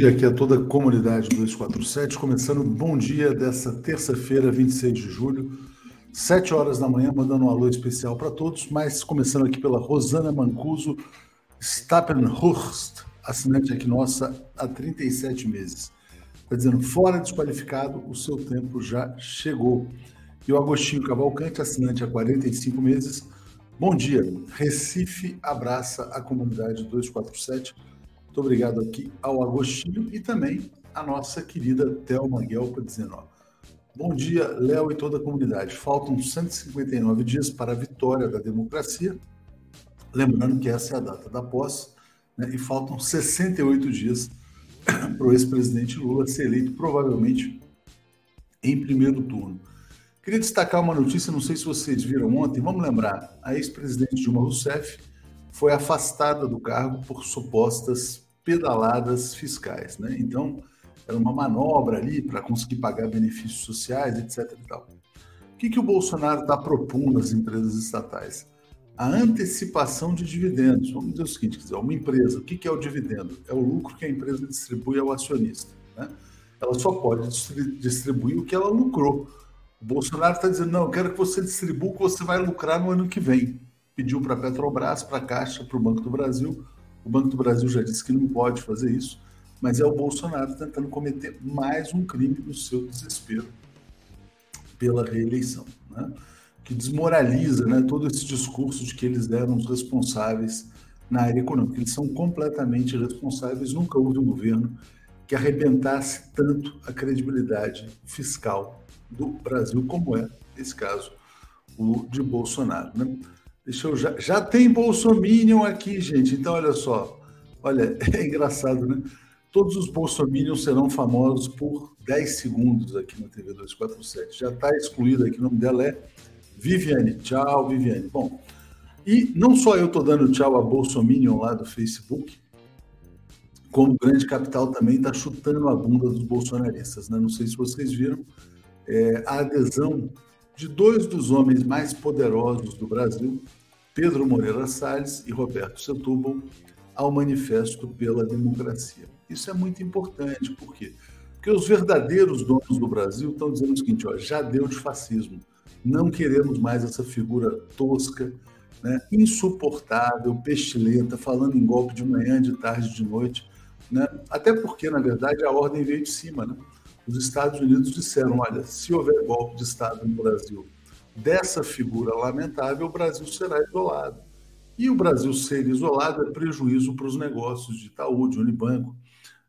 dia aqui a toda a comunidade 247, começando bom dia dessa terça-feira, 26 de julho, 7 horas da manhã, mandando um alô especial para todos, mas começando aqui pela Rosana Mancuso Stappenhurst, assinante aqui nossa há 37 meses. Está dizendo, fora desqualificado, o seu tempo já chegou. E o Agostinho Cavalcante, assinante há 45 meses, bom dia, Recife abraça a comunidade 247, muito obrigado aqui ao Agostinho e também a nossa querida Thelma Guelpa dizendo, ó, bom dia, Léo e toda a comunidade. Faltam 159 dias para a vitória da democracia, lembrando que essa é a data da posse, né, e faltam 68 dias para o ex-presidente Lula ser eleito provavelmente em primeiro turno. Queria destacar uma notícia, não sei se vocês viram ontem, vamos lembrar, a ex-presidente Dilma Rousseff foi afastada do cargo por supostas pedaladas fiscais. Né? Então, era uma manobra ali para conseguir pagar benefícios sociais, etc. O que, que o Bolsonaro está propondo às empresas estatais? A antecipação de dividendos. Vamos dizer o seguinte: dizer, uma empresa, o que, que é o dividendo? É o lucro que a empresa distribui ao acionista. Né? Ela só pode distribuir o que ela lucrou. O Bolsonaro está dizendo: não, eu quero que você distribua o que você vai lucrar no ano que vem pediu para a Petrobras, para a Caixa, para o Banco do Brasil. O Banco do Brasil já disse que não pode fazer isso, mas é o Bolsonaro tentando cometer mais um crime no seu desespero pela reeleição, né? que desmoraliza né, todo esse discurso de que eles eram os responsáveis na área econômica. Eles são completamente responsáveis. Nunca houve um governo que arrebentasse tanto a credibilidade fiscal do Brasil, como é esse caso, o de Bolsonaro. Né? Deixa eu já. Já tem Bolsominion aqui, gente. Então, olha só. Olha, é engraçado, né? Todos os Bolsominions serão famosos por 10 segundos aqui na TV 247. Já está excluído aqui, o nome dela é Viviane. Tchau, Viviane. Bom, e não só eu estou dando tchau a Bolsominion lá do Facebook, como o Grande Capital também está chutando a bunda dos bolsonaristas. Né? Não sei se vocês viram é, a adesão de dois dos homens mais poderosos do Brasil, Pedro Moreira Salles e Roberto Setúbal, ao Manifesto pela Democracia. Isso é muito importante, por quê? Porque os verdadeiros donos do Brasil estão dizendo o seguinte: ó, já deu de fascismo, não queremos mais essa figura tosca, né, insuportável, pestilenta, falando em golpe de manhã, de tarde, de noite. Né? Até porque, na verdade, a ordem veio de cima. Né? os Estados Unidos disseram: olha, se houver golpe de Estado no Brasil dessa figura lamentável, o Brasil será isolado. E o Brasil ser isolado é prejuízo para os negócios de Itaú, de Unibanco,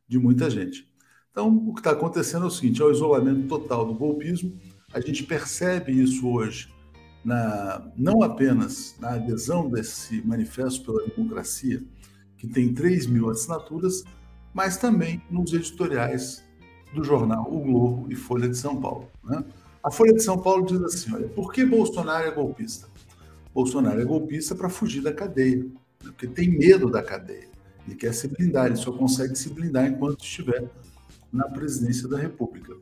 de muita gente. Então, o que está acontecendo é o seguinte: é o isolamento total do golpismo. A gente percebe isso hoje, na, não apenas na adesão desse manifesto pela democracia, que tem 3 mil assinaturas, mas também nos editoriais do jornal O Globo e Folha de São Paulo. Né? A Folha de São Paulo diz assim: olha, por que Bolsonaro é golpista? Bolsonaro é golpista para fugir da cadeia, né? porque tem medo da cadeia. Ele quer se blindar, ele só consegue se blindar enquanto estiver na presidência da República.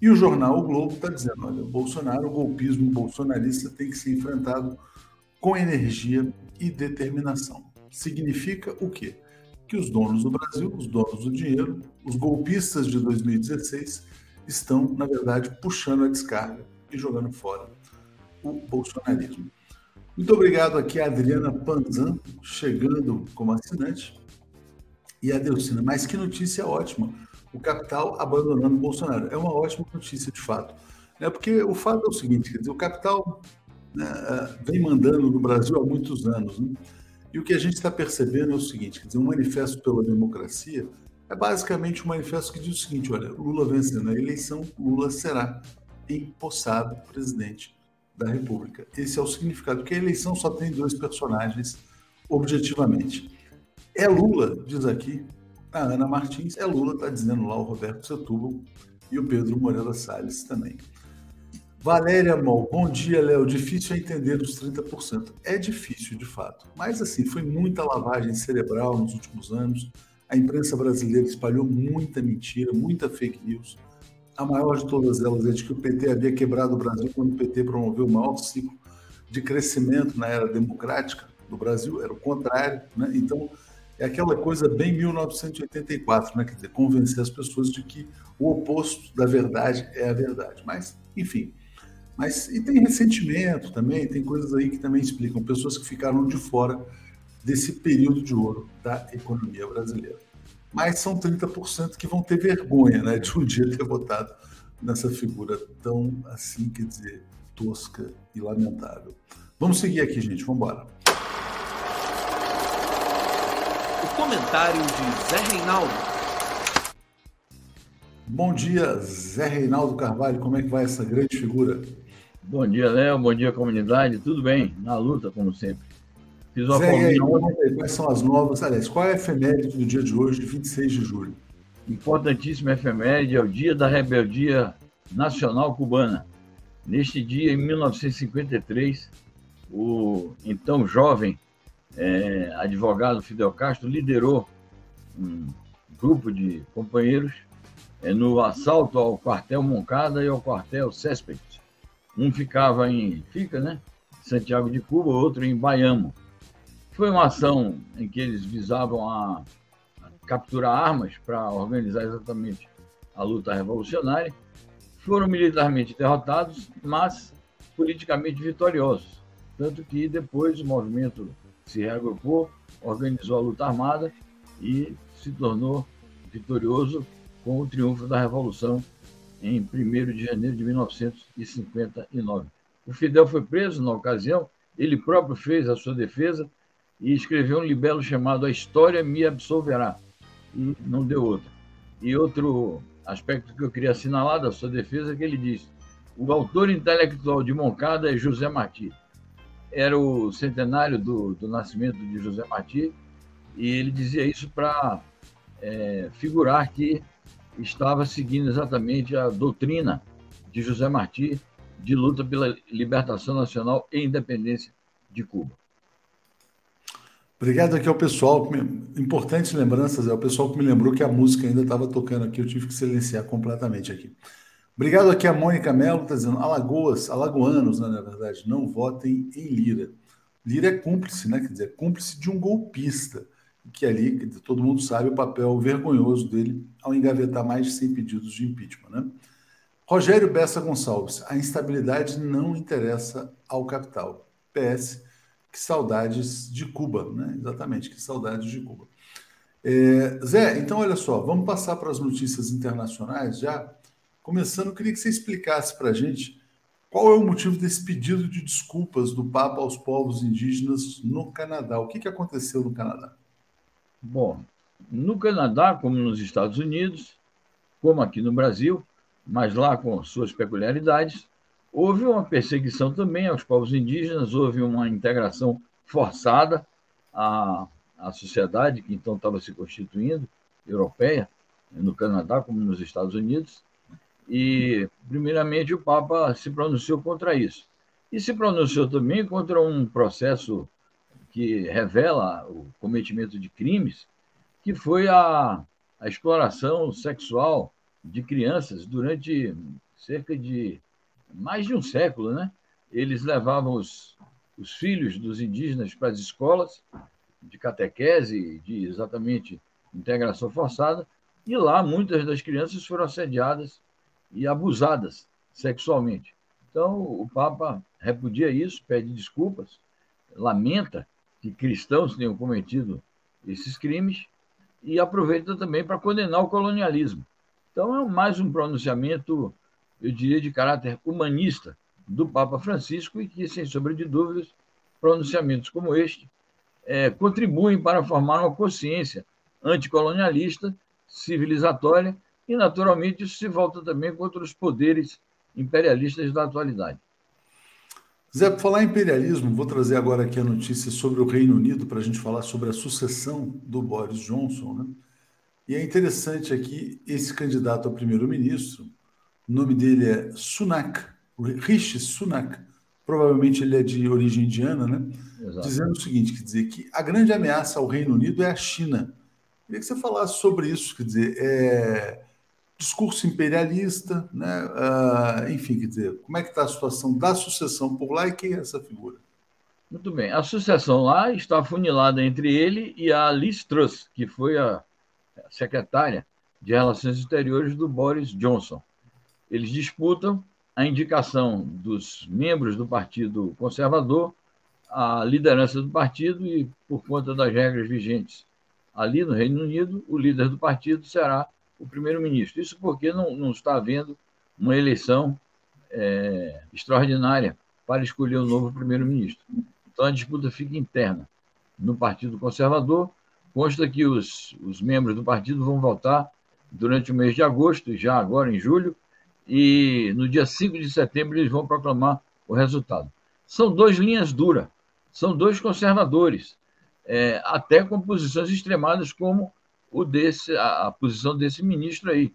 E o jornal O Globo está dizendo: olha, Bolsonaro, o golpismo bolsonarista tem que ser enfrentado com energia e determinação. Significa o quê? que os donos do Brasil, os donos do dinheiro, os golpistas de 2016, estão, na verdade, puxando a descarga e jogando fora o bolsonarismo. Muito obrigado aqui a Adriana Panzan, chegando como assinante, e a Delcina. Mas que notícia ótima! O capital abandonando o Bolsonaro. É uma ótima notícia, de fato. Né? Porque o fato é o seguinte: quer dizer, o capital né, vem mandando no Brasil há muitos anos. Né? E o que a gente está percebendo é o seguinte: quer dizer, um manifesto pela democracia é basicamente um manifesto que diz o seguinte: olha, Lula vencendo a eleição, Lula será empossado presidente da República. Esse é o significado, porque a eleição só tem dois personagens, objetivamente. É Lula, diz aqui a Ana Martins, é Lula, está dizendo lá o Roberto Setúbal e o Pedro Moreira Salles também. Valéria Mol, bom dia, Léo. Difícil é entender os 30%. É difícil, de fato. Mas, assim, foi muita lavagem cerebral nos últimos anos. A imprensa brasileira espalhou muita mentira, muita fake news. A maior de todas elas é de que o PT havia quebrado o Brasil quando o PT promoveu o maior ciclo de crescimento na era democrática do Brasil. Era o contrário. Né? Então, é aquela coisa bem 1984, né? Quer dizer, convencer as pessoas de que o oposto da verdade é a verdade. Mas, enfim. Mas e tem ressentimento também, tem coisas aí que também explicam pessoas que ficaram de fora desse período de ouro da economia brasileira. Mas são 30% que vão ter vergonha, né, de um dia ter votado nessa figura tão assim, quer dizer, tosca e lamentável. Vamos seguir aqui, gente. Vamos embora. O comentário de Zé Reinaldo. Bom dia, Zé Reinaldo Carvalho. Como é que vai essa grande figura? Bom dia, Léo. Bom dia, comunidade. Tudo bem? Na luta, como sempre. Fiz uma Zé, aí, quais são as novas? Aliás, qual é a efeméride do dia de hoje, de 26 de julho? Importantíssima efeméride é o Dia da Rebeldia Nacional Cubana. Neste dia, em 1953, o então jovem é, advogado Fidel Castro liderou um grupo de companheiros é, no assalto ao quartel Moncada e ao quartel Césped. Um ficava em, fica, né, Santiago de Cuba, outro em Baiamo. Foi uma ação em que eles visavam a, a capturar armas para organizar exatamente a luta revolucionária. Foram militarmente derrotados, mas politicamente vitoriosos. Tanto que depois o movimento se reagrupou, organizou a luta armada e se tornou vitorioso com o triunfo da Revolução em 1 de janeiro de 1959. O Fidel foi preso na ocasião, ele próprio fez a sua defesa e escreveu um libelo chamado A História Me Absolverá, e não deu outra. E outro aspecto que eu queria assinalar da sua defesa é que ele diz: o autor intelectual de Moncada é José Martí. Era o centenário do, do nascimento de José Martí, e ele dizia isso para é, figurar que estava seguindo exatamente a doutrina de José Martí de luta pela libertação nacional e independência de Cuba. Obrigado aqui ao pessoal. Importantes lembranças, é o pessoal que me lembrou que a música ainda estava tocando aqui, eu tive que silenciar completamente aqui. Obrigado aqui a Mônica Mello, está dizendo, Alagoas, alagoanos, né, na verdade, não votem em Lira. Lira é cúmplice, né? Quer dizer, cúmplice de um golpista, que ali, todo mundo sabe o papel vergonhoso dele ao engavetar mais de 100 pedidos de impeachment, né? Rogério Bessa Gonçalves, a instabilidade não interessa ao capital. PS, que saudades de Cuba, né? Exatamente, que saudades de Cuba. É, Zé, então olha só, vamos passar para as notícias internacionais já. Começando, queria que você explicasse para a gente qual é o motivo desse pedido de desculpas do Papa aos povos indígenas no Canadá. O que, que aconteceu no Canadá? Bom, no Canadá, como nos Estados Unidos, como aqui no Brasil, mas lá com suas peculiaridades, Houve uma perseguição também aos povos indígenas, houve uma integração forçada à, à sociedade que então estava se constituindo, europeia, no Canadá como nos Estados Unidos, e, primeiramente, o Papa se pronunciou contra isso. E se pronunciou também contra um processo que revela o cometimento de crimes, que foi a, a exploração sexual de crianças durante cerca de mais de um século, né? Eles levavam os, os filhos dos indígenas para as escolas de catequese, de exatamente integração forçada, e lá muitas das crianças foram assediadas e abusadas sexualmente. Então, o Papa repudia isso, pede desculpas, lamenta que cristãos tenham cometido esses crimes e aproveita também para condenar o colonialismo. Então, é mais um pronunciamento eu diria, de caráter humanista do Papa Francisco e que, sem sombra de dúvidas, pronunciamentos como este é, contribuem para formar uma consciência anticolonialista, civilizatória e, naturalmente, isso se volta também contra os poderes imperialistas da atualidade. Zé, para falar em imperialismo, vou trazer agora aqui a notícia sobre o Reino Unido para a gente falar sobre a sucessão do Boris Johnson. Né? E é interessante aqui esse candidato a primeiro-ministro, o nome dele é Sunak, Rishi Sunak. Provavelmente ele é de origem indiana, né? Exato. Dizendo o seguinte, quer dizer, que a grande ameaça ao Reino Unido é a China. Queria que você falasse sobre isso, quer dizer, é, discurso imperialista, né? Uh, enfim, quer dizer, como é que está a situação da sucessão por lá e quem é essa figura? Muito bem. A sucessão lá está funilada entre ele e a Liz Truss, que foi a secretária de Relações Exteriores do Boris Johnson. Eles disputam a indicação dos membros do Partido Conservador à liderança do partido e, por conta das regras vigentes ali no Reino Unido, o líder do partido será o primeiro-ministro. Isso porque não, não está havendo uma eleição é, extraordinária para escolher o novo primeiro-ministro. Então a disputa fica interna. No Partido Conservador, consta que os, os membros do partido vão votar durante o mês de agosto, já agora em julho, e no dia 5 de setembro eles vão proclamar o resultado. São duas linhas duras, são dois conservadores, é, até com posições extremadas como o desse, a, a posição desse ministro aí.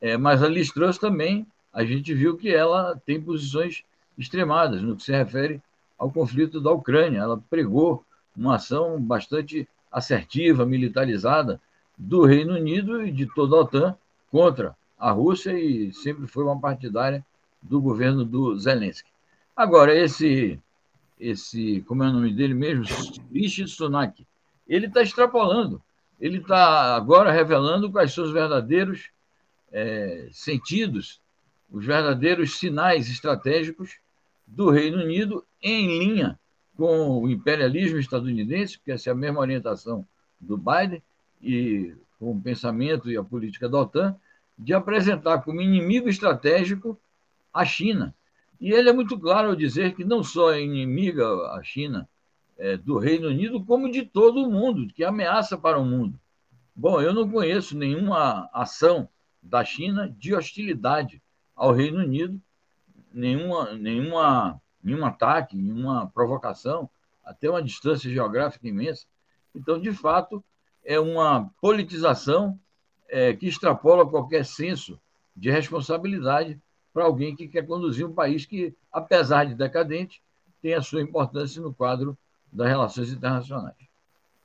É, mas a Liz também, a gente viu que ela tem posições extremadas no que se refere ao conflito da Ucrânia. Ela pregou uma ação bastante assertiva, militarizada do Reino Unido e de toda a OTAN contra a Rússia e sempre foi uma partidária do governo do Zelensky. Agora, esse, esse como é o nome dele mesmo? Rishi Sunak, ele está extrapolando. Ele está agora revelando quais são os verdadeiros é, sentidos, os verdadeiros sinais estratégicos do Reino Unido em linha com o imperialismo estadunidense, porque essa é a mesma orientação do Biden, e com o pensamento e a política da OTAN, de apresentar como inimigo estratégico a China. E ele é muito claro ao dizer que não só é inimiga a China é, do Reino Unido, como de todo o mundo, que ameaça para o mundo. Bom, eu não conheço nenhuma ação da China de hostilidade ao Reino Unido, nenhuma, nenhuma, nenhum ataque, nenhuma provocação, até uma distância geográfica imensa. Então, de fato, é uma politização é, que extrapola qualquer senso de responsabilidade para alguém que quer conduzir um país que, apesar de decadente, tem a sua importância no quadro das relações internacionais.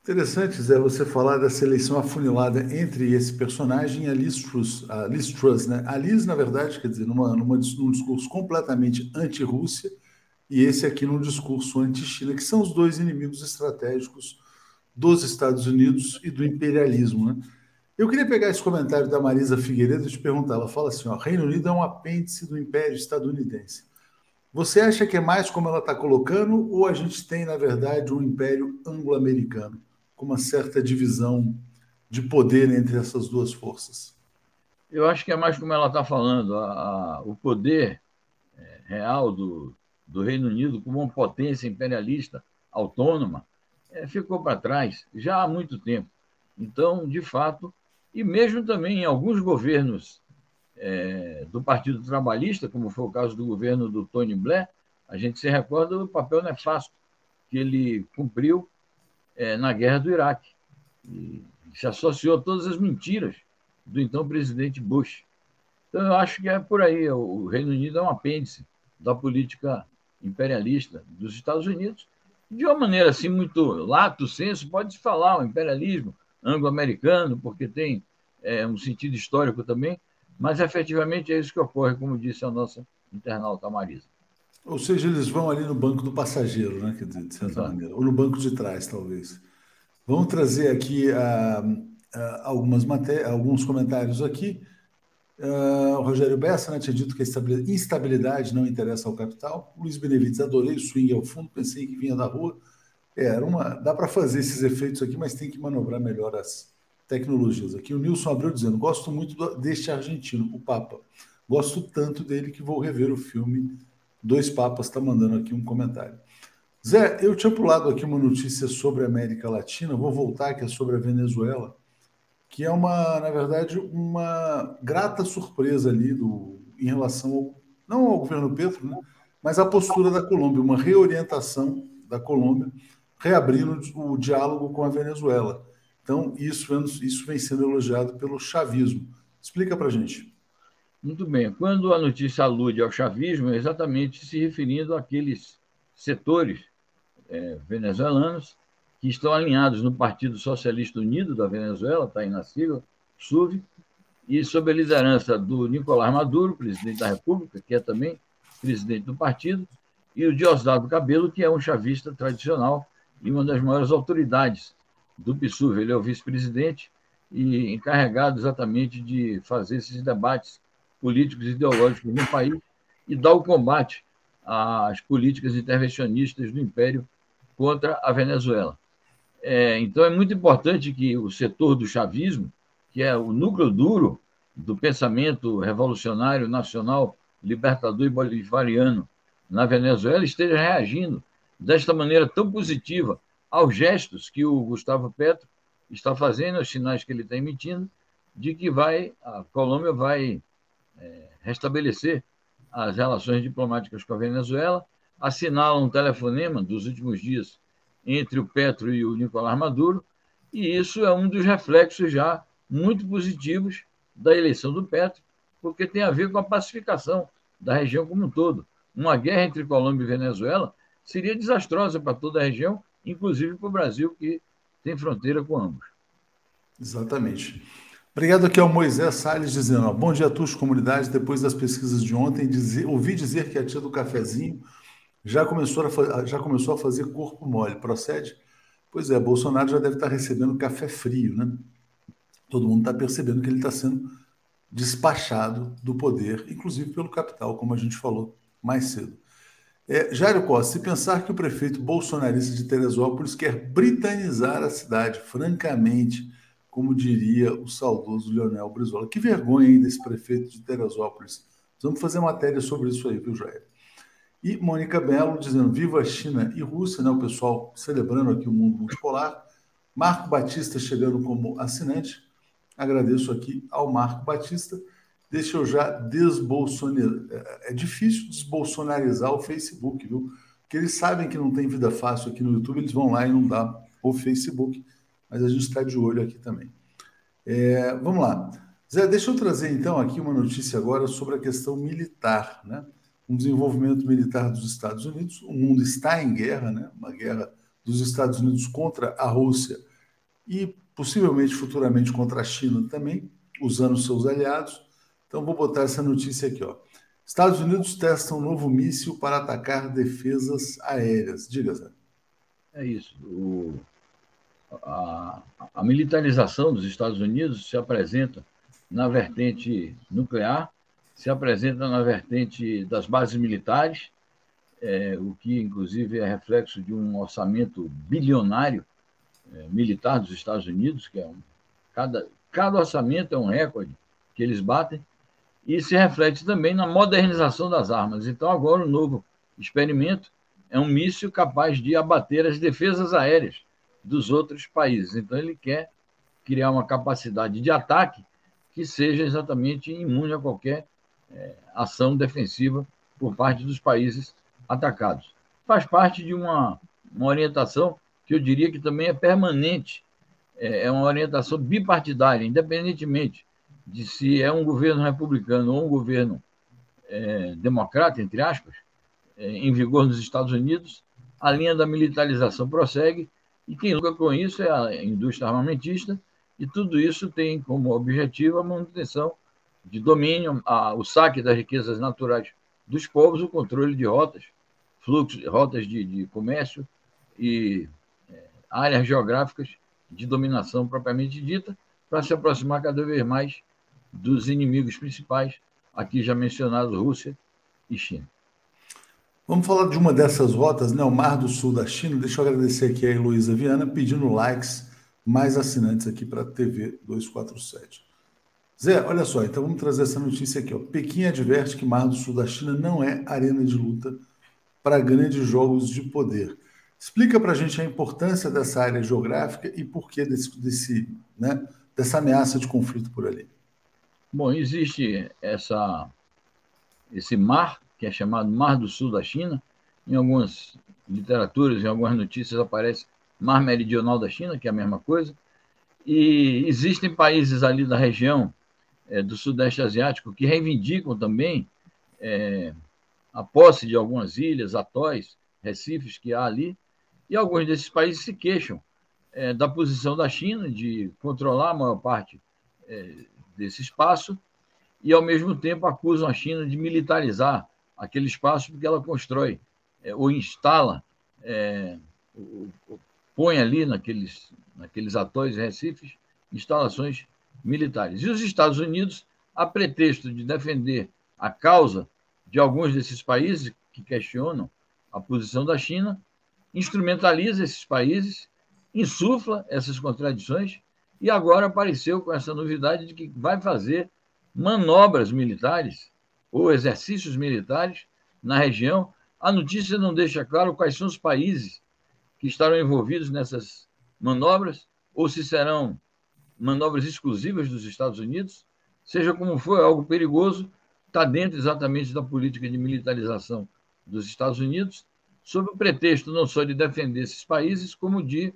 Interessante, Zé, você falar dessa eleição afunilada entre esse personagem e a Liz Truss. A Liz Truss, né? A Liz, na verdade, quer dizer, numa, numa, num discurso completamente anti-Rússia e esse aqui num discurso anti-China, que são os dois inimigos estratégicos dos Estados Unidos e do imperialismo, né? Eu queria pegar esse comentário da Marisa Figueiredo e te perguntar. Ela fala assim: ó, Reino Unido é um apêndice do Império Estadunidense. Você acha que é mais como ela está colocando, ou a gente tem, na verdade, um Império Anglo-Americano, com uma certa divisão de poder entre essas duas forças? Eu acho que é mais como ela está falando. A, a, o poder é, real do, do Reino Unido, como uma potência imperialista autônoma, é, ficou para trás já há muito tempo. Então, de fato, e mesmo também em alguns governos é, do Partido Trabalhista, como foi o caso do governo do Tony Blair, a gente se recorda do papel nefasto que ele cumpriu é, na guerra do Iraque. E se associou a todas as mentiras do então presidente Bush. Então, eu acho que é por aí. O Reino Unido é um apêndice da política imperialista dos Estados Unidos. De uma maneira assim, muito lato senso, pode-se falar o imperialismo anglo-americano, porque tem é, um sentido histórico também, mas efetivamente é isso que ocorre, como disse a nossa internauta Marisa. Ou seja, eles vão ali no banco do passageiro, né? Quer dizer, de certa maneira. Ou no banco de trás, talvez. Vamos trazer aqui uh, uh, algumas alguns comentários aqui. Uh, o Rogério Bessa né, tinha dito que a instabilidade não interessa ao capital. Luiz Benevides, adorei o swing ao fundo, pensei que vinha da rua. Era uma, dá para fazer esses efeitos aqui, mas tem que manobrar melhor as tecnologias. Aqui o Nilson abriu dizendo: gosto muito do, deste argentino, o Papa. Gosto tanto dele que vou rever o filme Dois Papas. Está mandando aqui um comentário. Zé, eu tinha pulado aqui uma notícia sobre a América Latina, vou voltar que é sobre a Venezuela, que é uma, na verdade, uma grata surpresa ali do, em relação ao, não ao governo Petro, né, mas à postura da Colômbia, uma reorientação da Colômbia reabrindo o diálogo com a Venezuela. Então, isso, isso vem sendo elogiado pelo chavismo. Explica para a gente. Muito bem. Quando a notícia alude ao chavismo, é exatamente se referindo àqueles setores é, venezuelanos que estão alinhados no Partido Socialista Unido da Venezuela, está aí na sigla, SUV, e sob a liderança do Nicolás Maduro, presidente da República, que é também presidente do partido, e o Diosdado Cabelo, que é um chavista tradicional e uma das maiores autoridades do PSUV. Ele é o vice-presidente e encarregado exatamente de fazer esses debates políticos e ideológicos no país e dar o combate às políticas intervencionistas do Império contra a Venezuela. É, então, é muito importante que o setor do chavismo, que é o núcleo duro do pensamento revolucionário nacional, libertador e bolivariano na Venezuela, esteja reagindo desta maneira tão positiva aos gestos que o Gustavo Petro está fazendo, aos sinais que ele está emitindo, de que vai a Colômbia vai é, restabelecer as relações diplomáticas com a Venezuela, assinala um telefonema dos últimos dias entre o Petro e o Nicolás Maduro, e isso é um dos reflexos já muito positivos da eleição do Petro, porque tem a ver com a pacificação da região como um todo. Uma guerra entre Colômbia e Venezuela seria desastrosa para toda a região, inclusive para o Brasil, que tem fronteira com ambos. Exatamente. Obrigado aqui ao Moisés Salles dizendo: ó, bom dia a todos, comunidade. Depois das pesquisas de ontem, dizer, ouvi dizer que a tia do cafezinho já começou, a, já começou a fazer corpo mole. Procede? Pois é, Bolsonaro já deve estar recebendo café frio, né? Todo mundo está percebendo que ele está sendo despachado do poder, inclusive pelo capital, como a gente falou mais cedo. É, Jairo Costa, se pensar que o prefeito bolsonarista de Teresópolis quer britanizar a cidade, francamente, como diria o saudoso Leonel Brizola. Que vergonha ainda esse prefeito de Teresópolis. Vamos fazer matéria sobre isso aí, viu, Jair? E Mônica Belo dizendo viva China e Rússia, né? O pessoal celebrando aqui o mundo multipolar. Marco Batista chegando como assinante. Agradeço aqui ao Marco Batista. Deixa eu já desbolsonarizar. É, é difícil desbolsonarizar o Facebook, viu? Porque eles sabem que não tem vida fácil aqui no YouTube, eles vão lá e não dá o Facebook mas a gente está de olho aqui também. É, vamos lá. Zé, deixa eu trazer então aqui uma notícia agora sobre a questão militar, né? Um desenvolvimento militar dos Estados Unidos. O mundo está em guerra, né? Uma guerra dos Estados Unidos contra a Rússia e possivelmente futuramente contra a China também, usando seus aliados. Então vou botar essa notícia aqui, ó. Estados Unidos testam um novo míssil para atacar defesas aéreas. Diga, Zé. É isso. O a, a militarização dos Estados Unidos se apresenta na vertente nuclear, se apresenta na vertente das bases militares, é, o que inclusive é reflexo de um orçamento bilionário é, militar dos Estados Unidos, que é um, cada, cada orçamento é um recorde que eles batem, e se reflete também na modernização das armas. Então, agora, o novo experimento é um míssil capaz de abater as defesas aéreas dos outros países. Então, ele quer criar uma capacidade de ataque que seja exatamente imune a qualquer é, ação defensiva por parte dos países atacados. Faz parte de uma, uma orientação que eu diria que também é permanente, é, é uma orientação bipartidária, independentemente de se é um governo republicano ou um governo é, democrata, entre aspas, é, em vigor nos Estados Unidos, a linha da militarização prossegue e quem lucra com isso é a indústria armamentista, e tudo isso tem como objetivo a manutenção de domínio, a, o saque das riquezas naturais dos povos, o controle de rotas, fluxos, rotas de, de comércio e é, áreas geográficas de dominação propriamente dita, para se aproximar cada vez mais dos inimigos principais, aqui já mencionados Rússia e China. Vamos falar de uma dessas rotas, né? O Mar do Sul da China. Deixa eu agradecer aqui a Heloísa Viana pedindo likes, mais assinantes aqui para a TV 247. Zé, olha só, então vamos trazer essa notícia aqui. Ó. Pequim adverte que Mar do Sul da China não é arena de luta para grandes jogos de poder. Explica para a gente a importância dessa área geográfica e por que desse, desse, né, dessa ameaça de conflito por ali. Bom, existe essa, esse mar que é chamado Mar do Sul da China. Em algumas literaturas, em algumas notícias aparece Mar Meridional da China, que é a mesma coisa. E existem países ali da região é, do Sudeste Asiático que reivindicam também é, a posse de algumas ilhas, atóis, recifes que há ali. E alguns desses países se queixam é, da posição da China de controlar a maior parte é, desse espaço e, ao mesmo tempo, acusam a China de militarizar aquele espaço porque ela constrói é, ou instala, é, põe ali naqueles, naqueles atolls e recifes instalações militares. E os Estados Unidos, a pretexto de defender a causa de alguns desses países que questionam a posição da China, instrumentaliza esses países, insufla essas contradições e agora apareceu com essa novidade de que vai fazer manobras militares ou exercícios militares na região. A notícia não deixa claro quais são os países que estarão envolvidos nessas manobras ou se serão manobras exclusivas dos Estados Unidos. Seja como for, é algo perigoso, está dentro exatamente da política de militarização dos Estados Unidos, sob o pretexto não só de defender esses países, como de,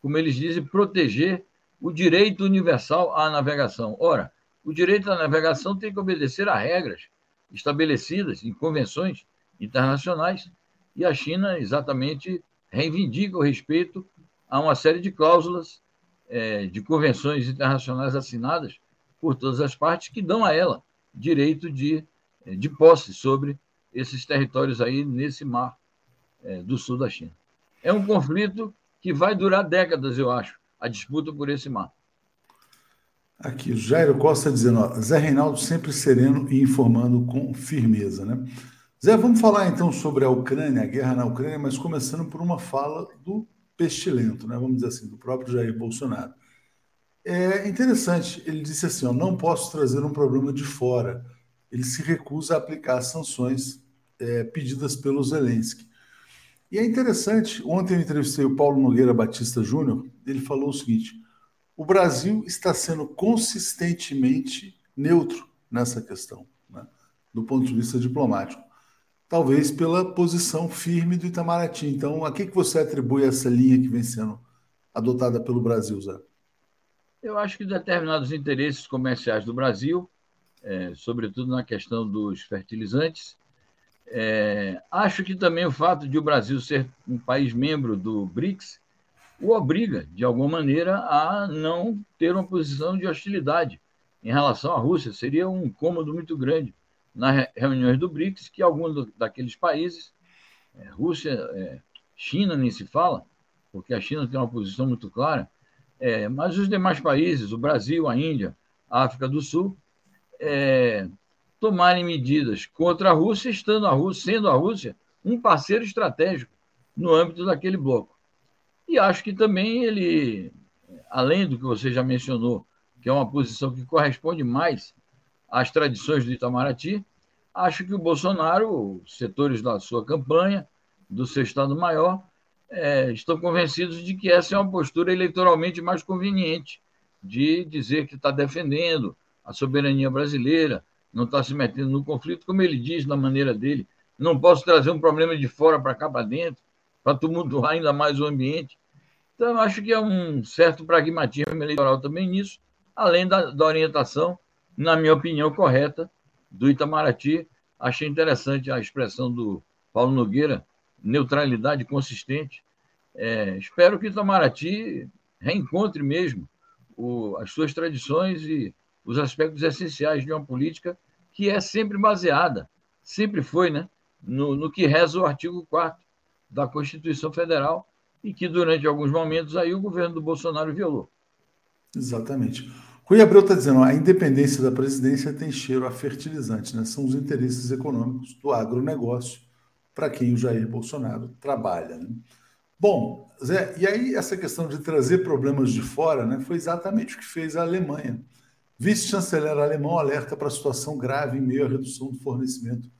como eles dizem, proteger o direito universal à navegação. Ora, o direito à navegação tem que obedecer a regras estabelecidas em convenções internacionais e a China exatamente reivindica o respeito a uma série de cláusulas é, de convenções internacionais assinadas por todas as partes que dão a ela direito de, de posse sobre esses territórios aí nesse mar é, do sul da China. É um conflito que vai durar décadas, eu acho, a disputa por esse mar. Aqui, Jairo Costa dizendo, ó, Zé Reinaldo sempre sereno e informando com firmeza, né? Zé, vamos falar então sobre a Ucrânia, a guerra na Ucrânia, mas começando por uma fala do pestilento, né? Vamos dizer assim, do próprio Jair Bolsonaro. É interessante, ele disse assim, ó, não posso trazer um problema de fora. Ele se recusa a aplicar sanções é, pedidas pelo Zelensky. E é interessante, ontem eu entrevistei o Paulo Nogueira Batista Júnior, ele falou o seguinte: o Brasil está sendo consistentemente neutro nessa questão, né, do ponto de vista diplomático. Talvez pela posição firme do Itamaraty. Então, a que, você atribui essa linha que vem sendo adotada pelo Brasil, Zé? Eu acho que determinados interesses comerciais do Brasil, é, sobretudo na questão dos fertilizantes, é, acho que também o fato de o Brasil ser um país membro do BRICS o obriga, de alguma maneira, a não ter uma posição de hostilidade em relação à Rússia. Seria um incômodo muito grande nas reuniões do BRICS que alguns daqueles países, é, Rússia, é, China nem se fala, porque a China tem uma posição muito clara, é, mas os demais países, o Brasil, a Índia, a África do Sul, é, tomarem medidas contra a Rússia, estando a Rússia, sendo a Rússia um parceiro estratégico no âmbito daquele bloco. E acho que também ele, além do que você já mencionou, que é uma posição que corresponde mais às tradições do Itamaraty, acho que o Bolsonaro, setores da sua campanha, do seu Estado-Maior, é, estão convencidos de que essa é uma postura eleitoralmente mais conveniente, de dizer que está defendendo a soberania brasileira, não está se metendo no conflito, como ele diz na maneira dele. Não posso trazer um problema de fora para cá para dentro, para tumultuar ainda mais o ambiente. Então, acho que é um certo pragmatismo eleitoral também nisso, além da, da orientação, na minha opinião, correta do Itamaraty. Achei interessante a expressão do Paulo Nogueira, neutralidade consistente. É, espero que Itamaraty reencontre mesmo o, as suas tradições e os aspectos essenciais de uma política que é sempre baseada, sempre foi, né, no, no que reza o artigo 4 da Constituição Federal, e que durante alguns momentos aí o governo do Bolsonaro violou. Exatamente. Rui Abreu está dizendo, a independência da presidência tem cheiro a fertilizante, né? São os interesses econômicos do agronegócio para quem o Jair Bolsonaro trabalha. Né? Bom, Zé, e aí essa questão de trazer problemas de fora, né, foi exatamente o que fez a Alemanha. Vice-chanceler alemão alerta para a situação grave em meio à redução do fornecimento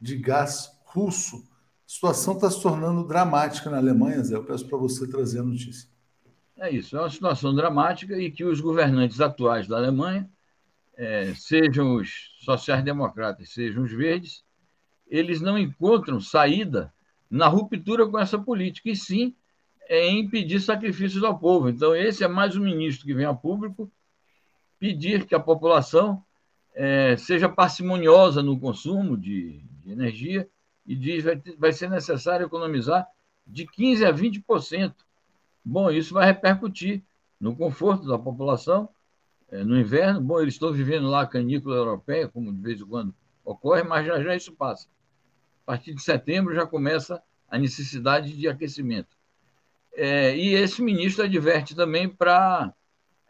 de gás russo a situação está se tornando dramática na Alemanha, Zé. Eu peço para você trazer a notícia. É isso, é uma situação dramática e que os governantes atuais da Alemanha, é, sejam os sociais-democratas, sejam os verdes, eles não encontram saída na ruptura com essa política, e sim é impedir sacrifícios ao povo. Então, esse é mais um ministro que vem a público pedir que a população é, seja parcimoniosa no consumo de, de energia e diz que vai ser necessário economizar de 15% a 20%. Bom, isso vai repercutir no conforto da população é, no inverno. Bom, eles estão vivendo lá a canícula europeia, como de vez em quando ocorre, mas já já isso passa. A partir de setembro já começa a necessidade de aquecimento. É, e esse ministro adverte também para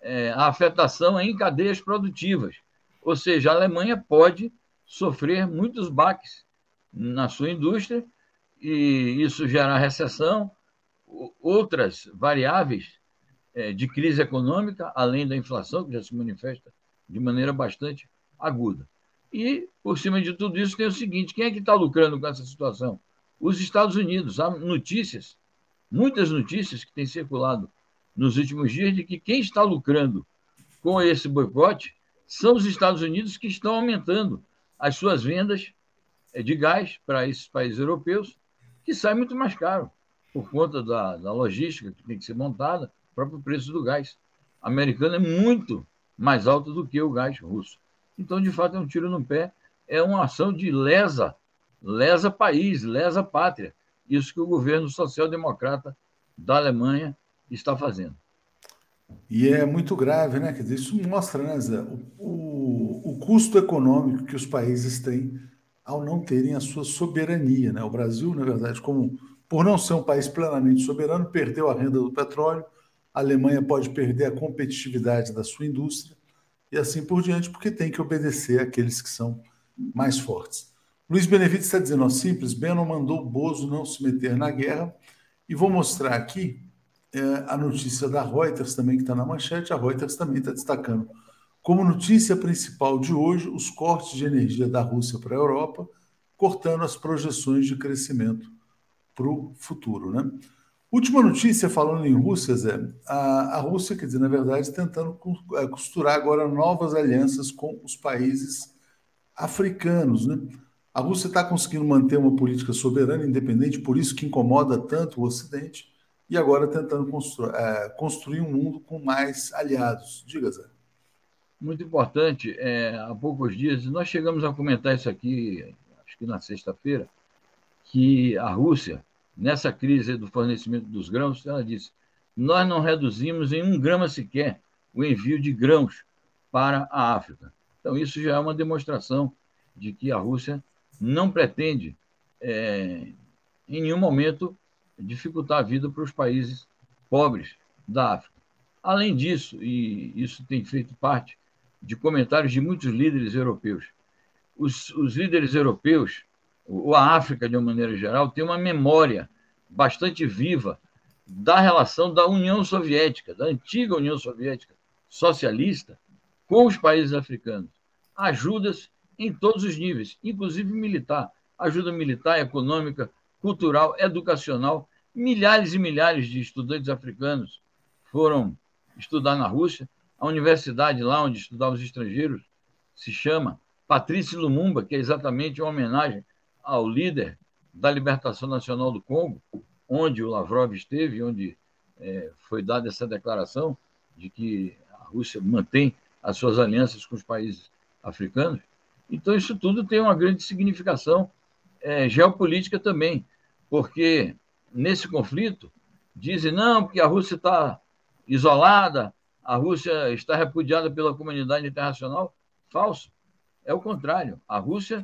é, a afetação em cadeias produtivas, ou seja, a Alemanha pode sofrer muitos baques na sua indústria e isso gera recessão, outras variáveis é, de crise econômica, além da inflação, que já se manifesta de maneira bastante aguda. E, por cima de tudo isso, tem o seguinte: quem é que está lucrando com essa situação? Os Estados Unidos. Há notícias, muitas notícias que têm circulado nos últimos dias de que quem está lucrando com esse boicote são os Estados Unidos que estão aumentando as suas vendas é, de gás para esses países europeus, que sai muito mais caro por conta da, da logística que tem que ser montada, o próprio preço do gás americano é muito mais alto do que o gás russo. Então, de fato, é um tiro no pé, é uma ação de lesa, lesa país, lesa pátria. Isso que o governo social-democrata da Alemanha está fazendo. E é muito grave, né? Quer dizer, isso mostra, né, Zé, o, o, o custo econômico que os países têm ao não terem a sua soberania. Né? O Brasil, na verdade, como por não ser um país plenamente soberano, perdeu a renda do petróleo, a Alemanha pode perder a competitividade da sua indústria e assim por diante, porque tem que obedecer àqueles que são mais fortes. Luiz Benevides está dizendo, ó, simples, Beno mandou Bozo não se meter na guerra, e vou mostrar aqui é, a notícia da Reuters também, que está na manchete, a Reuters também está destacando como notícia principal de hoje os cortes de energia da Rússia para a Europa, cortando as projeções de crescimento para o futuro. Né? Última notícia falando em Rússia, Zé, a, a Rússia, quer dizer, na verdade, tentando é, costurar agora novas alianças com os países africanos. Né? A Rússia está conseguindo manter uma política soberana, independente, por isso que incomoda tanto o Ocidente, e agora tentando constru é, construir um mundo com mais aliados. Diga, Zé muito importante. É, há poucos dias, nós chegamos a comentar isso aqui, acho que na sexta-feira, que a Rússia, nessa crise do fornecimento dos grãos, ela disse: nós não reduzimos em um grama sequer o envio de grãos para a África. Então, isso já é uma demonstração de que a Rússia não pretende, é, em nenhum momento, dificultar a vida para os países pobres da África. Além disso, e isso tem feito parte de comentários de muitos líderes europeus. Os, os líderes europeus, ou a África de uma maneira geral, tem uma memória bastante viva da relação da União Soviética, da antiga União Soviética socialista, com os países africanos. Ajudas em todos os níveis, inclusive militar. Ajuda militar, econômica, cultural, educacional. Milhares e milhares de estudantes africanos foram estudar na Rússia a universidade lá onde estudavam os estrangeiros se chama Patrícia Lumumba, que é exatamente uma homenagem ao líder da libertação nacional do Congo, onde o Lavrov esteve, onde é, foi dada essa declaração de que a Rússia mantém as suas alianças com os países africanos. Então, isso tudo tem uma grande significação é, geopolítica também, porque nesse conflito dizem, não, porque a Rússia está isolada, a Rússia está repudiada pela comunidade internacional? Falso. É o contrário. A Rússia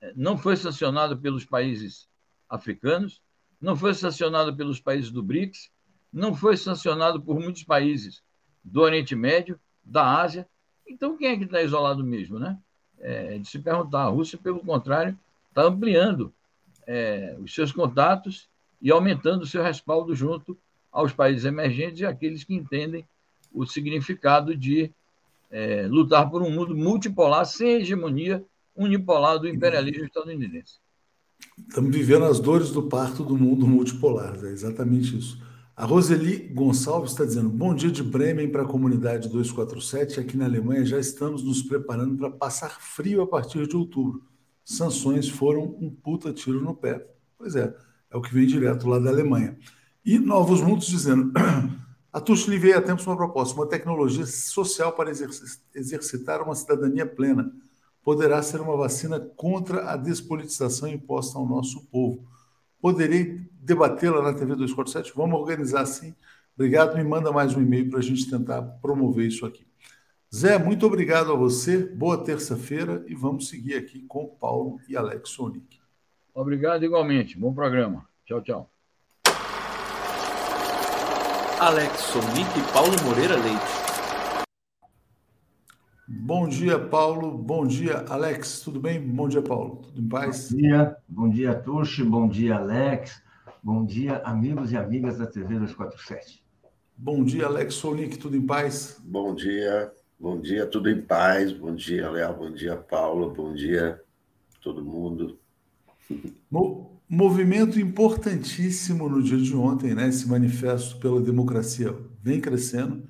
eh, não foi sancionada pelos países africanos, não foi sancionada pelos países do BRICS, não foi sancionada por muitos países do Oriente Médio, da Ásia. Então, quem é que está isolado mesmo? Né? É de se perguntar. A Rússia, pelo contrário, está ampliando é, os seus contatos e aumentando o seu respaldo junto aos países emergentes e àqueles que entendem o significado de é, lutar por um mundo multipolar sem hegemonia unipolar do imperialismo estadunidense. Estamos vivendo as dores do parto do mundo multipolar, é exatamente isso. A Roseli Gonçalves está dizendo: Bom dia de Bremen para a comunidade 247. Aqui na Alemanha já estamos nos preparando para passar frio a partir de outubro. Sanções foram um puta tiro no pé. Pois é, é o que vem direto lá da Alemanha. E Novos Mundos dizendo: A Tuxli veio há tempos uma proposta, uma tecnologia social para exercitar uma cidadania plena. Poderá ser uma vacina contra a despolitização imposta ao nosso povo. Poderei debatê-la na TV 247? Vamos organizar assim. Obrigado, me manda mais um e-mail para a gente tentar promover isso aqui. Zé, muito obrigado a você. Boa terça-feira e vamos seguir aqui com Paulo e Alex Sonic. Obrigado igualmente. Bom programa. Tchau, tchau. Alex Sonic e Paulo Moreira Leite. Bom dia, Paulo. Bom dia, Alex. Tudo bem? Bom dia, Paulo. Tudo em paz? Bom dia, bom dia, Tuxi. Bom dia, Alex. Bom dia, amigos e amigas da TV 247. Bom dia, Alex Sonic. Tudo em paz? Bom dia, bom dia, tudo em paz. Bom dia, Léo. Bom dia, Paulo. Bom dia, todo mundo. Movimento importantíssimo no dia de ontem, né? Esse manifesto pela democracia vem crescendo,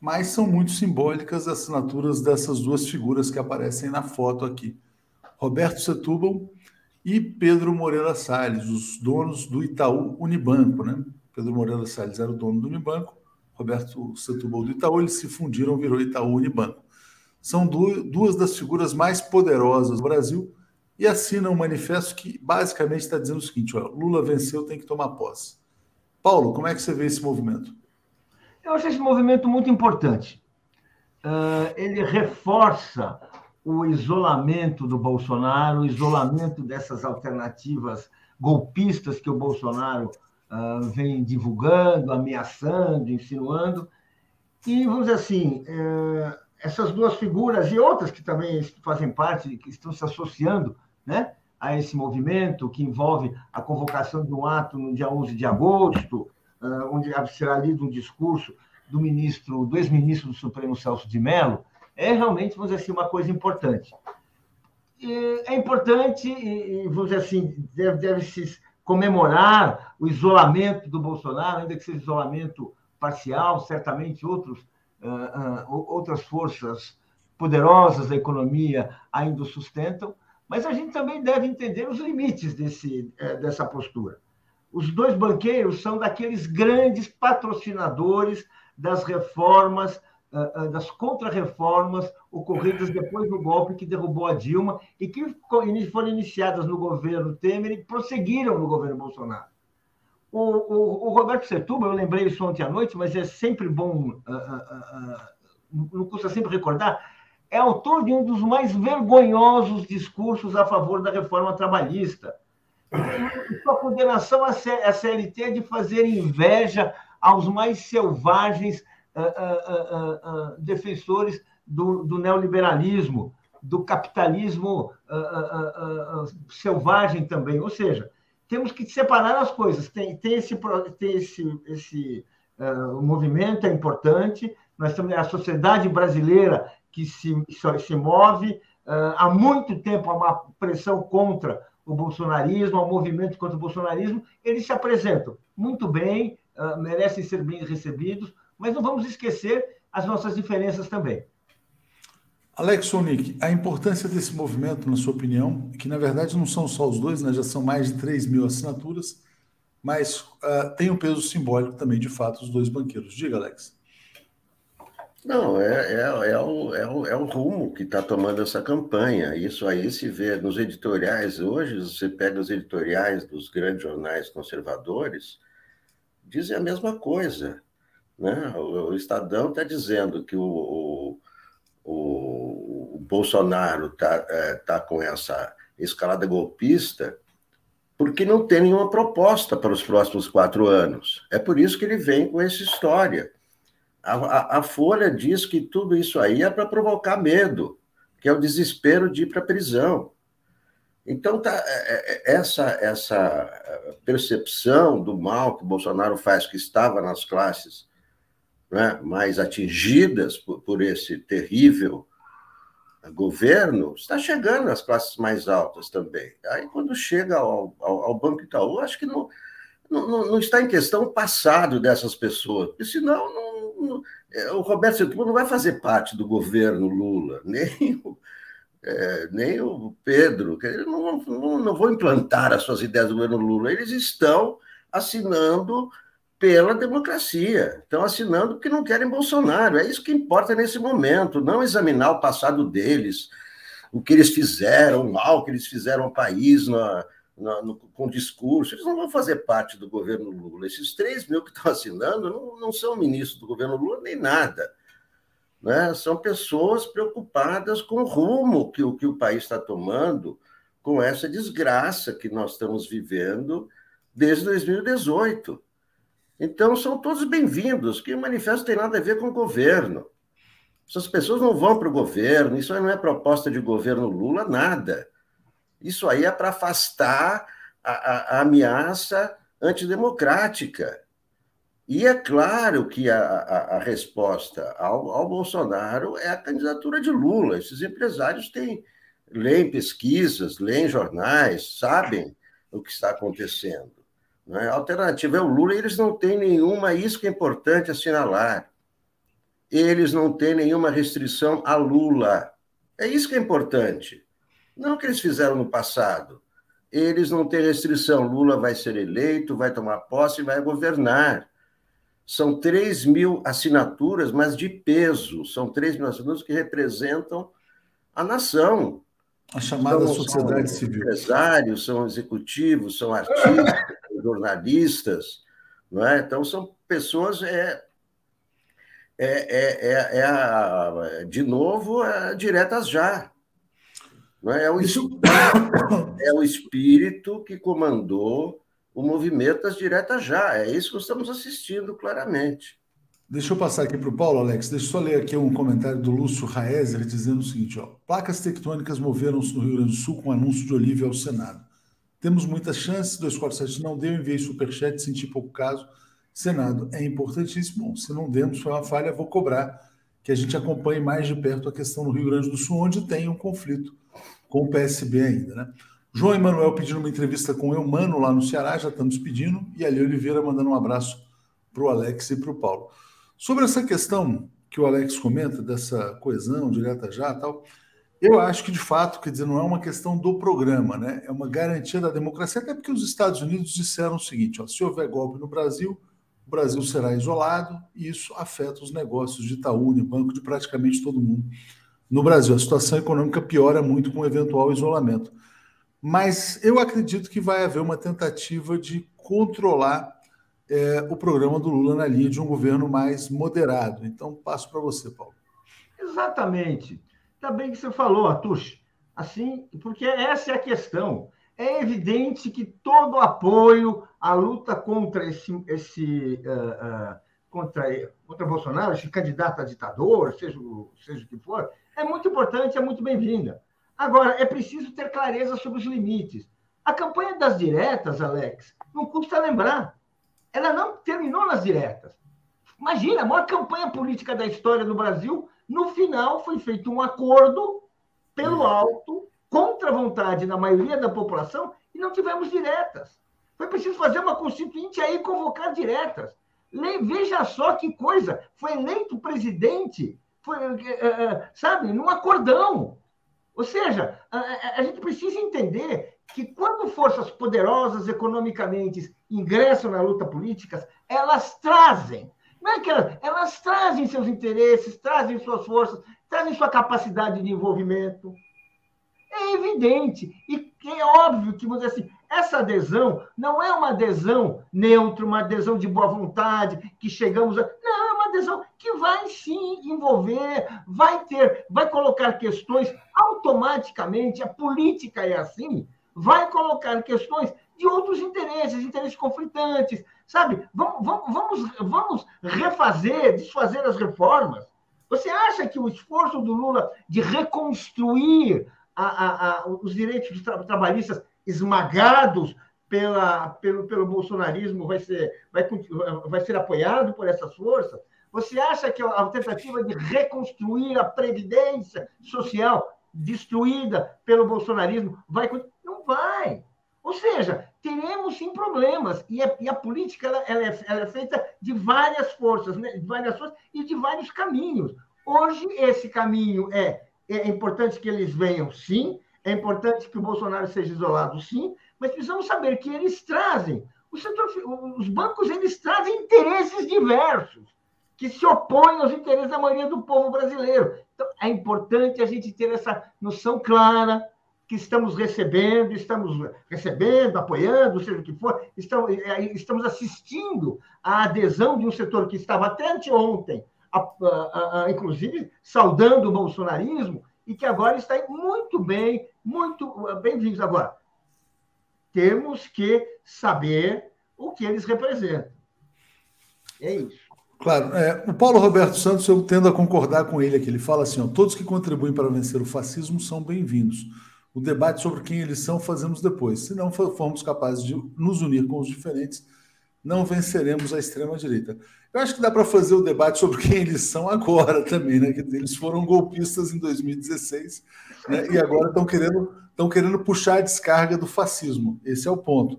mas são muito simbólicas as assinaturas dessas duas figuras que aparecem na foto aqui. Roberto Setúbal e Pedro Moreira Salles, os donos do Itaú Unibanco, né? Pedro Moreira Salles era o dono do Unibanco, Roberto Setúbal do Itaú, eles se fundiram, virou Itaú Unibanco. São duas das figuras mais poderosas do Brasil e assina um manifesto que basicamente está dizendo o seguinte: Lula venceu, tem que tomar posse. Paulo, como é que você vê esse movimento? Eu acho esse movimento muito importante. Uh, ele reforça o isolamento do Bolsonaro, o isolamento dessas alternativas golpistas que o Bolsonaro uh, vem divulgando, ameaçando, insinuando. E, vamos dizer assim, uh, essas duas figuras e outras que também fazem parte, que estão se associando né, a esse movimento que envolve a convocação de um ato no dia 11 de agosto, uh, onde será lido um discurso do ministro, do ex-ministro do Supremo Celso de Mello, é realmente, vamos dizer assim, uma coisa importante. E é importante, e, vamos dizer assim, deve, deve se comemorar o isolamento do Bolsonaro, ainda que seja isolamento parcial, certamente outros, uh, uh, outras forças poderosas da economia ainda o sustentam, mas a gente também deve entender os limites desse, é, dessa postura. Os dois banqueiros são daqueles grandes patrocinadores das reformas, das contrarreformas ocorridas depois do golpe que derrubou a Dilma e que foram iniciadas no governo Temer e prosseguiram no governo Bolsonaro. O, o, o Roberto Setúbal, eu lembrei isso ontem à noite, mas é sempre bom, uh, uh, uh, não custa sempre recordar, é autor de um dos mais vergonhosos discursos a favor da reforma trabalhista. Sua condenação à CLT é de fazer inveja aos mais selvagens uh, uh, uh, defensores do, do, neoliberalismo, do capitalismo selvagem também. Ou seja, temos que separar as coisas. Tem, tem esse, tem esse, esse movimento, é importante. Nós temos a sociedade brasileira que se, se move. Há muito tempo há uma pressão contra o bolsonarismo, um movimento contra o bolsonarismo. Eles se apresentam muito bem, merecem ser bem recebidos, mas não vamos esquecer as nossas diferenças também. Alex Sonic, a importância desse movimento, na sua opinião, que na verdade não são só os dois, né, já são mais de 3 mil assinaturas, mas uh, tem um peso simbólico também, de fato, os dois banqueiros. Diga, Alex. Não, é, é, é, o, é, o, é o rumo que está tomando essa campanha. Isso aí se vê nos editoriais. Hoje, você pega os editoriais dos grandes jornais conservadores, dizem a mesma coisa. Né? O, o Estadão está dizendo que o, o, o Bolsonaro está é, tá com essa escalada golpista porque não tem nenhuma proposta para os próximos quatro anos. É por isso que ele vem com essa história. A, a, Folha diz que tudo isso aí é para provocar medo, que é o desespero de ir para a prisão. Então, tá, é, é, essa, essa percepção do mal que Bolsonaro faz, que estava nas classes né, mais atingidas por, por esse terrível governo, está chegando às classes mais altas também. Aí, quando chega ao, ao, ao Banco Itaú, acho que não, não, não, está em questão o passado dessas pessoas, porque senão não, é, o Roberto Setúbal não vai fazer parte do governo Lula, nem o, é, nem o Pedro, eles não, não, não vão implantar as suas ideias do governo Lula, eles estão assinando pela democracia, estão assinando porque não querem Bolsonaro, é isso que importa nesse momento, não examinar o passado deles, o que eles fizeram, o mal que eles fizeram ao país na, no, no, com discurso, eles não vão fazer parte do governo Lula. Esses 3 mil que estão assinando não, não são ministros do governo Lula nem nada. Né? São pessoas preocupadas com o rumo que que o país está tomando, com essa desgraça que nós estamos vivendo desde 2018. Então, são todos bem-vindos, que o manifesto tem nada a ver com o governo. Essas pessoas não vão para o governo, isso aí não é proposta de governo Lula, nada. Isso aí é para afastar a, a, a, ameaça antidemocrática. E é claro que a, a resposta ao, ao, Bolsonaro é a candidatura de Lula. Esses empresários têm, leem pesquisas, leem jornais, sabem o que está acontecendo. É? A alternativa é o Lula e eles não têm nenhuma, isso que é importante assinalar. Eles não têm nenhuma restrição a Lula. É isso que é importante. Não o que eles fizeram no passado. Eles não têm restrição. Lula vai ser eleito, vai tomar posse e vai governar. São 3 mil assinaturas, mas de peso. São 3 mil assinaturas que representam a nação. A chamada são, sociedade são civil. Empresários, são executivos, são artistas, jornalistas. Não é? Então, são pessoas. É, é, é, é, é a, de novo, é diretas já. Não é? É, o espírito, é o espírito que comandou o movimento das diretas já. É isso que estamos assistindo claramente. Deixa eu passar aqui para o Paulo, Alex. Deixa eu só ler aqui um comentário do Lúcio Raezer dizendo o seguinte: ó, placas tectônicas moveram-se no Rio Grande do Sul com anúncio de Olívia ao Senado. Temos muitas chances, 247 não deu, enviei superchat, senti pouco caso. Senado, é importantíssimo. Se não demos, foi uma falha, vou cobrar que a gente acompanhe mais de perto a questão no Rio Grande do Sul, onde tem um conflito com o PSB ainda, né? João Emanuel pedindo uma entrevista com o Eumano lá no Ceará, já estamos pedindo, e Ali Oliveira mandando um abraço para o Alex e para o Paulo. Sobre essa questão que o Alex comenta, dessa coesão direta já tal, eu acho que de fato, quer dizer, não é uma questão do programa, né? É uma garantia da democracia, até porque os Estados Unidos disseram o seguinte: ó, se houver golpe no Brasil, o Brasil será isolado, e isso afeta os negócios de Itaú, banco de praticamente todo mundo no Brasil. A situação econômica piora muito com o eventual isolamento mas eu acredito que vai haver uma tentativa de controlar é, o programa do Lula na linha de um governo mais moderado. Então, passo para você, Paulo. Exatamente. Está bem que você falou, Atush. Assim, porque essa é a questão. É evidente que todo apoio à luta contra esse, esse uh, uh, contra, contra Bolsonaro, esse candidato a ditador, seja, seja o que for, é muito importante, é muito bem-vinda. Agora, é preciso ter clareza sobre os limites. A campanha das diretas, Alex, não custa lembrar. Ela não terminou nas diretas. Imagina, a maior campanha política da história do Brasil, no final foi feito um acordo pelo alto, contra a vontade da maioria da população, e não tivemos diretas. Foi preciso fazer uma constituinte aí convocar diretas. Veja só que coisa, foi eleito presidente, foi, sabe, num acordão. Ou seja, a, a, gente precisa entender que quando forças poderosas economicamente ingressam na luta política, elas trazem, não é que elas, elas trazem seus interesses, trazem suas forças, trazem sua capacidade de envolvimento. É evidente. E é óbvio que, vamos assim, essa adesão não é uma adesão neutra, uma adesão de boa vontade, que chegamos a. Não, é uma adesão que vai sim envolver, vai ter, vai colocar questões automaticamente, a política é assim, vai colocar questões de outros interesses, interesses conflitantes, sabe? Vamos, vamos, vamos, refazer, desfazer as reformas. Você acha que o esforço do Lula de reconstruir a, a, a, os direitos tra trabalhistas esmagados pela, pelo, pelo bolsonarismo vai ser, vai, vai ser apoiado por essas forças? Você acha que a tentativa de reconstruir a previdência social destruída pelo bolsonarismo vai não vai ou seja teremos sim problemas. E a, e a política ela, ela, é, ela, é, feita de várias forças né? de várias forças e de vários caminhos. Hoje esse caminho é é importante que eles venham sim. É importante que o Bolsonaro seja isolado sim. Mas precisamos saber que eles trazem. Setor, os bancos eles trazem interesses diversos que se opõem aos interesses da maioria do povo brasileiro. Então, é importante a gente ter essa noção clara que estamos recebendo, estamos recebendo, apoiando, seja o que for, estamos, é, estamos assistindo à adesão de um setor que estava até anteontem, a, a, a, inclusive, saudando o bolsonarismo, e que agora está muito bem, muito bem-vindos. Agora, temos que saber o que eles representam. É isso. Claro, é, o Paulo Roberto Santos, eu tendo a concordar com ele aqui. Ele fala assim: ó, todos que contribuem para vencer o fascismo são bem-vindos. O debate sobre quem eles são fazemos depois. Se não formos capazes de nos unir com os diferentes, não venceremos a extrema-direita. Eu acho que dá para fazer o debate sobre quem eles são agora também, né? Que eles foram golpistas em 2016 né? e agora estão querendo, estão querendo puxar a descarga do fascismo. Esse é o ponto.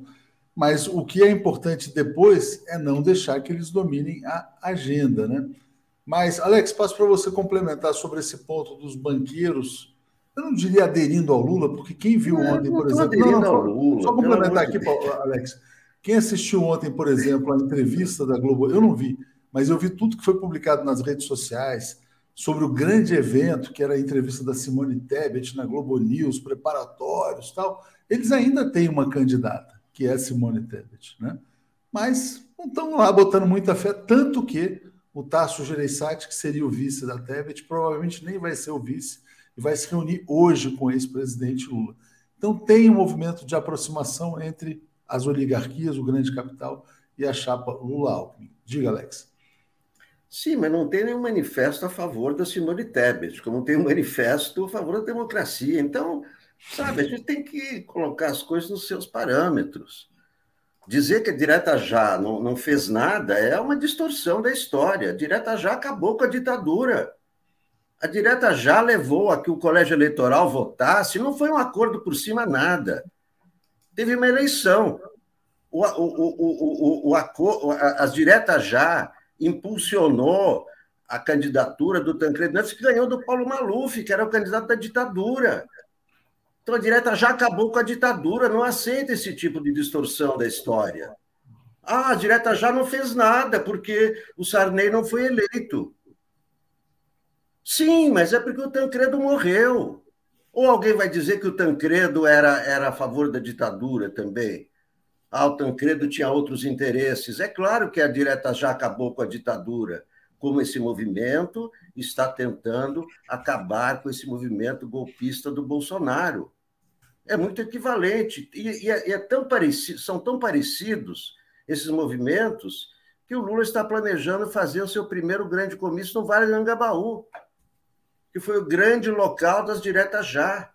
Mas o que é importante depois é não deixar que eles dominem a agenda, né? Mas, Alex, passo para você complementar sobre esse ponto dos banqueiros eu não diria aderindo ao Lula, porque quem viu é, ontem, por exemplo. Não, não, Lula, só complementar aqui, Alex. Quem assistiu ontem, por exemplo, a entrevista da Globo, eu não vi, mas eu vi tudo que foi publicado nas redes sociais sobre o grande evento, que era a entrevista da Simone Tebet na Globo News, preparatórios tal. Eles ainda têm uma candidata, que é a Simone Tebet, né? Mas não estão lá botando muita fé, tanto que o Tasso Gereissati, que seria o vice da Tebet, provavelmente nem vai ser o vice, e vai se reunir hoje com o ex-presidente Lula. Então, tem um movimento de aproximação entre as oligarquias, o grande capital e a chapa Lula-Alckmin. Diga, Alex. Sim, mas não tem nenhum manifesto a favor da Simone Tebet, como tem um manifesto a favor da democracia. Então, sabe, a gente tem que colocar as coisas nos seus parâmetros. Dizer que a Direta Já não, não fez nada é uma distorção da história. A Direta Já acabou com a ditadura. A direta já levou a que o colégio eleitoral votasse, não foi um acordo por cima, nada. Teve uma eleição. O, o, o, o, as diretas já impulsionou a candidatura do Tancredo Neves, que ganhou do Paulo Maluf, que era o candidato da ditadura. Então a direta já acabou com a ditadura, não aceita esse tipo de distorção da história. Ah, a direta já não fez nada, porque o Sarney não foi eleito. Sim, mas é porque o Tancredo morreu. Ou alguém vai dizer que o Tancredo era, era a favor da ditadura também? Ah, o Tancredo tinha outros interesses. É claro que a direta já acabou com a ditadura, como esse movimento está tentando acabar com esse movimento golpista do Bolsonaro. É muito equivalente. E, e, é, é tão parecido, são tão parecidos esses movimentos que o Lula está planejando fazer o seu primeiro grande comício no Vale do Angabaú que foi o grande local das diretas já,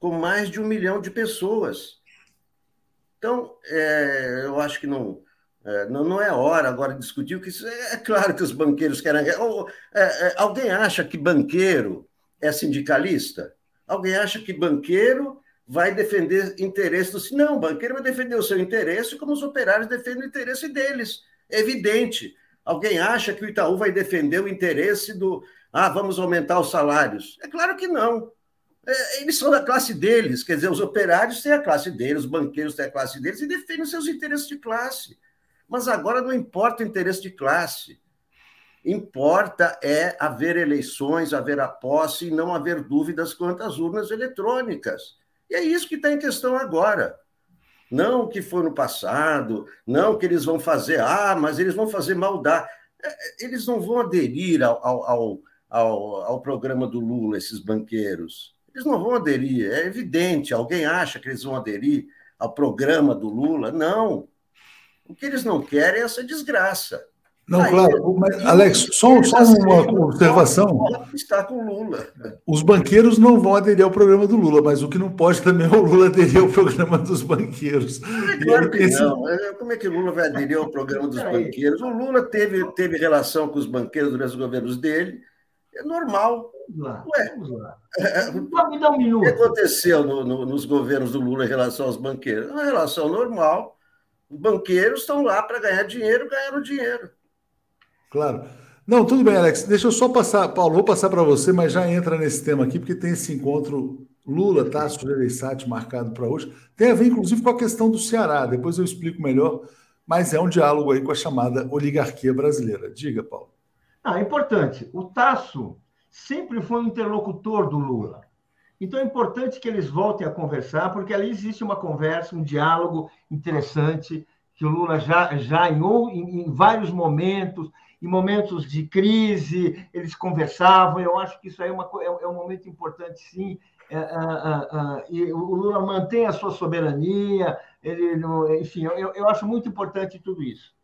com mais de um milhão de pessoas. Então, é, eu acho que não, é, não, não é hora agora de discutir o que isso. É, é claro que os banqueiros querem. Ou, é, é, alguém acha que banqueiro é sindicalista? Alguém acha que banqueiro vai defender interesses do. Não, banqueiro vai defender o seu interesse como os operários defendem o interesse deles. É evidente. Alguém acha que o Itaú vai defender o interesse do, ah, vamos aumentar os salários. É claro que não. É, eles são da classe deles, quer dizer, os operários têm a classe deles, os banqueiros têm a classe deles e defendem seus interesses de classe. Mas agora não importa o interesse de classe. Importa é haver eleições, haver a posse e não haver dúvidas quanto às urnas eletrônicas. E é isso que está em questão agora. Não o que foi no passado, não que eles vão fazer, ah, mas eles vão fazer maldade. É, é, eles não vão aderir ao, ao, ao, ao programa do Lula, esses banqueiros. Eles não vão aderir, é evidente. Alguém acha que eles vão aderir ao programa do Lula? Não. O que eles não querem é essa desgraça. Não, Aí, claro. Mas, Alex, só, só uma observação. Está com Lula. Os banqueiros não vão aderir ao programa do Lula, mas o que não pode também é o Lula aderir ao programa dos banqueiros. É claro que não. É, como é que o Lula vai aderir ao programa dos banqueiros? O Lula teve, teve relação com os banqueiros durante os governos dele é normal. Vamos lá. Ué, vamos lá. É, me dar um minuto. O que aconteceu no, no, nos governos do Lula em relação aos banqueiros? É uma relação normal. Os banqueiros estão lá para ganhar dinheiro, ganharam dinheiro. Claro. Não, tudo bem, Alex. Deixa eu só passar, Paulo, vou passar para você, mas já entra nesse tema aqui, porque tem esse encontro Lula, Tasso Gereissati marcado para hoje. Tem a ver, inclusive, com a questão do Ceará. Depois eu explico melhor, mas é um diálogo aí com a chamada oligarquia brasileira. Diga, Paulo. Ah, é importante. O Tasso sempre foi um interlocutor do Lula. Então é importante que eles voltem a conversar, porque ali existe uma conversa, um diálogo interessante, que o Lula já, já em, em, vários momentos, em momentos de crise, eles conversavam. Eu acho que isso aí é, uma, é, é um momento importante, sim, é, é, e o Lula mantém a sua soberania, ele enfim, eu, eu acho muito importante tudo isso.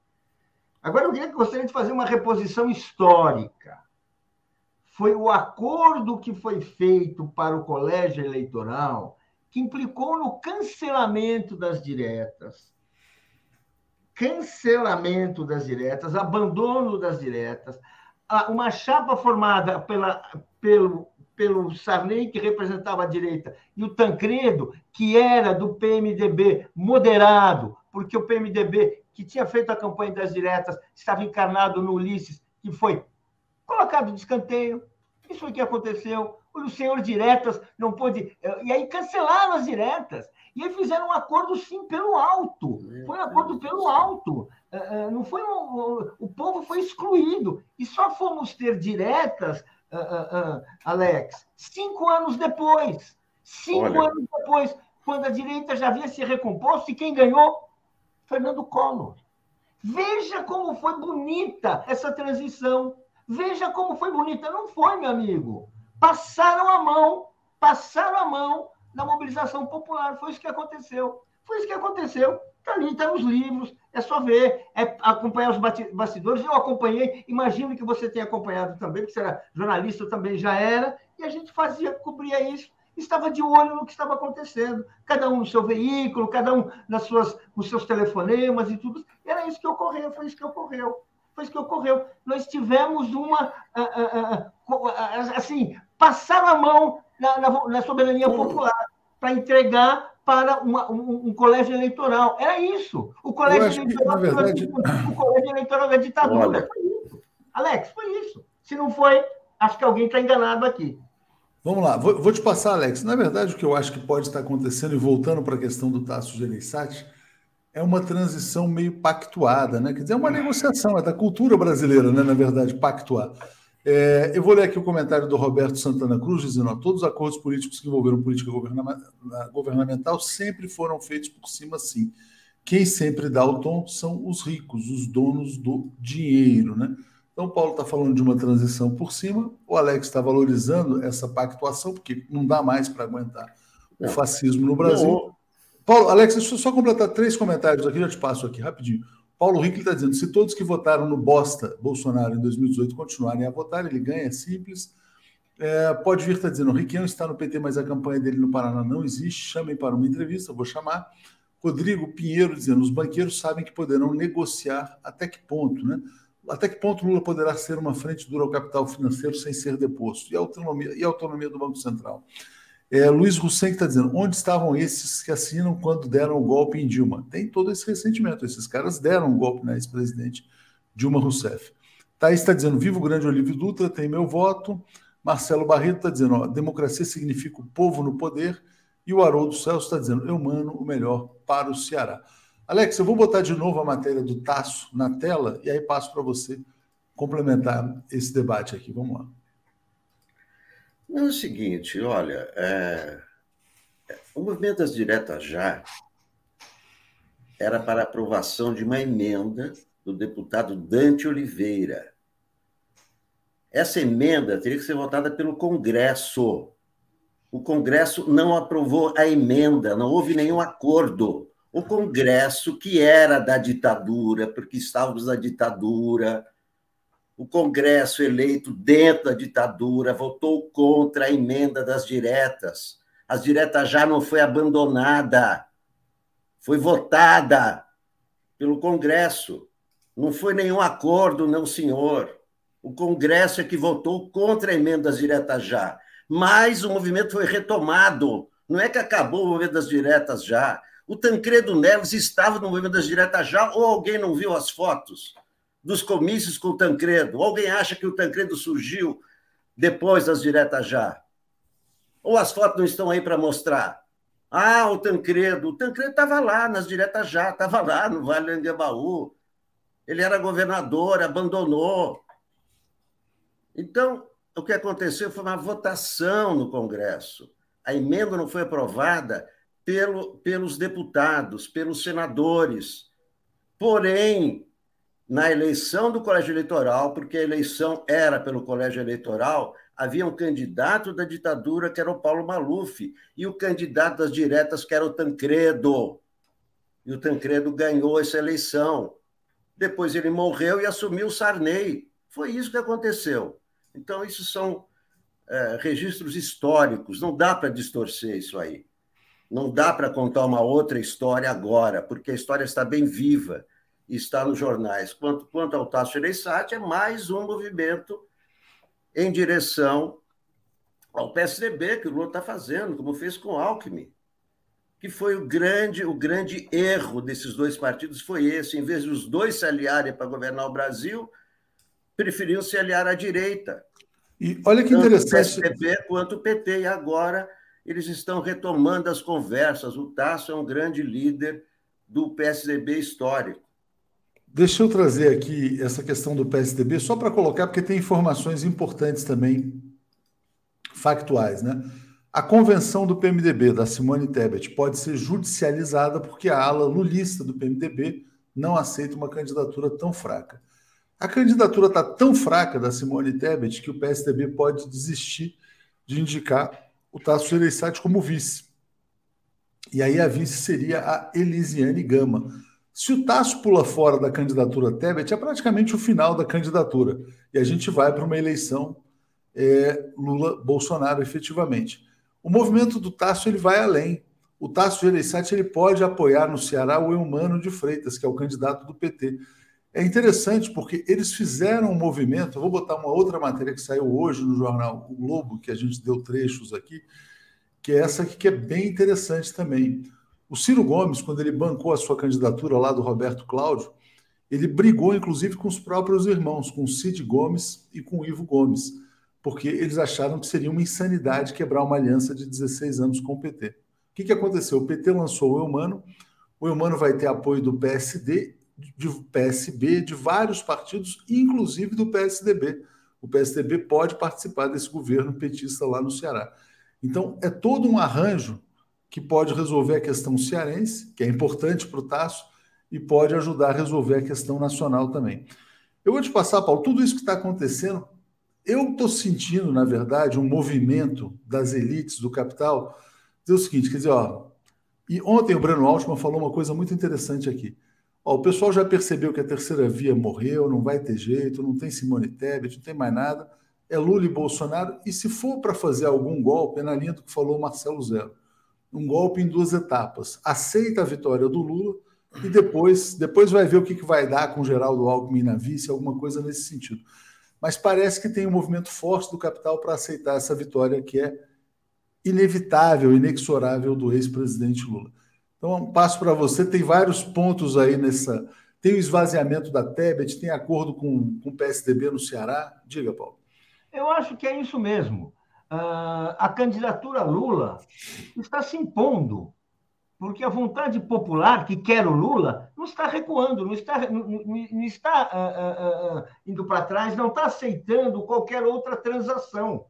Agora, eu queria, gostaria de fazer uma reposição histórica. Foi o acordo que foi feito para o colégio eleitoral que implicou no cancelamento das diretas, cancelamento das diretas, abandono das diretas, uma chapa formada pela, pelo, pelo Sarney, que representava a direita, e o Tancredo, que era do PMDB moderado, porque o PMDB, que tinha feito a campanha das diretas, estava encarnado no Ulisses, que foi colocado de escanteio. Isso foi o que aconteceu. O senhor diretas não pôde. Eh, e aí cancelaram as diretas. E aí fizeram um acordo, sim, pelo alto. Foi um acordo pelo alto. Eh, eh, não foi um, o povo foi excluído. E só fomos ter diretas, Alex, cinco anos depois. Cinco Olha. anos depois, quando a direita já havia se recomposto, e quem ganhou? Fernando Collor. Veja como foi bonita essa transição. Veja como foi bonita. Não foi, meu amigo. Passaram a mão, passaram a mão na mobilização popular. Foi isso que aconteceu. Foi isso que aconteceu. Está ali, está nos livros, é só ver, é acompanhar os bastidores. Eu acompanhei, imagino que você tenha acompanhado também, porque você era jornalista, também já era, e a gente fazia, cobria isso, estava de olho no que estava acontecendo, cada um no seu veículo, cada um nas suas, nos seus telefonemas e tudo. Era isso que ocorreu, foi isso que ocorreu. Foi isso que ocorreu. Nós tivemos uma. Assim, passar a mão na, na, na soberania popular para entregar para uma, um, um, colégio eleitoral. Era isso. O colégio eleitoral, que, verdade... o colégio eleitoral da ditadura. Olha. Foi isso. Alex, foi isso. Se não foi, acho que alguém está enganado aqui. Vamos lá, vou, vou, te passar, Alex. Na verdade, o que eu acho que pode estar acontecendo, e voltando para a questão do Tasso Gereissati, é uma transição meio pactuada, né? Quer dizer, é uma negociação, é da cultura brasileira, né? Na verdade, pactuar. É, eu vou ler aqui o comentário do Roberto Santana Cruz, dizendo: ó, todos os acordos políticos que envolveram política governamental sempre foram feitos por cima, sim. Quem sempre dá o tom são os ricos, os donos do dinheiro. Né? Então, Paulo está falando de uma transição por cima, o Alex está valorizando essa pactuação, porque não dá mais para aguentar o fascismo no Brasil. Não. Paulo, Alex, deixa eu só completar três comentários aqui, já te passo aqui rapidinho. Paulo Rick está dizendo: se todos que votaram no Bosta Bolsonaro em 2018 continuarem a votar, ele ganha, é simples. É, pode vir, está dizendo: o Riquião está no PT, mas a campanha dele no Paraná não existe. Chamem para uma entrevista, vou chamar. Rodrigo Pinheiro dizendo: os banqueiros sabem que poderão negociar até que ponto, né? Até que ponto Lula poderá ser uma frente dura ao capital financeiro sem ser deposto? E a autonomia, e a autonomia do Banco Central? É, Luiz Hussein está dizendo: onde estavam esses que assinam quando deram o golpe em Dilma? Tem todo esse ressentimento. Esses caras deram um golpe na ex-presidente Dilma Rousseff. Thaís está dizendo: viva o grande Olívio Dutra, tem meu voto. Marcelo Barreto está dizendo: ó, democracia significa o povo no poder. E o Haroldo Celso está dizendo: eu mano o melhor para o Ceará. Alex, eu vou botar de novo a matéria do Tasso na tela e aí passo para você complementar esse debate aqui. Vamos lá. É o seguinte, olha, é, o movimento das diretas já era para aprovação de uma emenda do deputado Dante Oliveira. Essa emenda teria que ser votada pelo Congresso. O Congresso não aprovou a emenda, não houve nenhum acordo. O Congresso, que era da ditadura, porque estávamos na ditadura, o Congresso eleito dentro da ditadura votou contra a emenda das diretas. As diretas já não foi abandonada, foi votada pelo Congresso. Não foi nenhum acordo, não, senhor. O Congresso é que votou contra a emenda das diretas já. Mas o movimento foi retomado. Não é que acabou o movimento das diretas já. O Tancredo Neves estava no movimento das diretas já, ou alguém não viu as fotos? dos comícios com o Tancredo? Alguém acha que o Tancredo surgiu depois das diretas já? Ou as fotos não estão aí para mostrar? Ah, o Tancredo. O Tancredo estava lá nas diretas já, estava lá no Vale do Anguebaú. Ele era governador, abandonou. Então, o que aconteceu foi uma votação no Congresso. A emenda não foi aprovada pelo, pelos deputados, pelos senadores. Porém, na eleição do colégio eleitoral, porque a eleição era pelo colégio eleitoral, havia um candidato da ditadura, que era o Paulo Maluf, e o candidato das diretas, que era o Tancredo. E o Tancredo ganhou essa eleição. Depois ele morreu e assumiu o Sarney. Foi isso que aconteceu. Então, isso são é, registros históricos, não dá para distorcer isso aí. Não dá para contar uma outra história agora, porque a história está bem viva e está nos jornais. Quanto, quanto ao Tasso Gereissati, é mais um movimento em direção ao PSDB que o Lula está fazendo, como fez com o Alckmin. Que foi o grande, o grande erro desses dois partidos foi esse. Em vez de os dois se aliarem para governar o Brasil, preferiam se aliar à direita. E olha que Tanto interessante. Tanto o PSDB quanto o PT. E agora eles estão retomando as conversas. O Tasso é um grande líder do PSDB histórico. Deixa eu trazer aqui essa questão do PSDB, só para colocar, porque tem informações importantes também, factuais, né? A convenção do PMDB, da Simone Tebet, pode ser judicializada porque a ala lulista do PMDB não aceita uma candidatura tão fraca. A candidatura está tão fraca da Simone Tebet que o PSDB pode desistir de indicar o Tasso Gereissati como vice. E aí a vice seria a Elisiane Gama se o Tasso pula fora da candidatura Tebet, é praticamente o final da candidatura. E a gente vai para uma eleição é, Lula-Bolsonaro, efetivamente. O movimento do Tasso ele vai além. O Tasso Gereissati ele pode apoiar no Ceará o Eumano de Freitas, que é o candidato do PT. É interessante porque eles fizeram um movimento. Vou botar uma outra matéria que saiu hoje no jornal O Globo, que a gente deu trechos aqui, que é essa aqui que é bem interessante também. O Ciro Gomes, quando ele bancou a sua candidatura lá do Roberto Cláudio, ele brigou inclusive com os próprios irmãos, com o Cid Gomes e com o Ivo Gomes, porque eles acharam que seria uma insanidade quebrar uma aliança de 16 anos com o PT. O que, que aconteceu? O PT lançou o Eumano, o Eumano vai ter apoio do PSD, de PSB, de vários partidos, inclusive do PSDB. O PSDB pode participar desse governo petista lá no Ceará. Então, é todo um arranjo que pode resolver a questão cearense, que é importante para o Tasso, e pode ajudar a resolver a questão nacional também. Eu vou te passar, Paulo, tudo isso que está acontecendo. Eu estou sentindo, na verdade, um movimento das elites do capital. Dizer o seguinte: quer dizer, ó, e ontem o Breno Altman falou uma coisa muito interessante aqui. Ó, o pessoal já percebeu que a terceira via morreu, não vai ter jeito, não tem Simone Tebet, não tem mais nada. É Lula e Bolsonaro. E se for para fazer algum golpe, é na linha do que falou o Marcelo Zero um golpe em duas etapas. Aceita a vitória do Lula e depois, depois vai ver o que, que vai dar com Geraldo Alckmin na vice, alguma coisa nesse sentido. Mas parece que tem um movimento forte do capital para aceitar essa vitória que é inevitável, inexorável do ex-presidente Lula. Então, um passo para você. Tem vários pontos aí nessa. Tem o esvaziamento da Tebet, tem acordo com, com o PSDB no Ceará. Diga, Paulo. Eu acho que é isso mesmo. Ah, a candidatura Lula está se impondo, porque a vontade popular que quer o Lula não está recuando, não está, não, não está uh, uh, uh, indo para trás, não está aceitando qualquer outra transação.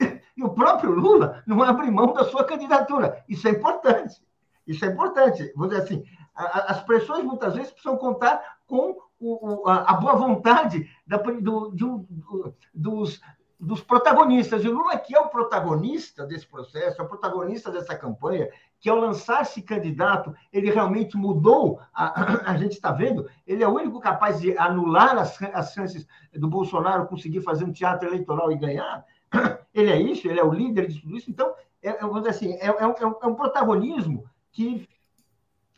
E o próprio Lula não abre mão da sua candidatura. Isso é importante. Isso é importante. Vou dizer assim, as pressões muitas vezes precisam contar com a boa vontade da, do, do, dos, dos protagonistas. E o Lula, que é o protagonista desse processo, é o protagonista dessa campanha, que ao lançar-se candidato, ele realmente mudou, a, a gente está vendo, ele é o único capaz de anular as, as chances do Bolsonaro conseguir fazer um teatro eleitoral e ganhar. Ele é isso, ele é o líder de tudo isso. Então, é, é, vamos dizer assim, é, é, um, é um protagonismo que,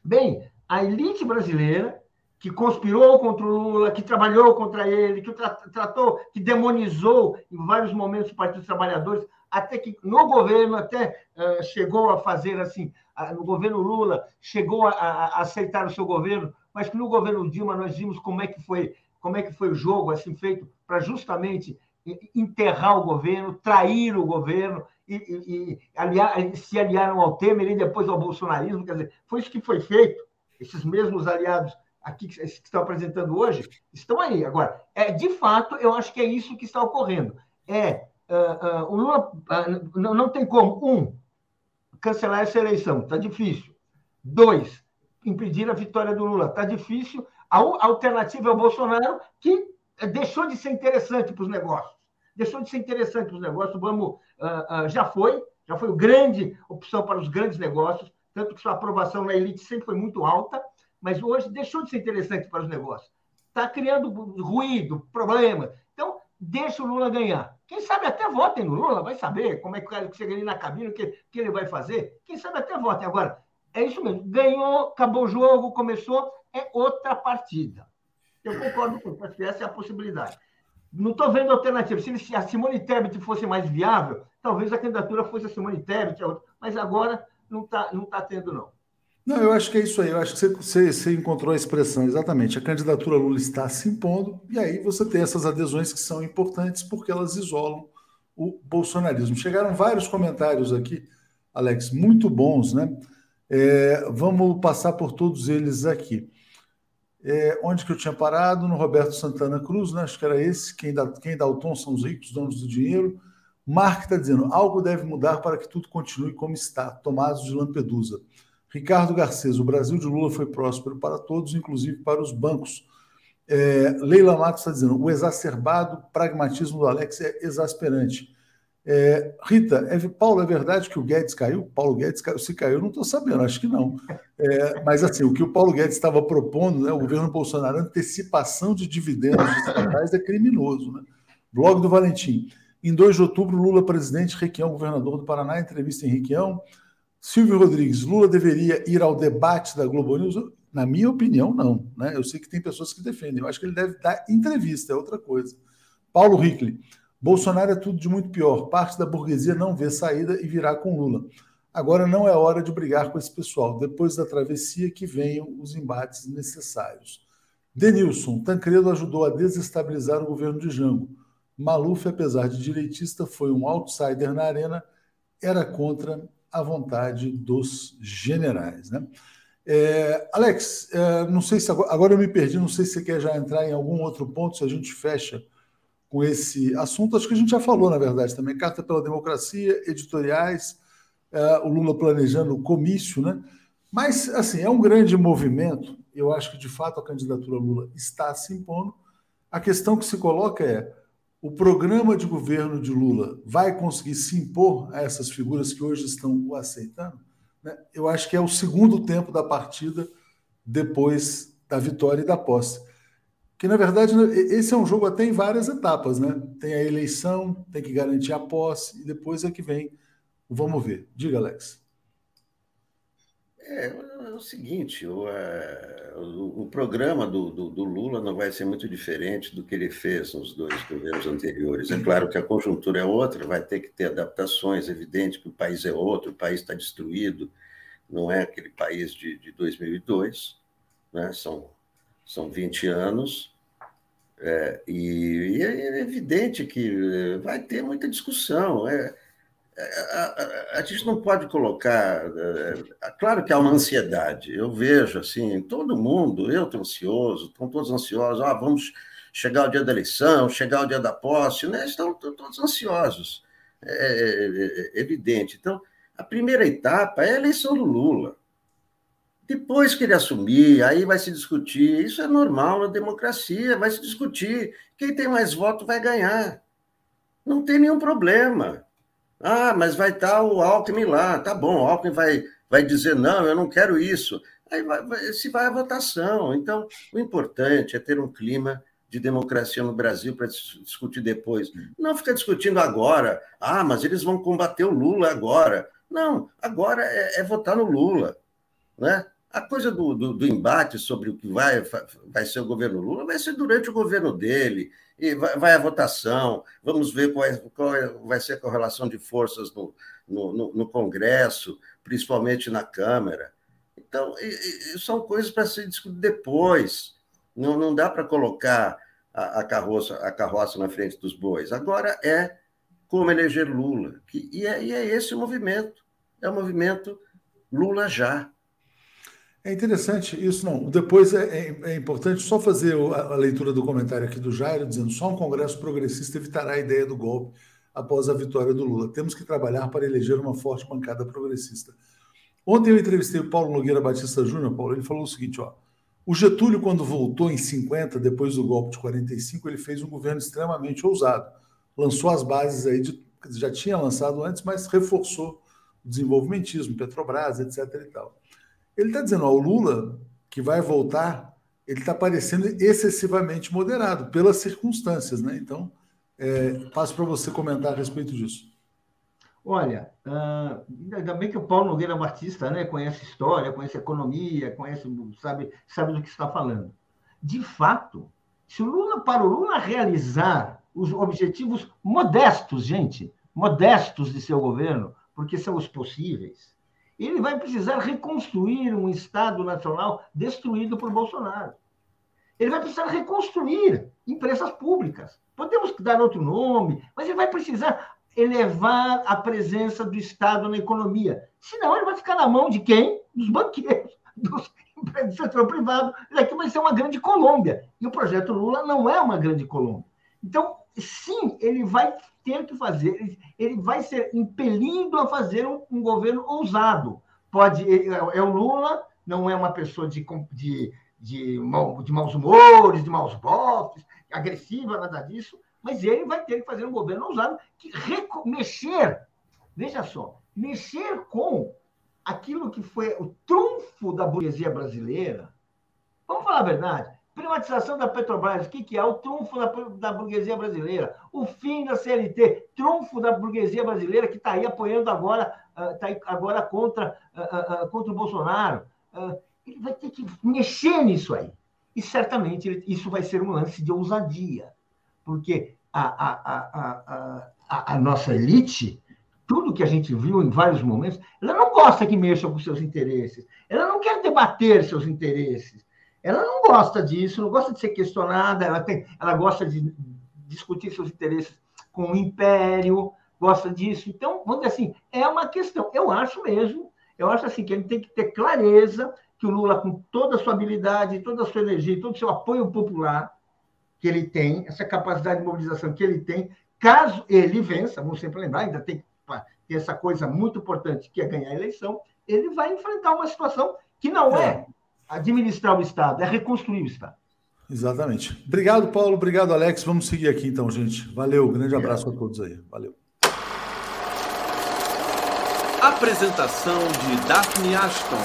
bem, a elite brasileira que conspirou contra o Lula, que trabalhou contra ele, que tratou, que demonizou em vários momentos o Partido dos Trabalhadores, até que no governo até uh, chegou a fazer assim, no governo Lula chegou a, a, aceitar o seu governo, mas que no governo Dilma nós vimos como é que foi, como é que foi o jogo assim feito para justamente enterrar o governo, trair o governo e, e, e aliar, se aliaram ao Temer e depois ao bolsonarismo, quer dizer, foi isso que foi feito. Esses mesmos aliados aqui que estão apresentando hoje estão aí. Agora, é, de fato, eu acho que é isso que está ocorrendo. É, uh, uh, o Lula uh, não, não tem como, um, cancelar essa eleição, está difícil. Dois, impedir a vitória do Lula, está difícil. A alternativa é o Bolsonaro, que deixou de ser interessante para os negócios. Deixou de ser interessante para os negócios. Vamos, uh, uh, já foi, já foi grande opção para os grandes negócios, tanto que sua aprovação na elite sempre foi muito alta, mas hoje deixou de ser interessante para os negócios. Está criando ruído, problema. Então, deixa o Lula ganhar. Quem sabe até votem no Lula, vai saber como é que ele chega ali na cabine, o que, que ele vai fazer. Quem sabe até votem. Agora, é isso mesmo. Ganhou, acabou o jogo, começou, é outra partida. Eu concordo com você, essa é a possibilidade. Não estou vendo alternativa. Se a Simone Tebet fosse mais viável, talvez a candidatura fosse a Simone Tebet, mas agora não está não tá tendo, não. Não, eu acho que é isso aí. Eu acho que você, você, você, encontrou a expressão exatamente. A candidatura Lula está se impondo, e aí você tem essas adesões que são importantes porque elas isolam o bolsonarismo. Chegaram vários comentários aqui, Alex, muito bons, né? É, vamos passar por todos eles aqui. É, onde que eu tinha parado? No Roberto Santana Cruz, né? acho que era esse. Quem dá, quem dá o tom são os ricos, donos do dinheiro. Mark está dizendo: algo deve mudar para que tudo continue como está. Tomás de Lampedusa. Ricardo Garcês: o Brasil de Lula foi próspero para todos, inclusive para os bancos. É, Leila Matos está dizendo: o exacerbado pragmatismo do Alex é exasperante. É, Rita, é, Paulo, é verdade que o Guedes caiu? Paulo Guedes caiu. Se caiu, não estou sabendo, acho que não. É, mas assim, o que o Paulo Guedes estava propondo, né, o governo Bolsonaro, antecipação de dividendos estatais é criminoso. Né? Blog do Valentim. Em 2 de outubro, Lula presidente, Requião, governador do Paraná, entrevista em Requião. Silvio Rodrigues, Lula deveria ir ao debate da Globo News? Na minha opinião, não. Né? Eu sei que tem pessoas que defendem. Eu acho que ele deve dar entrevista, é outra coisa. Paulo Rickley. Bolsonaro é tudo de muito pior. Parte da burguesia não vê saída e virá com Lula. Agora não é hora de brigar com esse pessoal. Depois da travessia que venham os embates necessários. Denilson, Tancredo ajudou a desestabilizar o governo de Jango. Maluf, apesar de direitista, foi um outsider na arena, era contra a vontade dos generais. Né? É, Alex, é, não sei se agora, agora eu me perdi, não sei se você quer já entrar em algum outro ponto, se a gente fecha com esse assunto. Acho que a gente já falou, na verdade, também. Carta pela Democracia, editoriais, é, o Lula planejando o comício, né? Mas, assim, é um grande movimento. Eu acho que, de fato, a candidatura Lula está se impondo. A questão que se coloca é: o programa de governo de Lula vai conseguir se impor a essas figuras que hoje estão o aceitando? Né? Eu acho que é o segundo tempo da partida depois da vitória e da posse que na verdade né, esse é um jogo até em várias etapas, né? Tem a eleição, tem que garantir a posse e depois é que vem vamos ver. Diga, Alex. É, é o seguinte, o, é, o, o programa do, do, do, Lula não vai ser muito diferente do que ele fez nos dois governos anteriores. É claro que a conjuntura é outra, vai ter que ter adaptações, é evidente que o país é outro, o país está destruído, não é aquele país de, de 2002, né? são são 20 anos, é, e, e, é evidente que vai ter muita discussão. É, é a, a, a, gente não pode colocar. É, claro que há uma ansiedade. Eu vejo assim, todo mundo, eu estou ansioso, estão todos ansiosos. Ah, vamos chegar o dia da eleição, chegar o dia da posse, né? Estão, todos ansiosos. É, é, é evidente. Então, a primeira etapa é a eleição do Lula. Depois que ele assumir, aí vai se discutir. Isso é normal na democracia, vai se discutir. Quem tem mais voto vai ganhar. Não tem nenhum problema. Ah, mas vai estar o Alckmin lá. Tá bom, o Alckmin vai, vai dizer, não, eu não quero isso. Aí vai, vai, se vai a votação. Então, o importante é ter um clima de democracia no Brasil para discutir depois. Não ficar discutindo agora. Ah, mas eles vão combater o Lula agora. Não, agora é, é votar no Lula. Né? A coisa do, do, do, embate sobre o que vai, vai ser o governo Lula vai ser durante o governo dele, e vai, vai a votação, vamos ver qual, é, qual é, vai ser a correlação de forças no, no, no, Congresso, principalmente na Câmara. Então, e, e são coisas para ser discutidas depois. Não, não dá para colocar a, a, carroça, a carroça na frente dos bois. Agora é como eleger Lula. Que, e, é, e é esse o movimento. É o movimento Lula já. É interessante isso, não. Depois é, é, é importante só fazer a, a, leitura do comentário aqui do Jairo, dizendo só um Congresso progressista evitará a ideia do golpe após a vitória do Lula. Temos que trabalhar para eleger uma forte bancada progressista. Ontem eu entrevistei o Paulo Nogueira Batista Júnior, Paulo, ele falou o seguinte, ó. O Getúlio, quando voltou em 50, depois do golpe de 45, ele fez um governo extremamente ousado. lançou as bases aí de já tinha lançado antes, mas reforçou o desenvolvimentismo, Petrobras, etc. E tal. Ele está dizendo, ó, o Lula, que vai voltar, ele está parecendo excessivamente moderado pelas circunstâncias, né? Então, é, passo para você comentar a respeito disso. Olha, uh, ainda bem que o Paulo Nogueira Batista né, conhece história, conhece economia, conhece, sabe, sabe do que está falando. De fato, se o Lula, para o Lula realizar os objetivos modestos, gente, modestos de seu governo, porque são os possíveis, ele vai precisar reconstruir um Estado nacional destruído por Bolsonaro. Ele vai precisar reconstruir empresas públicas. Podemos dar outro nome, mas ele vai precisar elevar a presença do Estado na economia. Senão, ele vai ficar na mão de quem? Dos banqueiros, dos do setor privado. Daqui vai ser uma grande Colômbia. E o projeto Lula não é uma grande Colômbia. Então, sim, ele vai ter que fazer, ele vai ser impelido a fazer um, um governo ousado. Pode, é, é, o Lula, não é uma pessoa de, de, de, mau, de maus humores, de maus bofes, agressiva, nada disso, mas ele vai ter que fazer um governo ousado que mexer, veja só, mexer com aquilo que foi o trunfo da burguesia brasileira. Vamos falar a verdade. Privatização da Petrobras, o que, que é? O trunfo da, da burguesia brasileira. O fim da CLT, trunfo da burguesia brasileira que está aí apoiando agora, está uh, agora contra, uh, uh, contra o Bolsonaro. ele vai ter que mexer nisso aí. E certamente isso vai ser um lance de ousadia, porque a, a, a, a nossa elite, tudo que a gente viu em vários momentos, ela não gosta que mexam com seus interesses, ela não quer debater seus interesses, ela não gosta disso, não gosta de ser questionada, ela, tem, ela gosta de discutir seus interesses com o império, gosta disso. Então, vamos dizer assim, é uma questão. Eu acho mesmo, eu acho assim que ele tem que ter clareza que o Lula, com toda a sua habilidade, toda a sua energia, todo o seu apoio popular que ele tem, essa capacidade de mobilização que ele tem, caso ele vença, vamos sempre lembrar, ainda tem que ter essa coisa muito importante que é ganhar a eleição, ele vai enfrentar uma situação que não é, é administrar o Estado, é reconstruir o Estado. Exatamente. Obrigado, Paulo. Obrigado, Alex. Vamos seguir aqui então, gente. Valeu. Grande abraço a todos aí. Valeu. Apresentação de Daphne Ashton.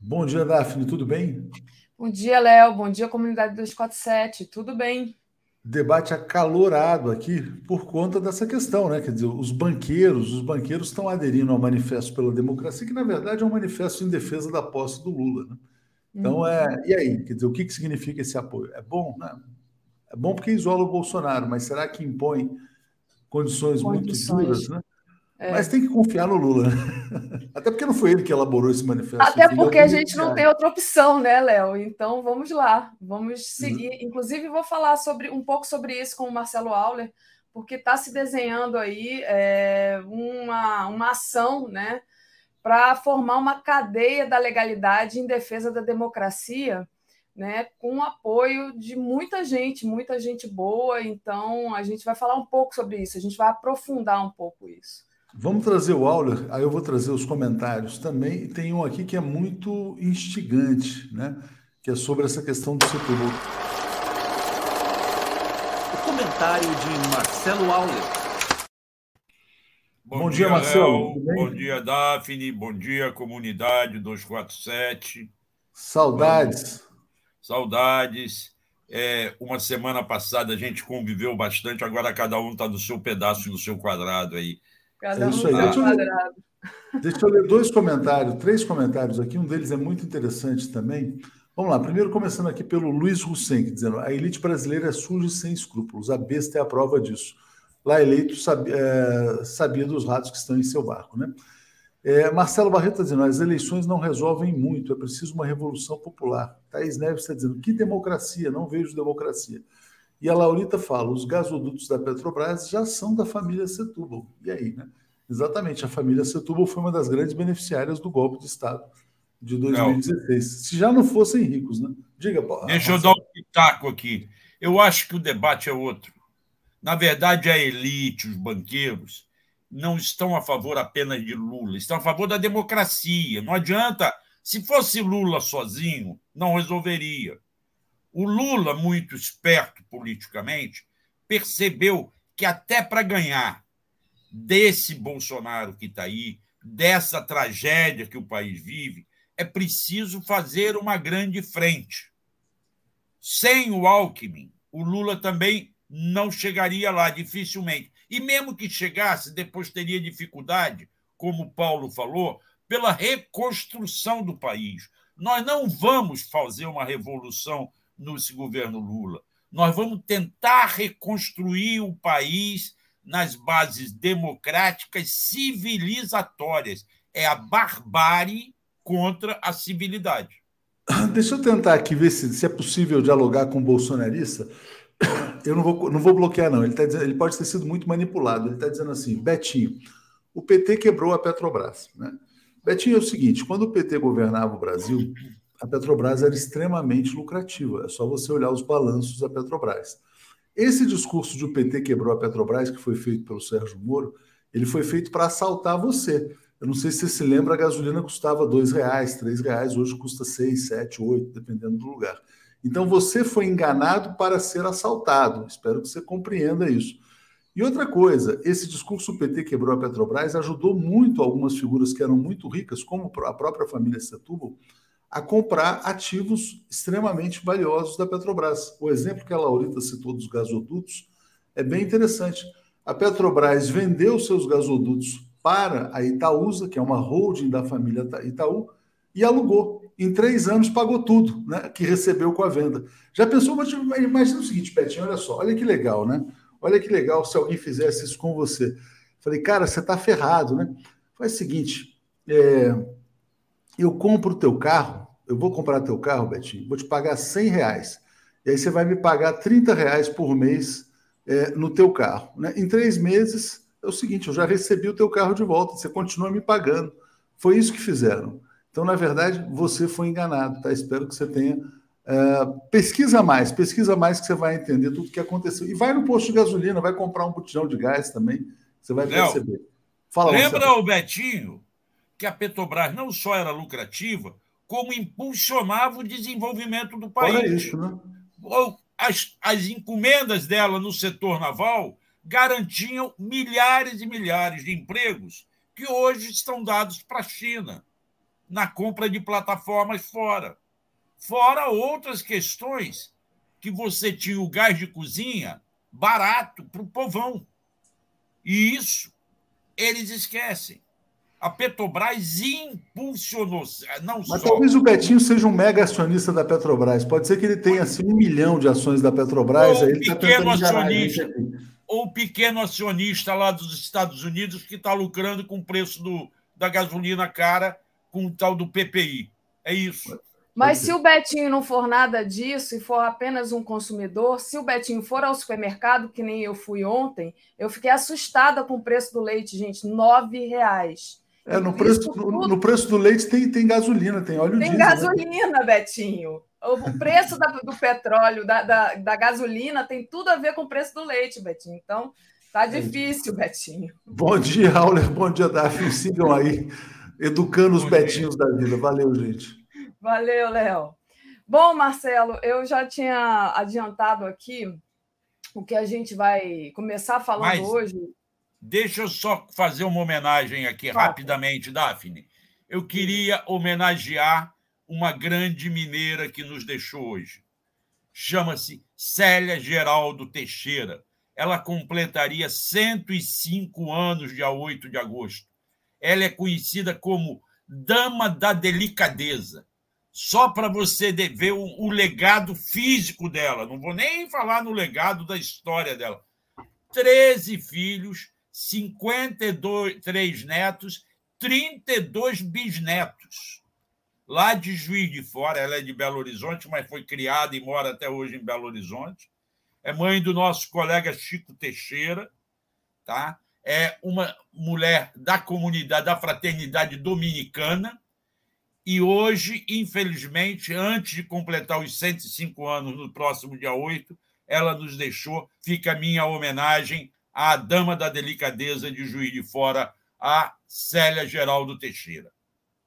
Bom dia, Daphne. Tudo bem? Bom dia, Léo. Bom dia, comunidade 247. Tudo bem? Debate acalorado aqui por conta dessa questão, né? Quer dizer, os banqueiros, os banqueiros estão aderindo ao manifesto pela democracia, que na verdade é um manifesto em defesa da posse do Lula. Né? Então é, e aí, quer dizer, o que, que significa esse apoio? É bom, né? É bom porque isola o Bolsonaro, mas será que impõe condições, condições. muito duras, né? É. Mas tem que confiar no Lula. Né? Até porque não foi ele que elaborou esse manifesto. Até porque a gente não tem outra opção, né, Léo? Então vamos lá, vamos seguir. Uhum. Inclusive, vou falar sobre um pouco sobre isso com o Marcelo Auler, porque está se desenhando aí é, uma, uma ação né, para formar uma cadeia da legalidade em defesa da democracia. Né, com o apoio de muita gente, muita gente boa. Então, a gente vai falar um pouco sobre isso, a gente vai aprofundar um pouco isso. Vamos trazer o Auler, aí eu vou trazer os comentários também. E tem um aqui que é muito instigante, né? Que é sobre essa questão do setor. O comentário de Marcelo Auler. Bom, bom dia, dia, Marcelo. Bom dia, Daphne. Bom dia, comunidade 247. Saudades. Saudades. É, uma semana passada a gente conviveu bastante, agora cada um está no seu pedaço, no seu quadrado aí. Cada é isso aí. Deixa eu, ler, deixa eu ler dois comentários, três comentários aqui. Um deles é muito interessante também. Vamos lá, primeiro começando aqui pelo Luiz Hussein, dizendo a elite brasileira é suja e sem escrúpulos. A besta é a prova disso. Lá eleito sabia, é, sabia dos ratos que estão em seu barco, né? É, Marcelo Barreto está dizendo, as eleições não resolvem muito, é preciso uma revolução popular. Thaís Neves está dizendo, que democracia? Não vejo democracia. E a Laurita fala: os gasodutos da Petrobras já são da família Setúbal. E aí, né? Exatamente, a família Setúbal foi uma das grandes beneficiárias do golpe de Estado de 2016. Não. Se já não fossem ricos, né? Diga, Paulo. Deixa eu dar um pitaco aqui. Eu acho que o debate é outro. Na verdade, a elite, os banqueiros, não estão a favor apenas de Lula, estão a favor da democracia. Não adianta. Se fosse Lula sozinho, não resolveria. O Lula, muito esperto politicamente, percebeu que até para ganhar desse Bolsonaro que está aí, dessa tragédia que o país vive, é preciso fazer uma grande frente. Sem o Alckmin, o Lula também não chegaria lá, dificilmente. E mesmo que chegasse, depois teria dificuldade, como o Paulo falou, pela reconstrução do país. Nós não vamos fazer uma revolução nesse governo Lula. Nós vamos tentar reconstruir o país nas bases democráticas civilizatórias. É a barbárie contra a civilidade. Deixa eu tentar aqui ver se, se é possível dialogar com o bolsonarista. Eu não vou, não vou bloquear, não. Ele, tá dizendo, ele pode ter sido muito manipulado. Ele está dizendo assim: Betinho, o PT quebrou a Petrobras. Né? Betinho é o seguinte: quando o PT governava o Brasil, a Petrobras era extremamente lucrativa. É só você olhar os balanços da Petrobras. Esse discurso de o PT quebrou a Petrobras, que foi feito pelo Sérgio Moro, ele foi feito para assaltar você. Eu não sei se você se lembra, a gasolina custava dois reais, três reais, hoje custa sete, oito, dependendo do lugar. Então você foi enganado para ser assaltado. Espero que você compreenda isso. E outra coisa, esse discurso o PT quebrou a Petrobras ajudou muito algumas figuras que eram muito ricas, como a própria família Setúbal, a comprar ativos extremamente valiosos da Petrobras. O exemplo que a Laurita citou dos gasodutos é bem interessante. A Petrobras vendeu seus gasodutos para a Itaúsa, que é uma holding da família Itaú, e alugou. Em três anos pagou tudo, né? Que recebeu com a venda. Já pensou? Imagina o seguinte, Petinho, olha só, olha que legal, né? Olha que legal se alguém fizesse isso com você. Falei, cara, você está ferrado, né? Faz o seguinte, é, eu compro o teu carro, eu vou comprar teu carro, Betinho, vou te pagar 100 reais. E aí você vai me pagar 30 reais por mês é, no teu carro. Né? Em três meses, é o seguinte, eu já recebi o teu carro de volta, você continua me pagando. Foi isso que fizeram. Então, na verdade, você foi enganado, tá? Espero que você tenha. Uh, pesquisa mais, pesquisa mais que você vai entender tudo o que aconteceu. E vai no posto de gasolina, vai comprar um botijão de gás também, você vai perceber. Fala, lembra o Betinho que a Petrobras não só era lucrativa, como impulsionava o desenvolvimento do país. Olha isso, né? As, as encomendas dela no setor naval garantiam milhares e milhares de empregos que hoje estão dados para a China na compra de plataformas fora. Fora outras questões que você tinha o gás de cozinha barato para o povão. E isso eles esquecem a Petrobras impulsionou. Não Mas só... talvez o Betinho seja um mega acionista da Petrobras. Pode ser que ele tenha assim, um milhão de ações da Petrobras. Ou aí tá pequeno tá acionista, ou pequeno acionista lá dos Estados Unidos que está lucrando com o preço do, da gasolina cara com o tal do PPI. É isso. Mas se o Betinho não for nada disso e for apenas um consumidor, se o Betinho for ao supermercado, que nem eu fui ontem, eu fiquei assustada com o preço do leite, gente, nove reais. É, no preço, no, no, preço do leite tem, tem gasolina, tem óleo Tem diesel, né? gasolina, né? Betinho. O preço da, do petróleo, da, da, da, gasolina, tem tudo a ver com o preço do leite, Betinho. Então, tá difícil, Betinho. Bom dia, Auler. Bom dia, Daphne. Sigam aí, educando os Betinhos da vida. Valeu, gente. Valeu, Léo. Bom, Marcelo, eu já tinha adiantado aqui o que a gente vai começar falando Mas... hoje Deixa eu só fazer uma homenagem aqui rapidamente, Daphne. Eu queria homenagear uma grande mineira que nos deixou hoje. Chama-se Célia Geraldo Teixeira. Ela completaria 105 anos dia 8 de agosto. Ela é conhecida como Dama da Delicadeza. Só para você ver o, o legado físico dela. Não vou nem falar no legado da história dela. 13 filhos, 53 netos, 32 bisnetos. Lá de Juiz de Fora, ela é de Belo Horizonte, mas foi criada e mora até hoje em Belo Horizonte. É mãe do nosso colega Chico Teixeira, tá? É uma mulher da comunidade, da fraternidade dominicana. E hoje, infelizmente, antes de completar os 105 anos, no próximo dia 8, ela nos deixou. Fica a minha homenagem a dama da delicadeza de Juiz de Fora, a Célia Geraldo Teixeira.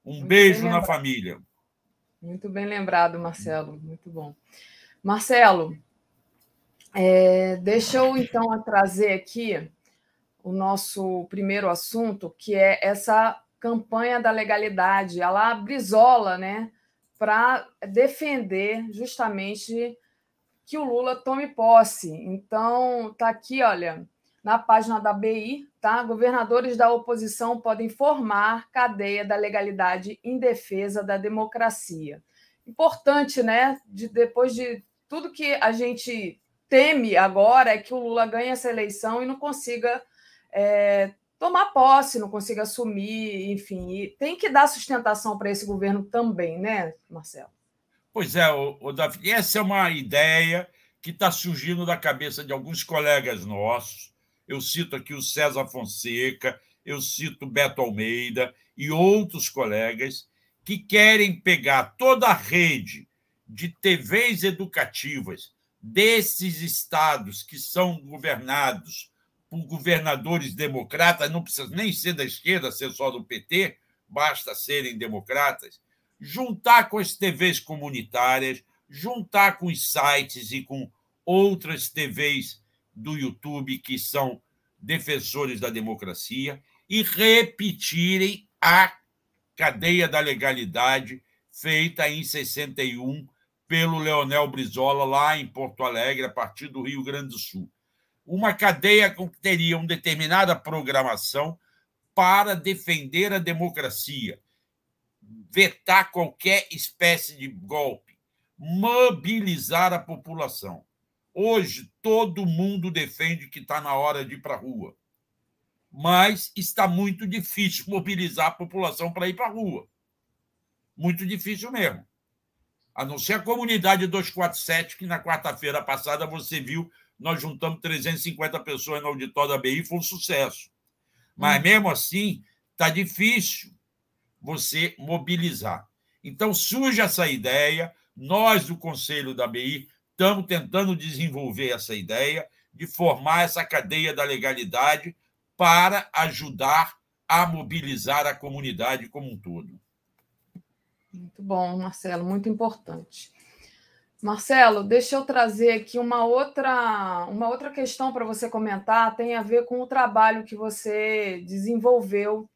Um Muito beijo na família. Muito bem lembrado, Marcelo. Muito bom. Marcelo, É, deixa eu então trazer aqui o nosso primeiro assunto, que é essa campanha da legalidade. Ela brisola, né, para defender justamente que o Lula tome posse. Então, tá aqui, olha, na página da BI, tá? Governadores da oposição podem formar cadeia da legalidade em defesa da democracia. Importante, né? De, depois de tudo que a gente teme agora é que o Lula ganhe essa eleição e não consiga é, tomar posse, não consiga assumir, enfim. tem que dar sustentação para esse governo também, né, Marcelo? Pois é, o, o Davi, essa é uma ideia que está surgindo da cabeça de alguns colegas nossos eu cito aqui o César Fonseca, eu cito Beto Almeida e outros colegas que querem pegar toda a rede de TVs educativas desses estados que são governados por governadores democratas, não precisa nem ser da esquerda, ser só do PT, basta serem democratas, juntar com as TVs comunitárias, juntar com os sites e com outras TVs do YouTube que são defensores da democracia e repetirem a cadeia da legalidade feita em 61 pelo Leonel Brizola lá em Porto Alegre, a partir do Rio Grande do Sul. Uma cadeia que teria uma determinada programação para defender a democracia, vetar qualquer espécie de golpe, mobilizar a população. Hoje, todo mundo defende que está na hora de ir para a rua. Mas está muito difícil mobilizar a população para ir para a rua. Muito difícil mesmo. A não ser a comunidade 247, que na quarta-feira passada você viu, nós juntamos 350 pessoas no auditório da BI, foi um sucesso. Mas hum. mesmo assim, está difícil você mobilizar. Então surge essa ideia, nós do Conselho da BI estamos tentando desenvolver essa ideia de formar essa cadeia da legalidade para ajudar a mobilizar a comunidade como um todo. Muito bom, Marcelo, muito importante. Marcelo, deixa eu trazer aqui uma outra, uma outra questão para você comentar, tem a ver com o trabalho que você desenvolveu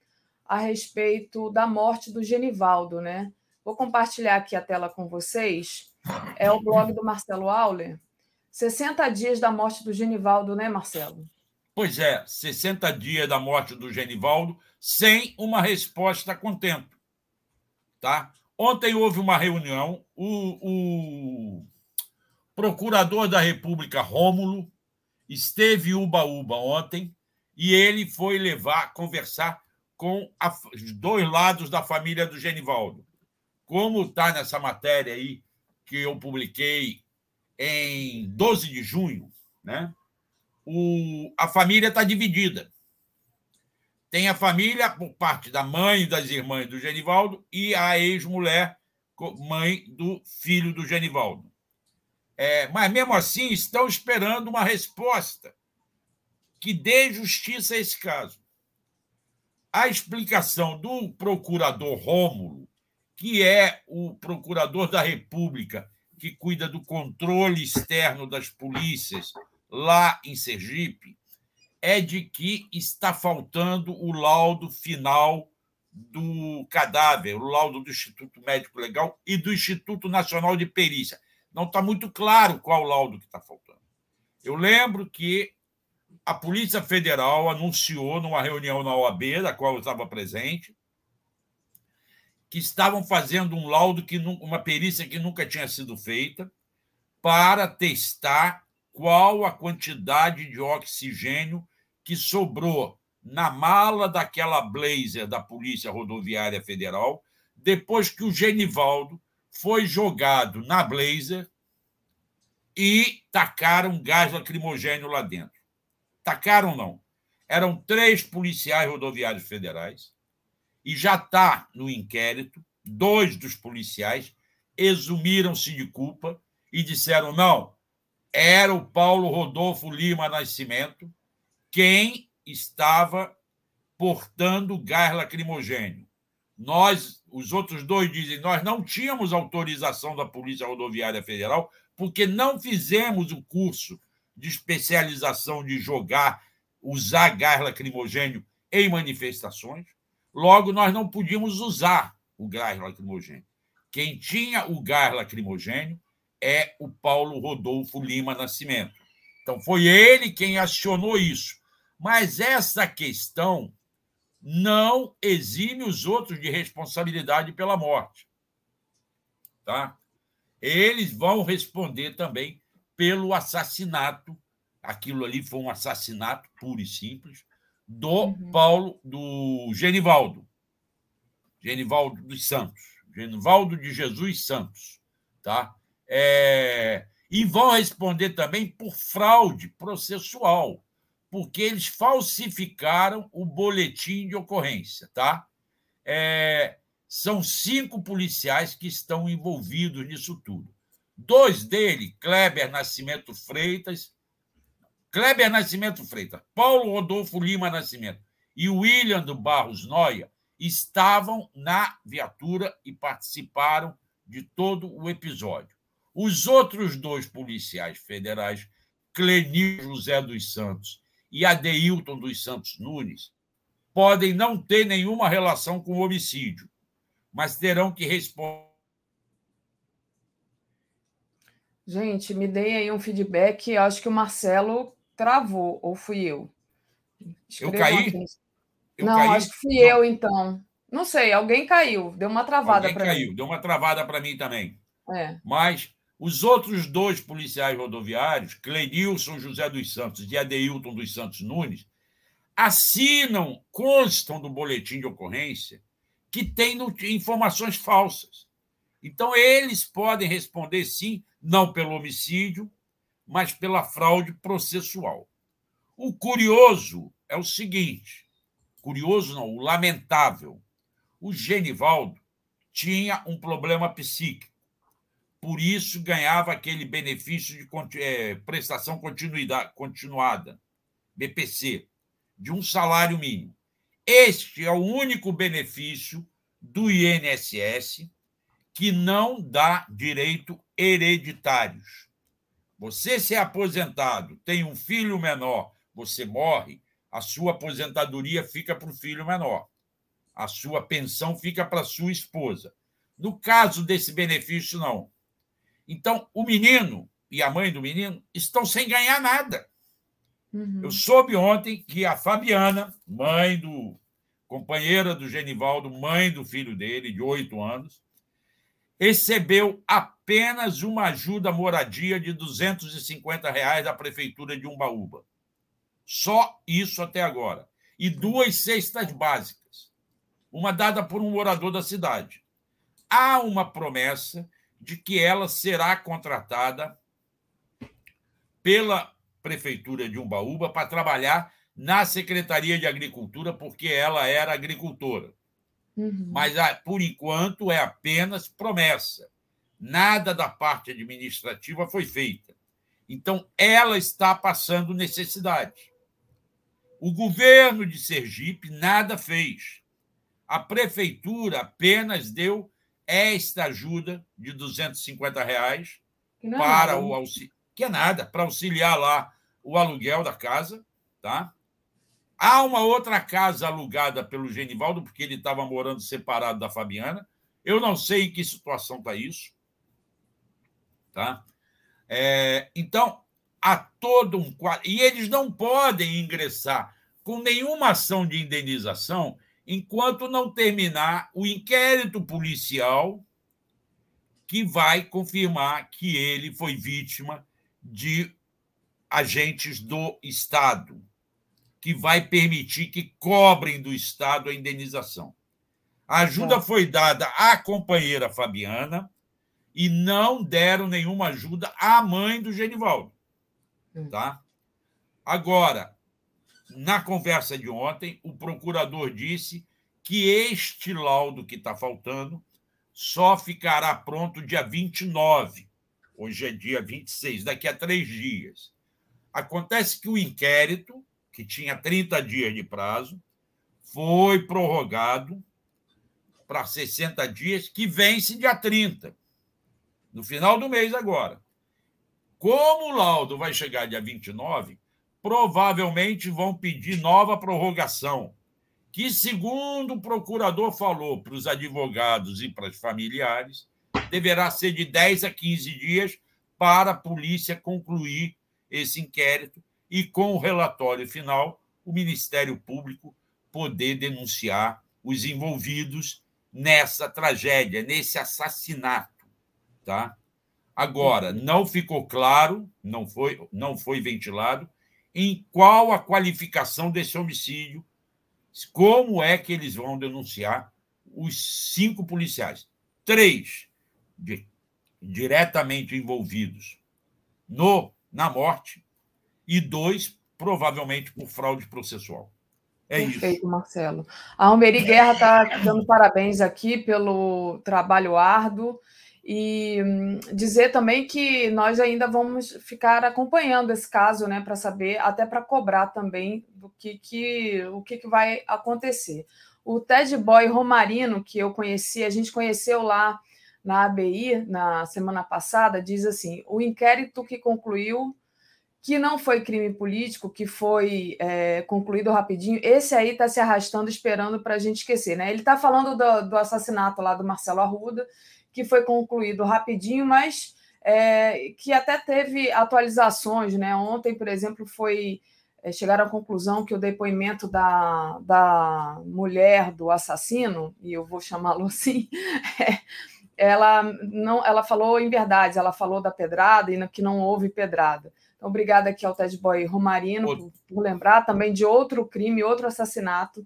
a respeito da morte do Genivaldo, né? Vou compartilhar aqui a tela com vocês é o blog do Marcelo Auler. 60 dias da morte do Genivaldo, né, Marcelo? Pois é, 60 dias da morte do Genivaldo sem uma resposta a. Tá? Ontem houve uma reunião, o, o procurador da República, Rômulo, esteve uba-uba ontem e ele foi levar, conversar com a, os dois lados da família do Genivaldo. Como está nessa matéria aí que eu publiquei em 12 de junho, né? O, a família está dividida. Tem a família por parte da mãe das irmãs do Genivaldo e a ex-mulher, mãe do filho do Genivaldo. É, mas, mesmo assim, estão esperando uma resposta que dê justiça a esse caso. A explicação do procurador Rômulo que é o procurador da República, que cuida do controle externo das polícias lá em Sergipe, é de que está faltando o laudo final do cadáver, o laudo do Instituto Médico Legal e do Instituto Nacional de Perícia. Não está muito claro qual o laudo que está faltando. Eu lembro que a Polícia Federal anunciou numa reunião na OAB, da qual eu estava presente, que estavam fazendo um laudo, que uma perícia que nunca tinha sido feita, para testar qual a quantidade de oxigênio que sobrou na mala daquela blazer da Polícia Rodoviária Federal, depois que o Genivaldo foi jogado na blazer e tacaram gás lacrimogênio lá dentro. Tacaram não. Eram três policiais rodoviários federais e já está no inquérito. Dois dos policiais exumiram-se de culpa e disseram: não, era o Paulo Rodolfo Lima Nascimento quem estava portando gás lacrimogênio. Nós, os outros dois dizem, nós não tínhamos autorização da Polícia Rodoviária Federal porque não fizemos o curso de especialização de jogar, usar gás lacrimogênio em manifestações. Logo, nós não podíamos usar o gás lacrimogênio. Quem tinha o gás lacrimogênio é o Paulo Rodolfo Lima Nascimento. Então, foi ele quem acionou isso. Mas essa questão não exime os outros de responsabilidade pela morte. Tá? Eles vão responder também pelo assassinato. Aquilo ali foi um assassinato puro e simples do uhum. Paulo, do Genivaldo. Genivaldo dos Santos. Genivaldo de Jesus Santos. Tá? É... E vão responder também por fraude processual, porque eles falsificaram o boletim de ocorrência. Tá? É... São cinco policiais que estão envolvidos nisso tudo. Dois dele, Kleber Nascimento Freitas, Kleber Nascimento Freitas, Paulo Rodolfo Lima Nascimento e William do Barros Noia estavam na viatura e participaram de todo o episódio. Os outros dois policiais federais, Clenil José dos Santos e Adeilton dos Santos Nunes, podem não ter nenhuma relação com o homicídio, mas terão que responder Gente, me deem aí um feedback. Acho que o Marcelo travou, ou fui eu? Eu caí? Eu não, caí? acho que fui não. eu, então. Não sei, alguém caiu, deu uma travada para mim. caiu, deu uma travada para mim também. É. Mas os outros dois policiais rodoviários, Clenilson José dos Santos e Adeilton dos Santos Nunes, assinam, constam do boletim de ocorrência que tem informações falsas. Então, eles podem responder sim não pelo homicídio, mas pela fraude processual. O curioso é o seguinte: curioso não, o lamentável. O Genivaldo tinha um problema psíquico, por isso ganhava aquele benefício de é, prestação continuada, BPC, de um salário mínimo. Este é o único benefício do INSS que não dá direito hereditários. Você se é aposentado, tem um filho menor, você morre, a sua aposentadoria fica para o filho menor. A sua pensão fica para sua esposa. No caso desse benefício, não. Então, o menino e a mãe do menino estão sem ganhar nada. Uhum. Eu soube ontem que a Fabiana, mãe do companheira do Genivaldo, mãe do filho dele, de oito anos, recebeu apenas uma ajuda moradia de 250 reais da prefeitura de Umbaúba. Só isso até agora. E duas cestas básicas, uma dada por um morador da cidade. Há uma promessa de que ela será contratada pela prefeitura de Umbaúba para trabalhar na Secretaria de Agricultura, porque ela era agricultora. Uhum. Mas, ah, por enquanto, é apenas promessa. Nada da parte administrativa foi feita. Então, ela está passando necessidade. O governo de Sergipe nada fez. A prefeitura apenas deu esta ajuda de 250 reais é para nada. o auxílio, que é nada, para auxiliar lá o aluguel da casa, tá? Há uma outra casa alugada pelo Genivaldo, porque ele estava morando separado da Fabiana. Eu não sei em que situação está isso. Tá? É, então, há todo um quadro. E eles não podem ingressar com nenhuma ação de indenização enquanto não terminar o inquérito policial que vai confirmar que ele foi vítima de agentes do Estado que vai permitir que cobrem do Estado a indenização. A ajuda foi dada à companheira Fabiana e não deram nenhuma ajuda à mãe do Genivaldo. Hum. Tá? Agora, na conversa de ontem, o procurador disse que este laudo que está faltando só ficará pronto dia 29. Hoje é dia 26, daqui a três dias. Acontece que o inquérito que tinha 30 dias de prazo, foi prorrogado para 60 dias, que vence dia 30, no final do mês agora. Como o laudo vai chegar dia 29, provavelmente vão pedir nova prorrogação, que, segundo o procurador falou para os advogados e para os familiares, deverá ser de 10 a 15 dias para a polícia concluir esse inquérito e, com o relatório final, o Ministério Público poder denunciar os envolvidos nessa tragédia, nesse assassinato, tá? Agora, não ficou claro, não foi, não foi ventilado em qual a qualificação desse homicídio, como é que eles vão denunciar os cinco policiais. Três de, diretamente envolvidos no na morte e dois provavelmente por fraude processual. É Perfeito, isso. Marcelo. A Almeri Guerra está dando parabéns aqui pelo trabalho árduo e hum, dizer também que nós ainda vamos ficar acompanhando esse caso, né, para saber, até para cobrar também do que, que o que, que vai acontecer. O Ted Boy Romarino, que eu conheci, a gente conheceu lá na ABI na semana passada, diz assim: o inquérito que concluiu que não foi crime político, que foi é, concluído rapidinho, esse aí está se arrastando, esperando para a gente esquecer. Né? Ele está falando do, do, assassinato lá do Marcelo Arruda, que foi concluído rapidinho, mas é, que até teve atualizações. Né? Ontem, por exemplo, foi é, chegaram à conclusão que o depoimento da, da mulher do assassino, e eu vou chamá-lo assim, ela não ela falou em verdade, ela falou da pedrada e que não houve pedrada. Obrigada aqui ao Ted Boy Romarino por, por, lembrar também de outro crime, outro assassinato.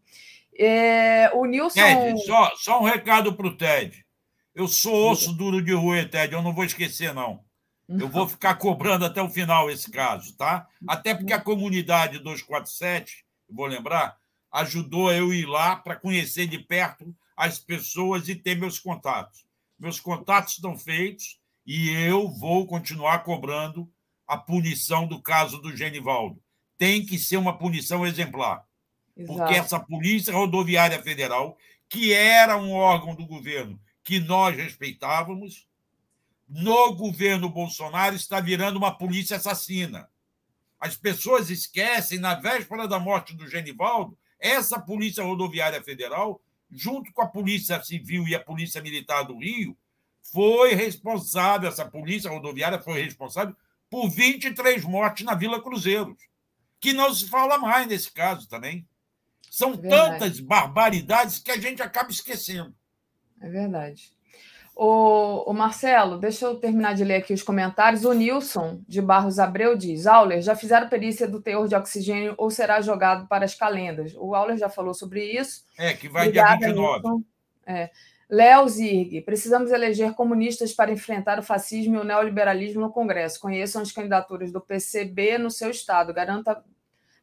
É, o Nilson. Ted, só, só um recado para o Ted. Eu sou osso duro de rua, Ted, eu não vou esquecer, não. Eu vou ficar cobrando até o final esse caso, tá? Até porque a comunidade 247, vou lembrar, ajudou eu ir lá para conhecer de perto as pessoas e ter meus contatos. Meus contatos estão feitos e eu vou continuar cobrando a punição do caso do Genivaldo. Tem que ser uma punição exemplar. Exato. Porque essa Polícia Rodoviária Federal, que era um órgão do governo que nós respeitávamos, no governo Bolsonaro está virando uma polícia assassina. As pessoas esquecem, na véspera da morte do Genivaldo, essa Polícia Rodoviária Federal, junto com a Polícia Civil e a Polícia Militar do Rio, foi responsável, essa Polícia Rodoviária foi responsável por 23 mortes na Vila Cruzeiros, que não se fala mais nesse caso também. São é tantas barbaridades que a gente acaba esquecendo. É verdade. O, o, Marcelo, deixa eu terminar de ler aqui os comentários. O Nilson, de Barros Abreu, diz: Auler, já fizeram perícia do teor de oxigênio ou será jogado para as calendas? O Auler já falou sobre isso. É, que vai Obrigada, dia 29. Nilson. É. Léo Zirg, precisamos eleger comunistas para enfrentar o fascismo e o neoliberalismo no Congresso. Conheçam as candidaturas do PCB no seu estado. Garanta,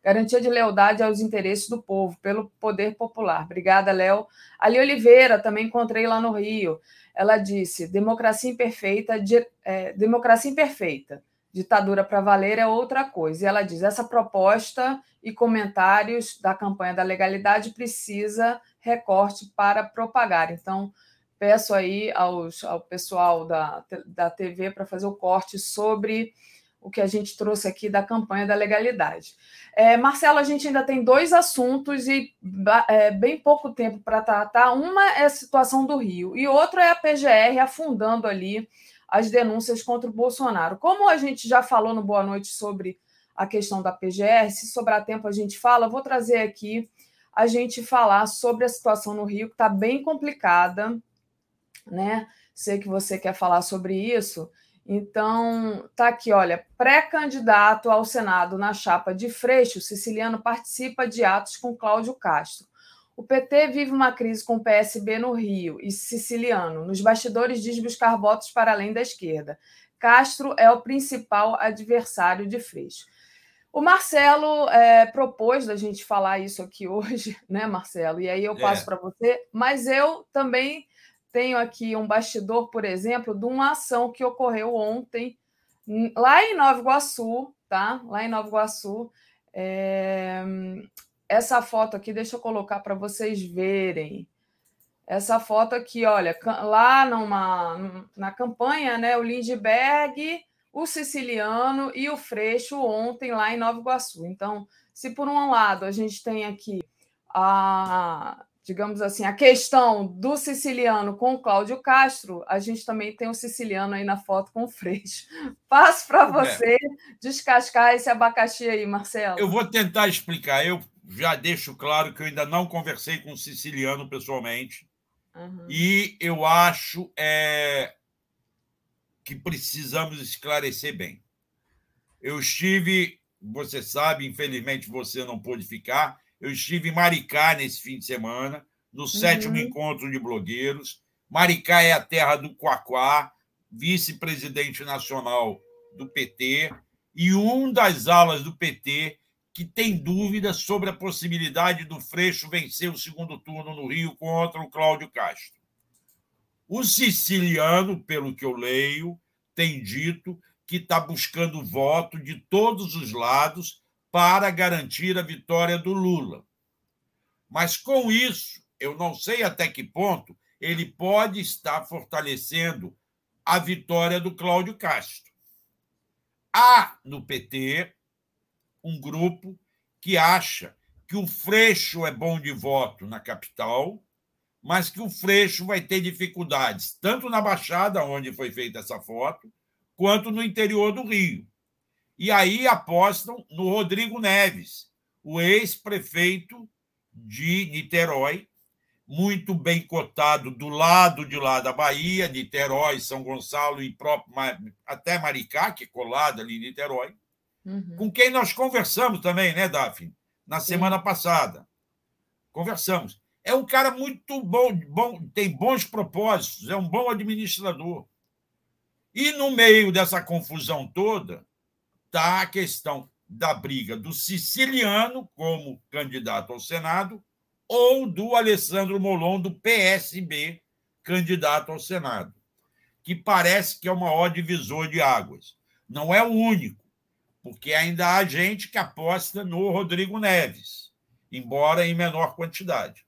garantia de lealdade aos interesses do povo, pelo poder popular. Obrigada, Léo. Ali Oliveira, também encontrei lá no Rio. Ela disse: democracia imperfeita, é, democracia imperfeita. Ditadura para valer é outra coisa. E ela diz: essa proposta e comentários da campanha da legalidade precisa recorte para propagar. Então, peço aí aos, ao pessoal da, da TV para fazer o corte sobre o que a gente trouxe aqui da campanha da legalidade. É, Marcelo, a gente ainda tem dois assuntos e é, bem pouco tempo para tratar. Uma é a situação do Rio e outro é a PGR afundando ali as denúncias contra o Bolsonaro. Como a gente já falou no Boa Noite sobre a questão da PGR, se sobrar tempo a gente fala, vou trazer aqui a gente falar sobre a situação no Rio, que está bem complicada, né? Sei que você quer falar sobre isso. Então, tá aqui, olha, pré-candidato ao Senado na chapa de Freixo, Siciliano participa de atos com Cláudio Castro. O PT vive uma crise com o PSB no Rio e Siciliano, nos bastidores, diz buscar votos para além da esquerda. Castro é o principal adversário de Freixo. O Marcelo é, propôs da gente falar isso aqui hoje, né, Marcelo? E aí eu passo é. para você, mas eu também tenho aqui um bastidor, por exemplo, de uma ação que ocorreu ontem lá em Nova Iguaçu, tá? Lá em Nova Iguaçu. É... Essa foto aqui, deixa eu colocar para vocês verem. Essa foto aqui, olha, lá numa, na campanha, né? O Lindbergh o Siciliano e o Freixo ontem lá em Nova Iguaçu. Então, se por um lado a gente tem aqui a, digamos assim, a questão do siciliano com o Cláudio Castro, a gente também tem o siciliano aí na foto com o Freixo. Passo para é. você é. descascar esse abacaxi aí, Marcelo. Eu vou tentar explicar. Eu já deixo claro que eu ainda não conversei com o siciliano pessoalmente. Uhum. E eu acho é, que precisamos esclarecer bem. Eu estive, você sabe, infelizmente você não pôde ficar, eu estive em Maricá nesse fim de semana, no uhum. sétimo encontro de blogueiros. Maricá é a terra do Quaquá, vice-presidente nacional do PT, e um das alas do PT que tem dúvidas sobre a possibilidade do Freixo vencer o segundo turno no Rio contra o Cláudio Castro. O siciliano, pelo que eu leio, tem dito que está buscando voto de todos os lados para garantir a vitória do Lula. Mas com isso, eu não sei até que ponto ele pode estar fortalecendo a vitória do Cláudio Castro. Há no PT um grupo que acha que o Freixo é bom de voto na capital, mas que o Freixo vai ter dificuldades, tanto na Baixada, onde foi feita essa foto, quanto no interior do Rio. E aí apostam no Rodrigo Neves, o ex-prefeito de Niterói, muito bem cotado do lado de lá da Bahia, Niterói, São Gonçalo e próprio, até Maricá, que é colado ali em Niterói, uhum. com quem nós conversamos também, né, Daphne? Na semana Sim. passada. Conversamos. É um cara muito bom, bom, tem bons propósitos, é um bom administrador. E no meio dessa confusão toda, está a questão da briga do siciliano como candidato ao Senado ou do Alessandro Molon, do PSB, candidato ao Senado, que parece que é o maior divisor de águas. Não é o único, porque ainda há gente que aposta no Rodrigo Neves, embora em menor quantidade.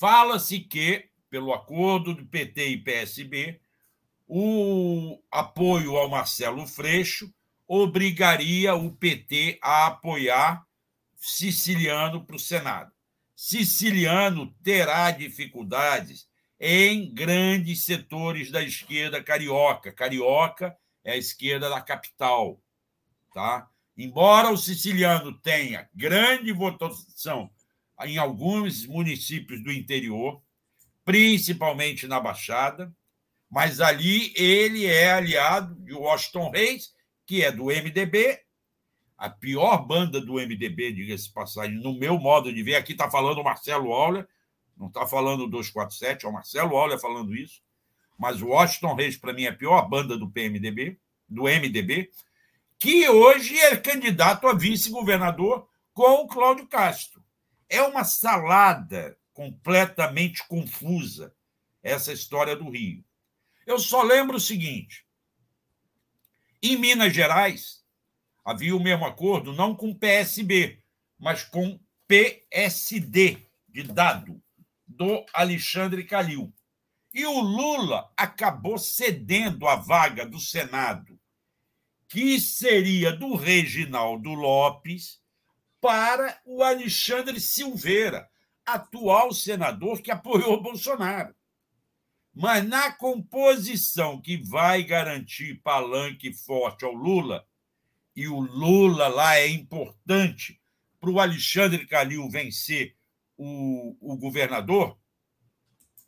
Fala-se que, pelo acordo do PT e PSB, o apoio ao Marcelo Freixo obrigaria o PT a apoiar Siciliano para o Senado. Siciliano terá dificuldades em grandes setores da esquerda carioca. Carioca é a esquerda da capital, tá? Embora o siciliano tenha grande votação em alguns municípios do interior, principalmente na Baixada, mas ali ele é aliado de Washington Reis, que é do MDB, a pior banda do MDB, diga-se passagem, no meu modo de ver. Aqui está falando o Marcelo Auler, não está falando o 247, é o Marcelo Auler falando isso. Mas o Washington Reis, para mim, é a pior banda do PMDB, do MDB, que hoje é candidato a vice-governador com o Cláudio Castro. É uma salada completamente confusa essa história do Rio. Eu só lembro o seguinte: em Minas Gerais, havia o mesmo acordo, não com PSB, mas com PSD, de dado, do Alexandre Calil. E o Lula acabou cedendo a vaga do Senado, que seria do Reginaldo Lopes, para o Alexandre Silveira, atual senador que apoiou Bolsonaro. Mas na composição que vai garantir palanque forte ao Lula, e o Lula lá é importante para o Alexandre Calil vencer o, o governador,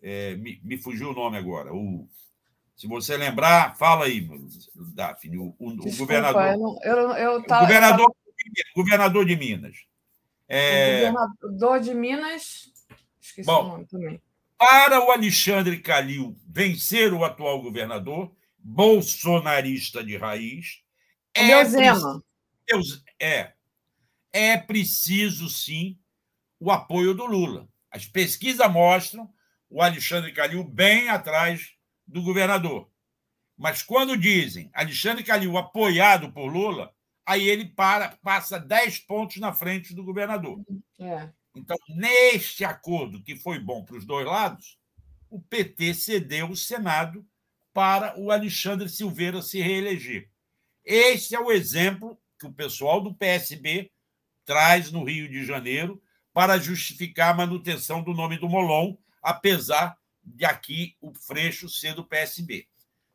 é, me, me, fugiu o nome agora. O, se você lembrar, fala aí, Daphne. O, o, Desculpa, o governador. Eu não, eu, eu tava, governador, governador de Minas. É... O governador de Minas. Esqueci Bom, o nome também. Para o Alexandre Calil vencer o atual governador, bolsonarista de raiz, é preciso, é, é preciso, sim, o apoio do Lula. As pesquisas mostram o Alexandre Calil bem atrás do governador. Mas quando dizem Alexandre Calil apoiado por Lula, aí ele para, passa 10 pontos na frente do governador. É. Então, neste acordo, que foi bom para os dois lados, o PT cedeu o Senado para o Alexandre Silveira se reeleger. Esse é o exemplo que o pessoal do PSB traz no Rio de Janeiro para justificar a manutenção do nome do Molon, apesar de aqui o Freixo ser do PSB.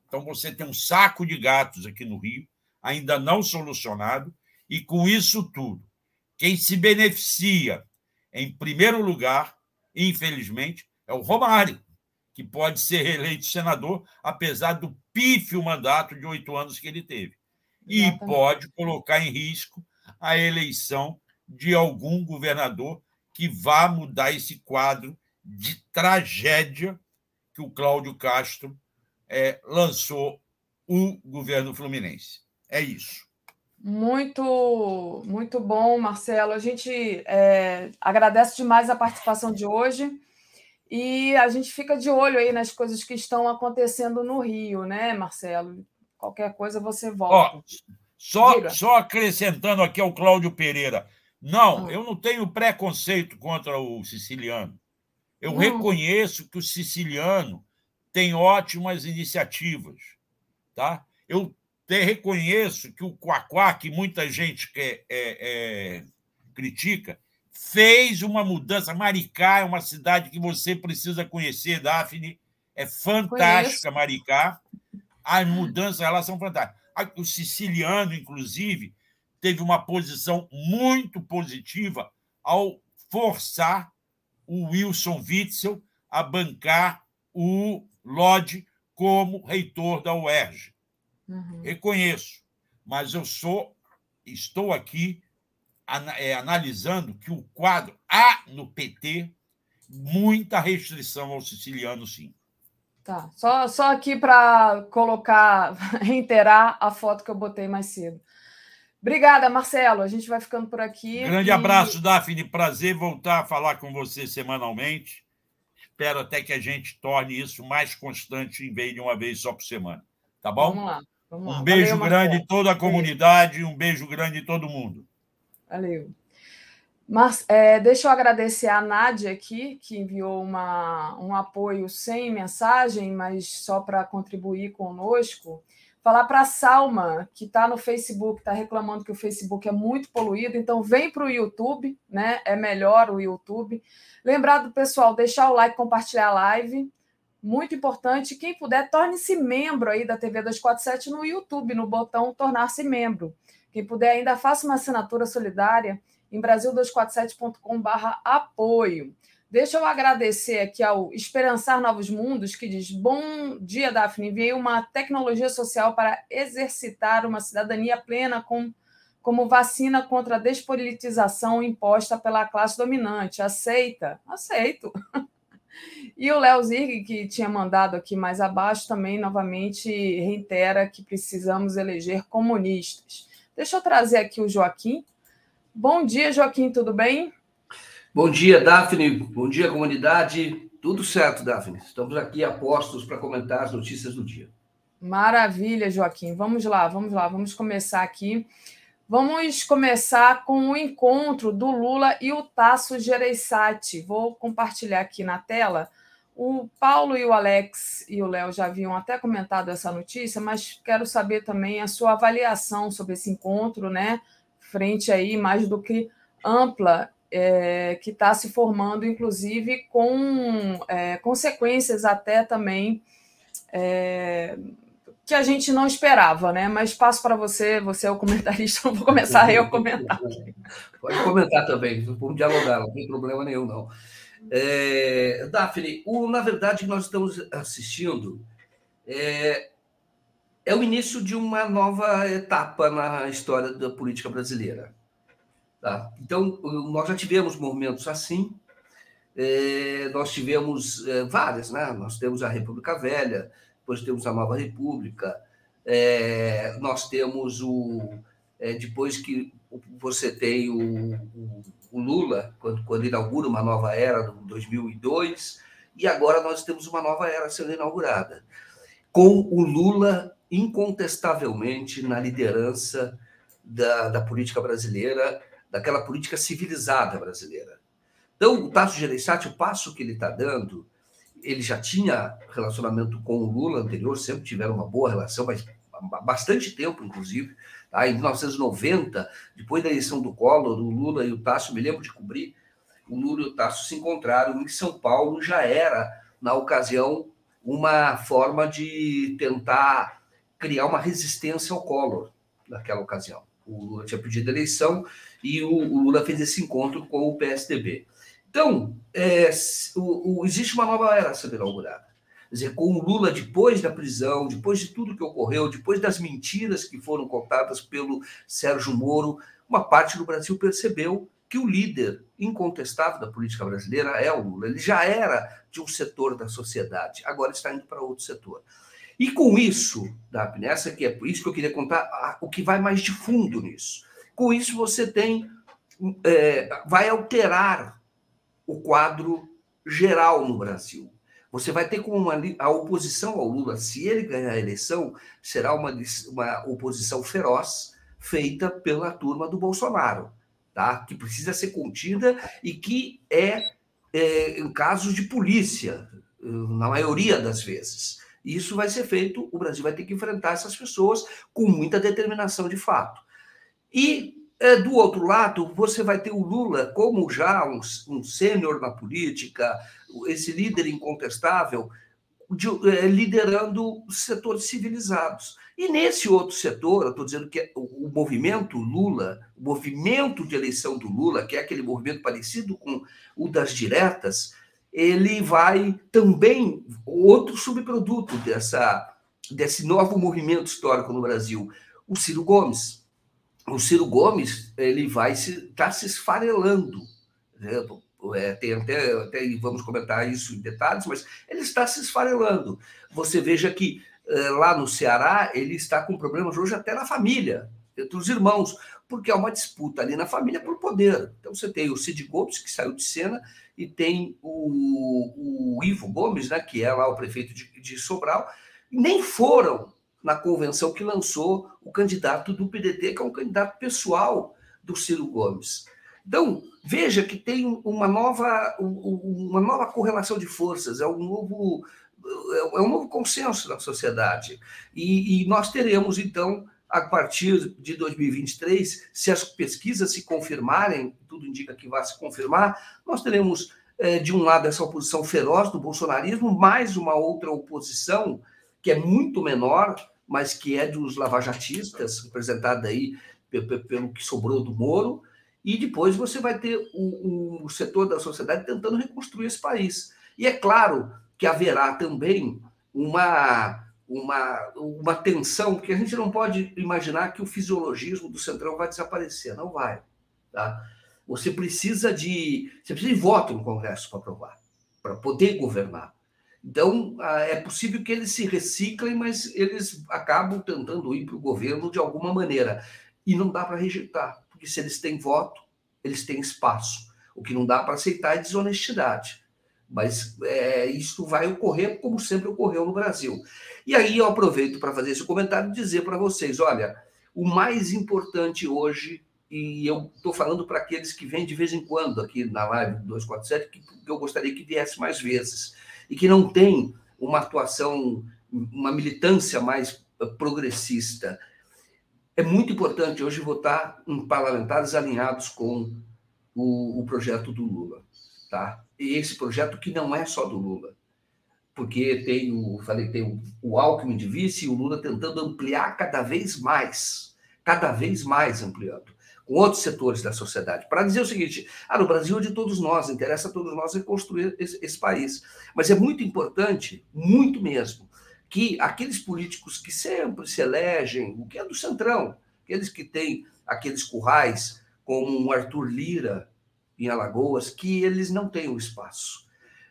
Então você tem um saco de gatos aqui no Rio, ainda não solucionado, e com isso tudo, quem se beneficia, em primeiro lugar, infelizmente, é o Romário, que pode ser reeleito senador, apesar do pífio mandato de oito anos que ele teve. E Exatamente. pode colocar em risco a eleição de algum governador que vá mudar esse quadro de tragédia que o Cláudio Castro é, lançou o governo fluminense. É isso. Muito, muito bom, Marcelo. A gente é, agradece demais a participação de hoje e a gente fica de olho aí nas coisas que estão acontecendo no Rio, né, Marcelo? Qualquer coisa você volta. Ó, só, só acrescentando aqui ao Cláudio Pereira. Não, hum. eu não tenho preconceito contra o siciliano. Eu hum. reconheço que o siciliano tem ótimas iniciativas. Tá? Eu te reconheço que o Quaquá, que muita gente é, é, critica, fez uma mudança. Maricá é uma cidade que você precisa conhecer, Daphne. É fantástica, Conheço. Maricá. As mudanças elas são fantásticas. O siciliano, inclusive, teve uma posição muito positiva ao forçar o Wilson Witzel a bancar o Lodge como reitor da UERJ. Uhum. Reconheço, mas eu sou, estou aqui é, analisando que o quadro há no PT muita restrição ao siciliano, sim. Tá, só, só aqui para colocar, reiterar a foto que eu botei mais cedo. Obrigada, Marcelo. A gente vai ficando por aqui. Grande e... abraço, Daphne. Prazer voltar a falar com você semanalmente. Espero até que a gente torne isso mais constante em vez de uma vez só por semana. Tá bom? Vamos lá. Vamos um beijo Valeu, grande em toda a comunidade, um beijo grande todo mundo. Valeu. Mas é, deixa eu agradecer a Nádia aqui, que enviou uma, um apoio sem mensagem, mas só para contribuir conosco. Falar para a Salma, que está no Facebook, está reclamando que o Facebook é muito poluído, então vem para o YouTube, né? É melhor o YouTube. Lembrar do pessoal, deixar o like, compartilhar a live. Muito importante. Quem puder, torne-se membro aí da TV 247 no YouTube, no botão tornar-se membro. Quem puder ainda faça uma assinatura solidária em brasil247.com/apoio. Deixa eu agradecer aqui ao Esperançar Novos Mundos, que diz: Bom dia, Daphne. Enviei uma tecnologia social para exercitar uma cidadania plena com, como vacina contra a despolitização imposta pela classe dominante. Aceita? Aceito. E o Léo Zirg, que tinha mandado aqui mais abaixo, também novamente reitera que precisamos eleger comunistas. Deixa eu trazer aqui o Joaquim. Bom dia, Joaquim, tudo bem? Bom dia, Daphne. Bom dia, comunidade. Tudo certo, Daphne. Estamos aqui a postos para comentar as notícias do dia. Maravilha, Joaquim. Vamos lá, vamos lá, vamos começar aqui. Vamos começar com o encontro do Lula e o Tasso Gereissati. Vou compartilhar aqui na tela. O Paulo e o Alex e o Léo já haviam até comentado essa notícia, mas quero saber também a sua avaliação sobre esse encontro, né? Frente aí mais do que ampla, é, que está se formando, inclusive, com é, consequências até também é, que a gente não esperava, né? Mas passo para você, você é o comentarista, vou começar eu a comentar. Pode comentar também, vamos dialogar, não tem problema nenhum, não. É, Daphne, o, na verdade, nós estamos assistindo é, é o início de uma nova etapa na história da política brasileira. Tá? Então, nós já tivemos momentos assim, é, nós tivemos é, várias, né? Nós temos a República Velha, depois temos a Nova República, é, nós temos o. É, depois que você tem o, o o Lula, quando, quando inaugura uma nova era, em 2002, e agora nós temos uma nova era sendo inaugurada, com o Lula incontestavelmente na liderança da, da política brasileira, daquela política civilizada brasileira. Então, o Tasso Gereissati, o passo que ele está dando, ele já tinha relacionamento com o Lula anterior, sempre tiveram uma boa relação, mas há bastante tempo, inclusive. Tá? Em 1990, depois da eleição do Collor, o Lula e o Tasso, me lembro de cobrir, o Lula e o Tasso se encontraram em São Paulo, já era, na ocasião, uma forma de tentar criar uma resistência ao Collor, naquela ocasião. O Lula tinha pedido eleição e o, Lula fez esse encontro com o PSDB. Então, é, o, o, existe uma nova era sendo inaugurada. Quer dizer, com o Lula, depois da prisão, depois de tudo que ocorreu, depois das mentiras que foram contadas pelo Sérgio Moro, uma parte do Brasil percebeu que o líder incontestável da política brasileira é o Lula. Ele já era de um setor da sociedade, agora está indo para outro setor. E com isso, Daphne, essa que é por isso que eu queria contar o que vai mais de fundo nisso. Com isso, você tem. É, vai alterar o quadro geral no Brasil. Você vai ter como uma, a oposição ao Lula, se ele ganhar a eleição, será uma, uma oposição feroz feita pela turma do Bolsonaro, tá? que precisa ser contida e que é, é em casos de polícia, na maioria das vezes. Isso vai ser feito, o Brasil vai ter que enfrentar essas pessoas com muita determinação de fato. E do outro lado, você vai ter o Lula como já um, um sênior na política, esse líder incontestável, de, é, liderando setores civilizados. E nesse outro setor, eu estou dizendo que é o movimento Lula, o movimento de eleição do Lula, que é aquele movimento parecido com o das diretas, ele vai também, outro subproduto dessa, desse novo movimento histórico no Brasil, o Ciro Gomes o Ciro Gomes ele vai se tá se esfarelando. Né? É, tem até, até vamos comentar isso em detalhes, mas ele está se esfarelando. Você veja que é, lá no Ceará ele está com problemas hoje até na família, entre os irmãos, porque há uma disputa ali na família por poder. Então você tem o Cid Gomes, que saiu de cena, e tem o, o Ivo Gomes, né, que é lá o prefeito de, de Sobral, nem foram na convenção que lançou o candidato do PDT, que é um candidato pessoal do Ciro Gomes. Então, veja que tem uma nova, uma nova correlação de forças, é um novo, é um novo consenso na sociedade. E, e nós teremos, então, a partir de 2023, se as pesquisas se confirmarem, tudo indica que vai se confirmar, nós teremos, eh, de um lado, essa oposição feroz do bolsonarismo, mais uma outra oposição que é muito menor, mas que é dos lavajatistas, representada aí pelo que sobrou do Moro, e depois você vai ter o, o, setor da sociedade tentando reconstruir esse país. E é claro que haverá também uma, uma, uma tensão, porque a gente não pode imaginar que o fisiologismo do Centrão vai desaparecer, não vai. Tá? Você precisa de você precisa de voto no Congresso para aprovar, para poder governar. Então, ah, é possível que eles se reciclem, mas eles acabam tentando ir para o governo de alguma maneira. E não dá para rejeitar, porque se eles têm voto, eles têm espaço. O que não dá para aceitar é desonestidade. Mas é, isso vai ocorrer como sempre ocorreu no Brasil. E aí eu aproveito para fazer esse comentário e dizer para vocês: olha, o mais importante hoje, e eu estou falando para aqueles que vêm de vez em quando aqui na live 247, que eu gostaria que viesse mais vezes e que não tem uma atuação, uma militância mais eh, progressista. É muito importante hoje votar em parlamentares alinhados com o, o projeto do Lula, tá? E esse projeto que não é só do Lula, porque tem o, falei, tem o, o Alckmin de vice e o Lula tentando ampliar cada vez mais, cada vez mais ampliando com outros setores da sociedade, para dizer o seguinte: ah, no Brasil é de todos nós, interessa a todos nós reconstruir esse, esse país. Mas é muito importante, muito mesmo, que aqueles políticos que sempre se elegem, o que é do Centrão, aqueles que têm aqueles currais, como o Arthur Lira em Alagoas, que eles não tenham espaço.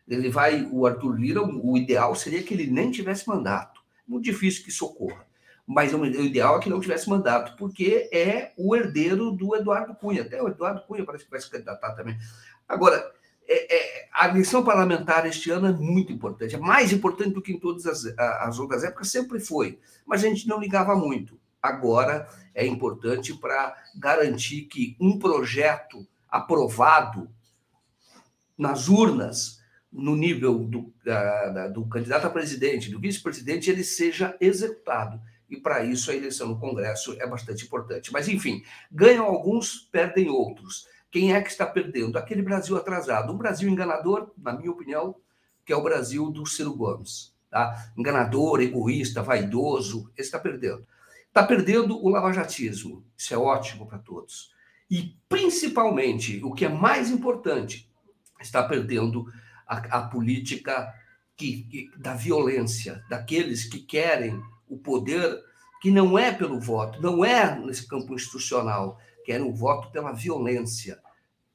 Ele vai, o Arthur Lira, o ideal seria que ele nem tivesse mandato. Muito difícil que isso ocorra mas o ideal é que não tivesse mandato, porque é o herdeiro do Eduardo Cunha. Até o Eduardo Cunha parece que vai se candidatar também. Agora, é, é, a eleição parlamentar este ano é muito importante, é mais importante do que em todas as, as outras épocas, sempre foi, mas a gente não ligava muito. Agora é importante para garantir que um projeto aprovado nas urnas no nível do, da, do candidato a presidente, do vice-presidente, ele seja executado. E para isso a eleição no Congresso é bastante importante. Mas, enfim, ganham alguns, perdem outros. Quem é que está perdendo? Aquele Brasil atrasado. Um Brasil enganador, na minha opinião, que é o Brasil do Ciro Gomes. Tá? Enganador, egoísta, vaidoso, esse está perdendo. Está perdendo o lavajatismo. Isso é ótimo para todos. E, principalmente, o que é mais importante, está perdendo a, a política que, que, da violência, daqueles que querem o poder, que não é pelo voto, não é nesse campo institucional, querem o voto pela violência,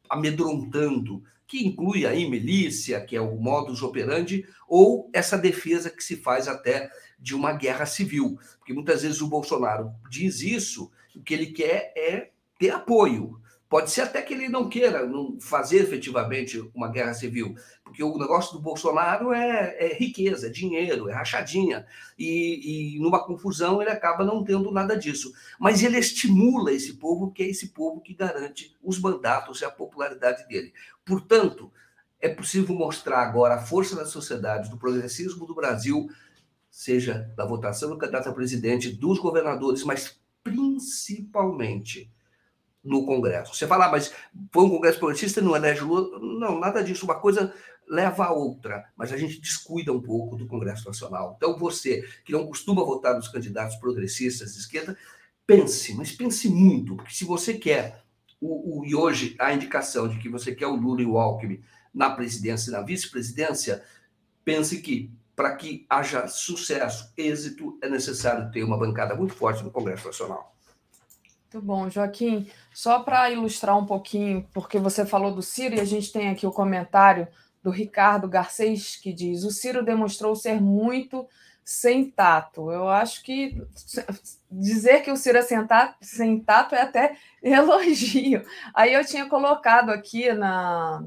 amedrontando, que inclui aí milícia, que é o modus operandi, ou essa defesa que se faz até de uma guerra civil. Porque muitas vezes o Bolsonaro diz isso, o que ele quer é ter apoio. Pode ser até que ele não queira fazer efetivamente uma guerra civil, porque o negócio do Bolsonaro é, é riqueza, é dinheiro, é rachadinha. E, e, numa confusão ele acaba não tendo nada disso. Mas ele estimula esse povo, que é esse povo que garante os mandatos e a popularidade dele. Portanto, é possível mostrar agora a força da sociedade, do progressismo do Brasil, seja da votação do candidato a presidente, dos governadores, mas principalmente no Congresso. Você fala, ah, mas foi um Congresso progressista não elege Lula? Não, nada disso. Uma coisa leva a outra, mas a gente descuida um pouco do Congresso Nacional. Então, você que não costuma votar nos candidatos progressistas de esquerda, pense, mas pense muito, porque se você quer, o, o, e hoje a indicação de que você quer o Lula e o Alckmin na presidência e na vice-presidência, pense que para que haja sucesso, êxito, é necessário ter uma bancada muito forte no Congresso Nacional. Muito bom, Joaquim. Só para ilustrar um pouquinho, porque você falou do Ciro e a gente tem aqui o comentário do Ricardo Garcês que diz: o Ciro demonstrou ser muito sem tato. Eu acho que dizer que o Ciro é sem tato, sem tato é até elogio. Aí eu tinha colocado aqui na,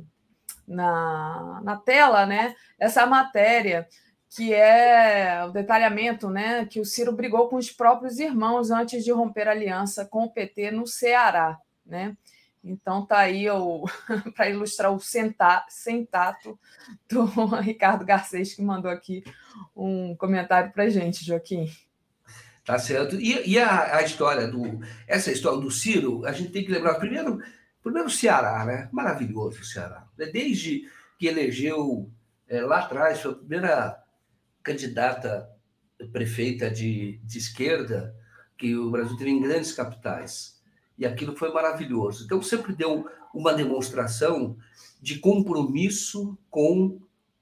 na, na tela né, essa matéria que é o detalhamento, né, que o Ciro brigou com os próprios irmãos antes de romper aliança com o PT no Ceará, né? Então tá aí para ilustrar o senta, sentato do Ricardo Garcês que mandou aqui um comentário para gente, Joaquim. Tá certo. E, e a, a, história do essa história do Ciro, a gente tem que lembrar primeiro, primeiro o Ceará, né? Maravilhoso o Ceará. Desde que elegeu é, lá atrás, foi a primeira candidata prefeita de, de esquerda que o Brasil teve em grandes capitais. E aquilo foi maravilhoso. Então, sempre deu uma demonstração de compromisso com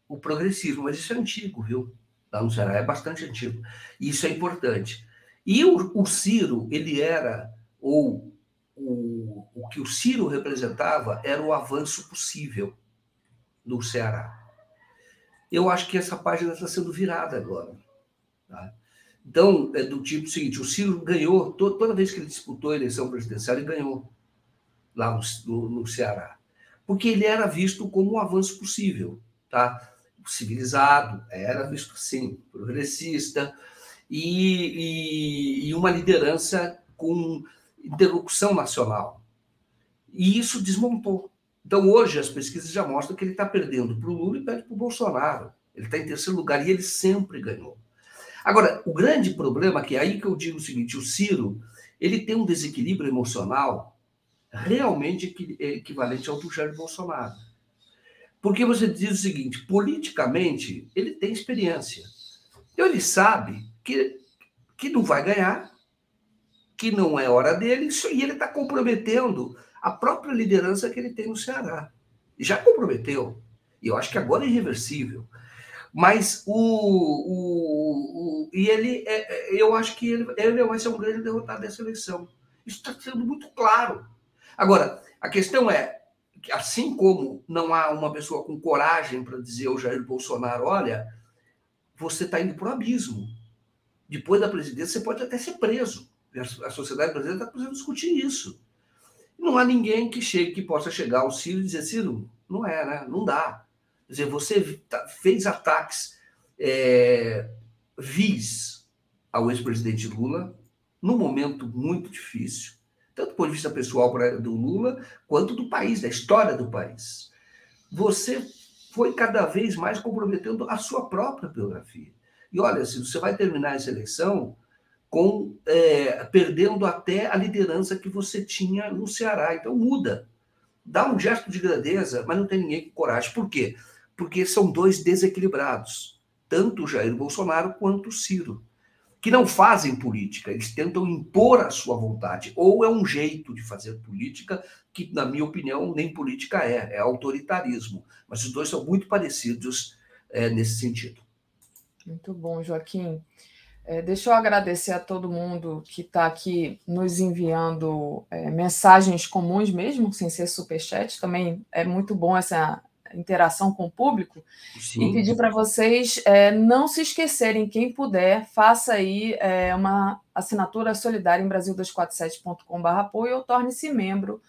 o progressismo. Mas isso é antigo, viu? Lá no Ceará, é bastante antigo. E isso é importante. E o, o Ciro, ele era, ou o, o que o Ciro representava, era o avanço possível no Ceará eu acho que essa página está sendo virada agora. Tá? Então, é do tipo seguinte: o Ciro ganhou, toda vez que ele disputou a eleição presidencial, ele ganhou lá no, no, Ceará. Porque ele era visto como um avanço possível, tá? civilizado, era visto assim, progressista, e, e, e uma liderança com interlocução nacional. E isso desmontou. Então, hoje, as pesquisas já mostram que ele está perdendo para o Lula e perde para o Bolsonaro. Ele está em terceiro lugar e ele sempre ganhou. Agora, o grande problema, que é aí que eu digo o seguinte: o Ciro ele tem um desequilíbrio emocional realmente equivalente ao do Jair Bolsonaro. Porque você diz o seguinte: politicamente, ele tem experiência. Então, ele sabe que, que não vai ganhar, que não é hora dele, e ele está comprometendo a própria liderança que ele tem no Ceará. Já comprometeu. E eu acho que agora é irreversível. Mas o. o, o e ele. É, é, eu acho que ele, ele vai ser um grande derrotado dessa eleição. Isso está sendo muito claro. Agora, a questão é assim como não há uma pessoa com coragem para dizer ao Jair Bolsonaro: olha, você está indo para o abismo. Depois da presidência, você pode até ser preso. A sociedade brasileira está precisando discutir isso. Não há ninguém que chegue, que possa chegar ao Ciro e dizer, Ciro, não é, né? Não dá. Quer dizer, você tá, fez ataques é, vis ao ex-presidente Lula num momento muito difícil, tanto do ponto de vista pessoal do Lula, quanto do país, da história do país. Você foi cada vez mais comprometendo a sua própria biografia. E olha, se você vai terminar essa eleição com é, perdendo até a liderança que você tinha no Ceará, então muda, dá um gesto de grandeza, mas não tem ninguém com coragem. Por quê? Porque são dois desequilibrados, tanto Jair Bolsonaro quanto Ciro que não fazem política, eles tentam impor a sua vontade, ou é um jeito de fazer política que, na minha opinião, nem política é, é autoritarismo. Mas os dois são muito parecidos é, nesse sentido. Muito bom, Joaquim. É, deixa eu agradecer a todo mundo que está aqui nos enviando é, mensagens comuns mesmo, sem ser superchat. Também é muito bom essa interação com o público Sim. e pedir para vocês é, não se esquecerem, quem puder, faça aí é, uma assinatura solidária em Brasil247.com.br apoio ou torne-se membro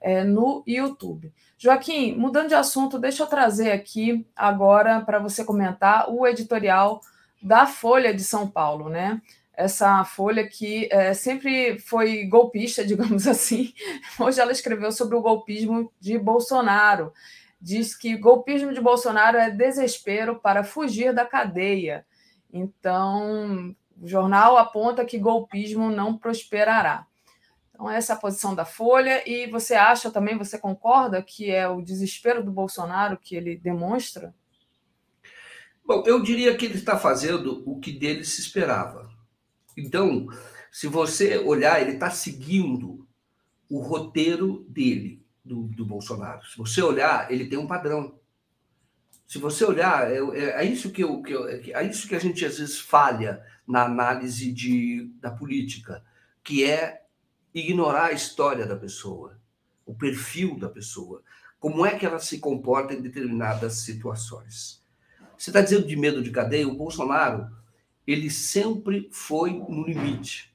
é, no YouTube. Joaquim, mudando de assunto, deixa eu trazer aqui agora para você comentar o editorial da Folha de São Paulo, né? Essa folha que é, sempre foi golpista, digamos assim. Hoje ela escreveu sobre o golpismo de Bolsonaro diz que golpismo de Bolsonaro é desespero para fugir da cadeia. Então, o jornal aponta que golpismo não prosperará. Então, essa é a posição da Folha. E você acha também, você concorda que é o desespero do Bolsonaro que ele demonstra? Bom, eu diria que ele está fazendo o que dele se esperava. Então, se você olhar, ele está seguindo o roteiro dele do, do Bolsonaro. Se você olhar, ele tem um padrão. Se você olhar, é, é, é isso que, eu, que eu, é isso que a gente às vezes falha na análise de, da política, que é ignorar a história da pessoa, o perfil da pessoa, como é que ela se comporta em determinadas situações. Você está dizendo de medo de cadeia? O Bolsonaro, ele sempre foi no limite.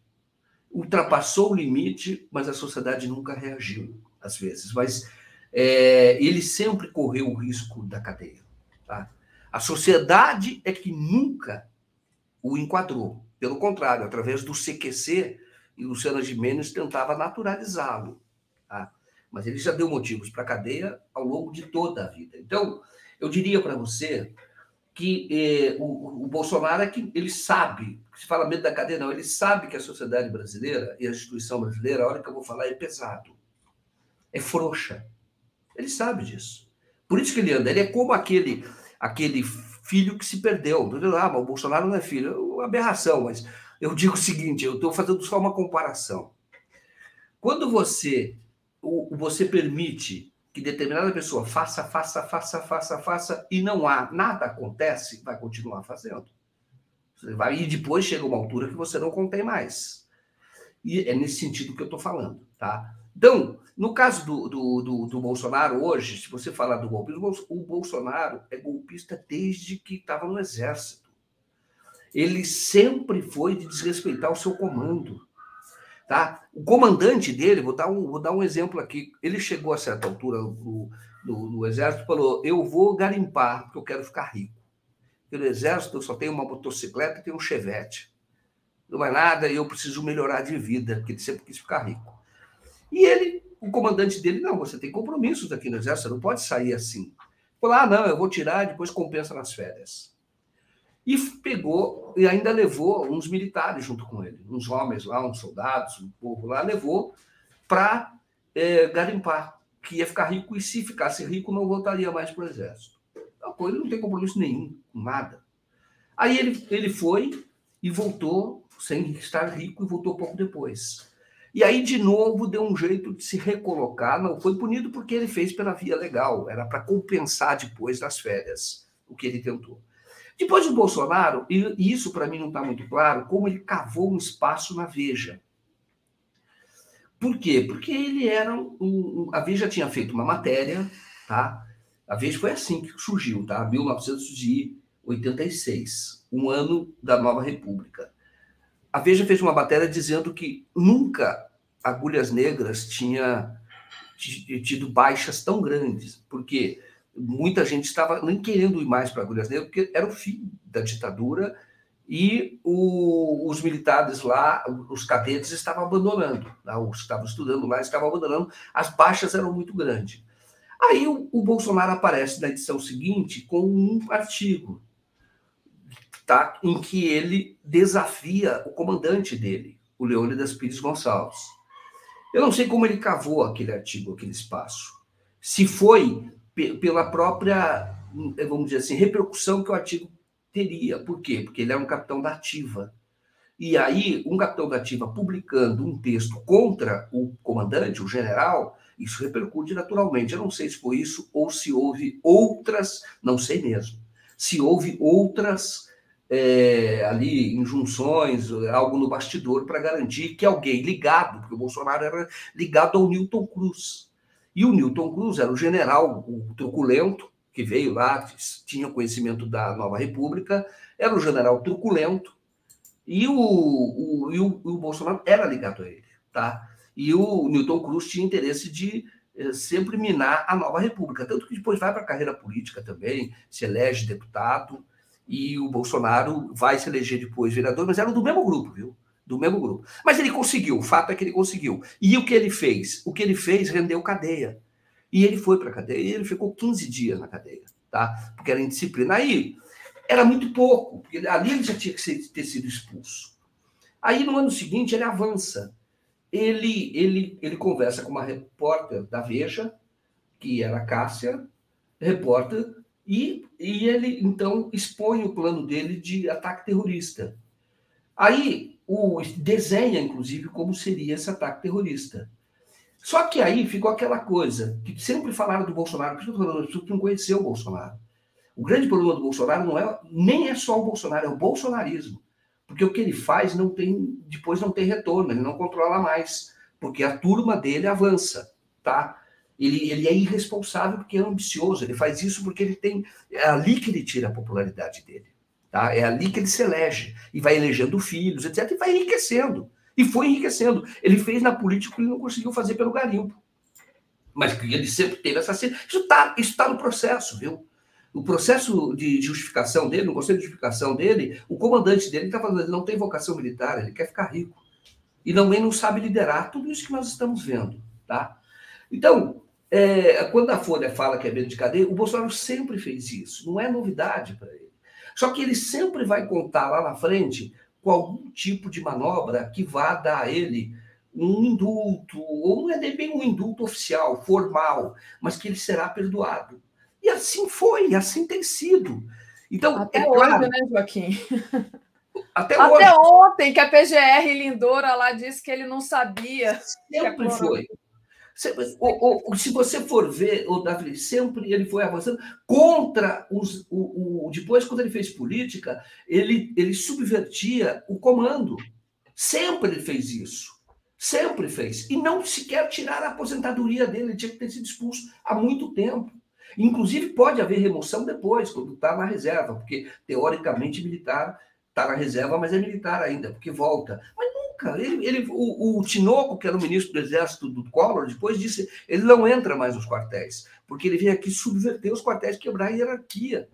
Ultrapassou o limite, mas a sociedade nunca reagiu às vezes, mas é, ele sempre correu o risco da cadeia. Tá? A sociedade é que nunca o enquadrou. Pelo contrário, através do CQC, e Luciana Gimenez tentava naturalizá-lo. Tá? Mas ele já deu motivos para a cadeia ao longo de toda a vida. Então, eu diria para você que eh, o, o, Bolsonaro é que ele sabe, se fala medo da cadeia, não, ele sabe que a sociedade brasileira e a instituição brasileira, a hora que eu vou falar, é pesado é frouxa. Ele sabe disso. Por isso que ele anda. Ele é como aquele aquele filho que se perdeu. Ah, mas o Bolsonaro não é filho. É uma aberração, mas eu digo o seguinte: eu estou fazendo só uma comparação. Quando você, você permite que determinada pessoa faça, faça, faça, faça, faça, e não há, nada acontece, vai continuar fazendo. Você vai, e depois chega uma altura que você não contém mais. E é nesse sentido que eu estou falando, tá? Então, no caso do, do, do, do, Bolsonaro hoje, se você falar do golpismo, o Bolsonaro é golpista desde que estava no exército. Ele sempre foi de desrespeitar o seu comando. Tá? O comandante dele, vou dar um, vou dar um exemplo aqui, ele chegou a certa altura no, no, no exército e falou: Eu vou garimpar, porque eu quero ficar rico. Pelo exército, eu só tenho uma motocicleta e tenho um chevette. Não é nada, e eu preciso melhorar de vida, porque ele sempre quis ficar rico. E ele, o comandante dele, não, você tem compromissos aqui no exército, você não pode sair assim. Falou, ah, não, eu vou tirar, depois compensa nas férias. E pegou, e ainda levou uns militares junto com ele, uns homens lá, uns soldados, um povo lá, levou para é, garimpar, que ia ficar rico, e se ficasse rico, não voltaria mais para o exército. Então, ele não tem compromisso nenhum, nada. Aí ele, ele foi e voltou sem estar rico e voltou pouco depois. E aí, de novo, deu um jeito de se recolocar. Não foi punido porque ele fez pela via legal, era para compensar depois das férias, o que ele tentou. Depois do Bolsonaro, e isso para mim não está muito claro, como ele cavou um espaço na Veja. Por quê? Porque ele era um, um, a Veja tinha feito uma matéria, tá? A Veja foi assim que surgiu, tá? 1986, um ano da Nova República a Veja fez uma matéria dizendo que nunca Agulhas Negras tinha tido baixas tão grandes, porque muita gente estava nem querendo ir mais para Agulhas Negras, porque era o fim da ditadura e o, os militares lá, os cadetes, estavam abandonando, né? os que estavam estudando lá estavam abandonando, as baixas eram muito grandes. Aí o, o Bolsonaro aparece na edição seguinte com um artigo tá, em que ele desafia o comandante dele, o Leônidas Pires Gonçalves. Eu não sei como ele cavou aquele artigo, aquele espaço. Se foi pela própria, vamos dizer assim, repercussão que o artigo teria. Por quê? Porque ele é um capitão da ativa. E aí, um capitão da ativa publicando um texto contra o comandante, o general, isso repercute naturalmente. Eu não sei se foi isso ou se houve outras, não sei mesmo, se houve outras é, ali injunções, algo no bastidor para garantir que alguém ligado, porque o Bolsonaro era ligado ao Newton Cruz. E o Newton Cruz era o general, o truculento, que veio lá, tinha conhecimento da Nova República, era o general truculento, e o, o, e o, o Bolsonaro era ligado a ele. Tá? E o Newton Cruz tinha interesse de eh, sempre minar a nova república. Tanto que depois vai para a carreira política também, se elege deputado, e o Bolsonaro vai se eleger depois vereador, mas era do mesmo grupo, viu? Do mesmo grupo. Mas ele conseguiu, o fato é que ele conseguiu. E o que ele fez? O que ele fez rendeu cadeia. E ele foi para cadeia, e ele ficou 15 dias na cadeia, tá? Porque era indisciplina. Aí era muito pouco, porque ali ele já tinha que ser, ter sido expulso. Aí no ano seguinte ele avança ele, ele, ele conversa com uma repórter da Veja, que era Cássia, repórter, e, e ele então expõe o plano dele de ataque terrorista. Aí o desenha, inclusive, como seria esse ataque terrorista. Só que aí ficou aquela coisa que sempre falaram do Bolsonaro, porque as pessoas não conheceu o Bolsonaro. O grande problema do Bolsonaro não é nem é só o Bolsonaro, é o bolsonarismo. Porque o que ele faz não tem, depois não tem retorno, ele não controla mais, porque a turma dele avança, tá? Ele, ele é irresponsável porque é ambicioso, ele faz isso porque ele tem, é ali que ele tira a popularidade dele, tá? É ali que ele se elege e vai elegendo filhos, etc, e vai enriquecendo. E foi enriquecendo. Ele fez na política o que ele não conseguiu fazer pelo garimpo. Mas ele sempre teve essa. Isso está isso tá no processo, viu? o processo de justificação dele, no conselho de justificação dele, o comandante dele está falando, ele não tem vocação militar, ele quer ficar rico. E também não sabe liderar tudo isso que nós estamos vendo. Tá? Então, é, quando a Folha fala que é medo de cadeia, o Bolsonaro sempre fez isso, não é novidade para ele. Só que ele sempre vai contar lá na frente com algum tipo de manobra que vá dar a ele um indulto, ou não é bem um indulto oficial, formal, mas que ele será perdoado. E assim foi, assim tem sido. Então, Até é hoje, claro, né, Joaquim? Até, Até hoje. ontem que a PGR Lindora lá disse que ele não sabia. Sempre foi. Sempre, o, o, se você for ver, o Davi, sempre ele foi avançando contra os. O, o, depois, quando ele fez política, ele, ele subvertia o comando. Sempre ele fez isso. Sempre fez. E não sequer tirar a aposentadoria dele. Ele tinha que ter sido expulso há muito tempo. Inclusive, pode haver remoção depois, quando está na reserva, porque, teoricamente, militar está na reserva, mas é militar ainda, porque volta. Mas nunca. Ele, ele, o, o Tinoco, que era o ministro do Exército do Collor, depois disse ele não entra mais nos quartéis, porque ele vem aqui subverter os quartéis, quebrar a hierarquia.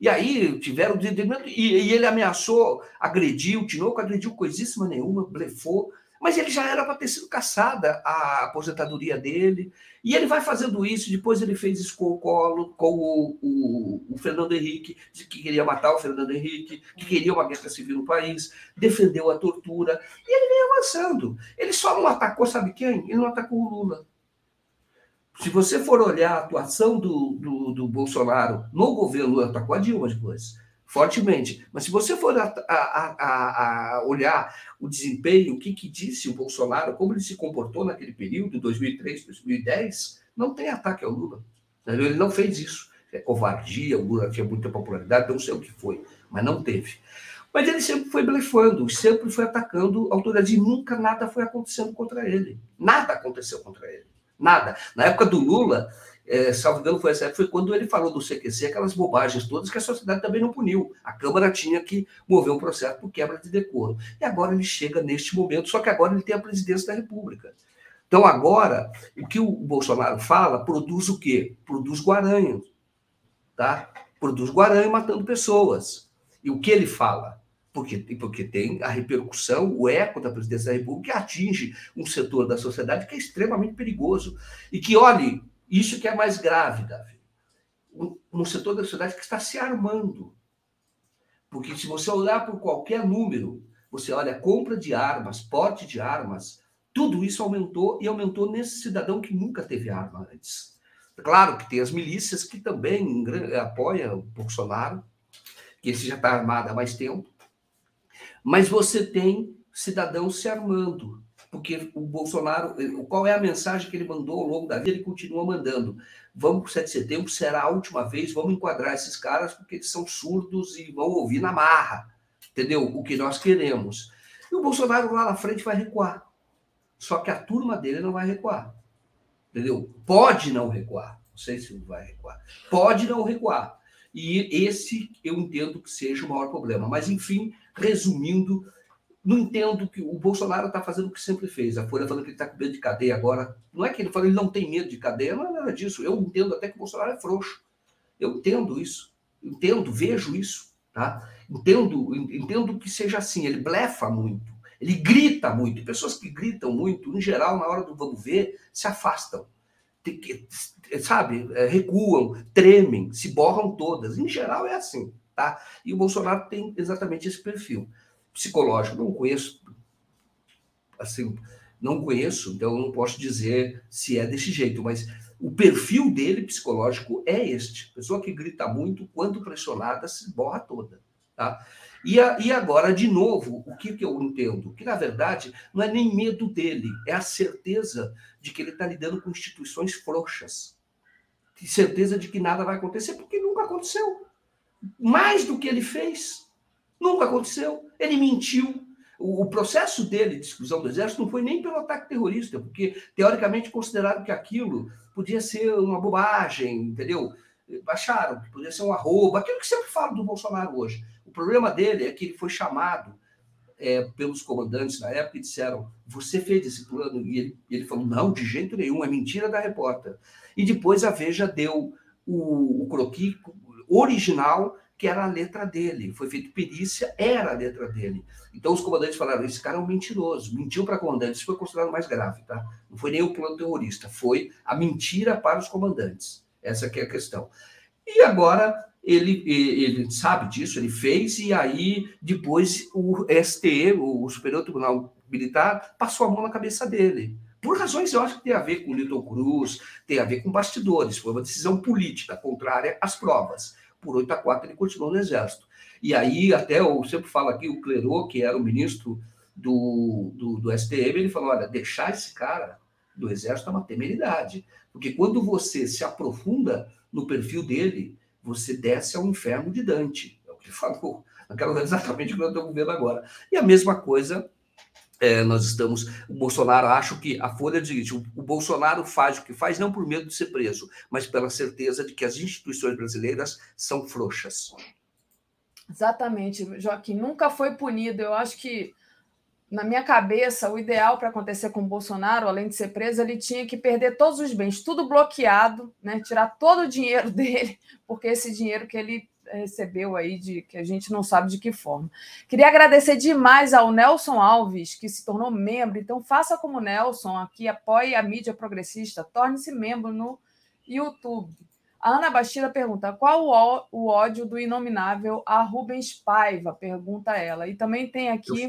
E aí tiveram e, e ele ameaçou, agrediu, o Tinoco agrediu coisíssima nenhuma, blefou, mas ele já era para ter sido caçada a aposentadoria dele. E ele vai fazendo isso. Depois ele fez isso com o Colo, com o, o, o Fernando Henrique, que queria matar o Fernando Henrique, que queria uma guerra civil no país, defendeu a tortura. E ele vem avançando. Ele só não atacou, sabe quem? Ele não atacou o Lula. Se você for olhar a atuação do, do, do Bolsonaro no governo, atacou a Dilma depois fortemente. Mas se você for a, a, a, olhar o desempenho, o que, que disse o Bolsonaro, como ele se comportou naquele período, 2003, 2010, não tem ataque ao Lula. Ele não fez isso. É covardia, o Lula tinha muita popularidade, não sei o que foi, mas não teve. Mas ele sempre foi blefando, sempre foi atacando autoridades e nunca nada foi acontecendo contra ele. Nada aconteceu contra ele. Nada. Na época do Lula, é, salvo engano, foi essa época, foi quando ele falou do CQC, aquelas bobagens todas que a sociedade também não puniu. A Câmara tinha que mover um processo por quebra de decoro. E agora ele chega neste momento, só que agora ele tem a presidência da República. Então, agora, o que o Bolsonaro fala produz o quê? Produz Guaranha. Tá? Produz Guaranha matando pessoas. E o que ele fala? Porque, porque tem a repercussão, o eco da presidência da República que atinge um setor da sociedade que é extremamente perigoso. E que, olhe, Isso que é mais grave, Davi. Um, setor da sociedade que está se armando. Porque se você olhar por qualquer número, você olha compra de armas, porte de armas, tudo isso aumentou e aumentou nesse cidadão que nunca teve arma antes. Claro que tem as milícias que também apoiam o Bolsonaro, que esse já está armado há mais tempo, mas você tem cidadãos se armando, porque o Bolsonaro, qual é a mensagem que ele mandou ao longo da vida? Ele continua mandando. Vamos para o 7 de setembro, será a última vez, vamos enquadrar esses caras porque eles são surdos e vão ouvir na marra, entendeu? O que nós queremos. E o Bolsonaro lá na frente vai recuar. Só que a turma dele não vai recuar. Entendeu? Pode não recuar. Não sei se vai recuar. Pode não recuar. E esse eu entendo que seja o maior problema. Mas, enfim, resumindo, não entendo que o Bolsonaro está fazendo o que sempre fez. A Folha falando que ele está com medo de cadeia agora. Não é que ele fala que ele não tem medo de cadeia, não é nada disso. Eu entendo até que o Bolsonaro é frouxo. Eu entendo isso. Entendo, vejo isso. Tá? Entendo, entendo que seja assim. Ele blefa muito. Ele grita muito. Pessoas que gritam muito, em geral, na hora do vamos ver, se afastam. Sabe? É, recuam, tremem, se borram todas. Em geral é assim. Tá? E o Bolsonaro tem exatamente esse perfil psicológico. Não conheço, assim, não conheço, então não posso dizer se é desse jeito, mas o perfil dele psicológico é este. Pessoa que grita muito, quando pressionada, se borra toda. Tá? E, a, e agora, de novo, o que, que eu entendo? Que, na verdade, não é nem medo dele, é a certeza de que ele está lidando com instituições frouxas. Certeza de que nada vai acontecer, porque nunca aconteceu. Mais do que ele fez, nunca aconteceu. Ele mentiu. O, o processo dele de exclusão do exército não foi nem pelo ataque terrorista, porque, teoricamente, consideraram que aquilo podia ser uma bobagem, entendeu? Acharam que podia ser um arroba, aquilo que sempre falo do Bolsonaro hoje problema dele é que ele foi chamado é, pelos comandantes na época e disseram: Você fez esse plano? E ele, ele falou: Não, de jeito nenhum, é mentira da repórter. E depois a Veja deu o, o croquis original, que era a letra dele. Foi feito perícia, era a letra dele. Então os comandantes falaram: Esse cara é um mentiroso. Mentiu para comandantes. Isso foi considerado mais grave, tá? Não foi nem o plano terrorista, foi a mentira para os comandantes. Essa que é a questão. E agora ele, ele sabe disso, ele fez, e aí depois o STM, o Superior Tribunal Militar, passou a mão na cabeça dele. Por razões, eu acho que tem a ver com o Cruz, tem a ver com bastidores, foi uma decisão política contrária às provas. Por 8 a 4 ele continuou no Exército. E aí, até eu sempre falo aqui, o Clerô, que era o ministro do, do, do STM, ele falou: olha, deixar esse cara do Exército é uma temeridade. Porque quando você se aprofunda no perfil dele, você desce ao inferno de Dante. É o que ele falou. Naquela exatamente o que nós estamos vendo agora. E a mesma coisa é, nós estamos. O Bolsonaro, acho que a Folha diz: o, o, Bolsonaro faz o que faz não por medo de ser preso, mas pela certeza de que as instituições brasileiras são frouxas. Exatamente, Joaquim. Nunca foi punido. Eu acho que na minha cabeça, o ideal para acontecer com o Bolsonaro, além de ser preso, ele tinha que perder todos os bens, tudo bloqueado, né? tirar todo o dinheiro dele, porque esse dinheiro que ele recebeu aí, de que a gente não sabe de que forma. Queria agradecer demais ao Nelson Alves, que se tornou membro. Então, faça como Nelson aqui, apoie a mídia progressista, torne-se membro no YouTube. A Ana Bastida pergunta: qual o ódio do inominável a Rubens Paiva? Pergunta ela. E também tem aqui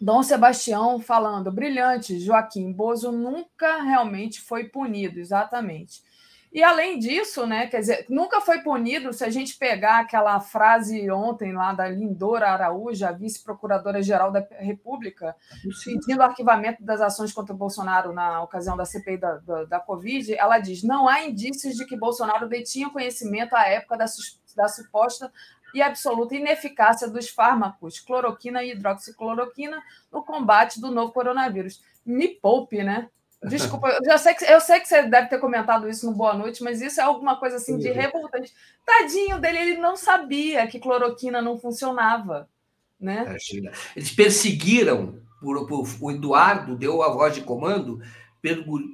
Dom Sebastião falando, brilhante, Joaquim Bozo nunca realmente foi punido, exatamente. E além disso, né, quer dizer, nunca foi punido se a gente pegar aquela frase ontem lá da Lindora Araújo, a vice-procuradora-geral da República, pedindo arquivamento das ações contra Bolsonaro na ocasião da CPI da, da, da Covid, ela diz: não há indícios de que Bolsonaro detinha conhecimento à época da, da suposta e absoluta ineficácia dos fármacos cloroquina e hidroxicloroquina no combate do novo coronavírus. Me poupe, né? Desculpa, eu, já sei que, eu sei que você deve ter comentado isso no Boa Noite, mas isso é alguma coisa assim de revoltante. Tadinho dele, ele não sabia que cloroquina não funcionava. Né? Eles perseguiram, por, por, o Eduardo deu a voz de comando,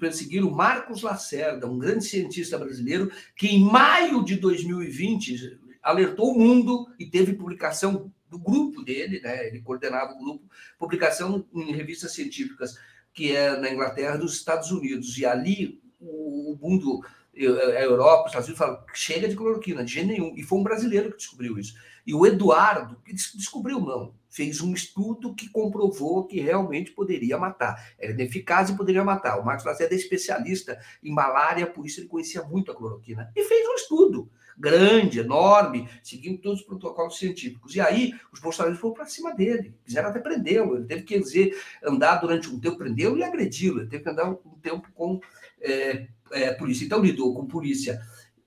perseguiram Marcos Lacerda, um grande cientista brasileiro, que em maio de 2020 alertou o mundo e teve publicação do grupo dele, né? Ele coordenava o grupo, publicação em revistas científicas que é na Inglaterra, dos Estados Unidos. E ali o mundo, a Europa, os Estados Unidos falaram, chega de cloroquina, de jeito nenhum. E foi um brasileiro que descobriu isso. E o Eduardo, que descobriu não, fez um estudo que comprovou que realmente poderia matar. Era ineficaz e poderia matar. O Marcos Lacerda é especialista em malária, por isso ele conhecia muito a cloroquina. E fez um estudo grande, enorme, seguindo todos os protocolos científicos. E aí os bolsonaristas foram para cima dele, quiseram até prendê-lo. Ele teve que dizer, andar durante um tempo, prendê-lo e agredi-lo. Ele teve que andar um tempo com é, é, polícia. Então lidou com polícia.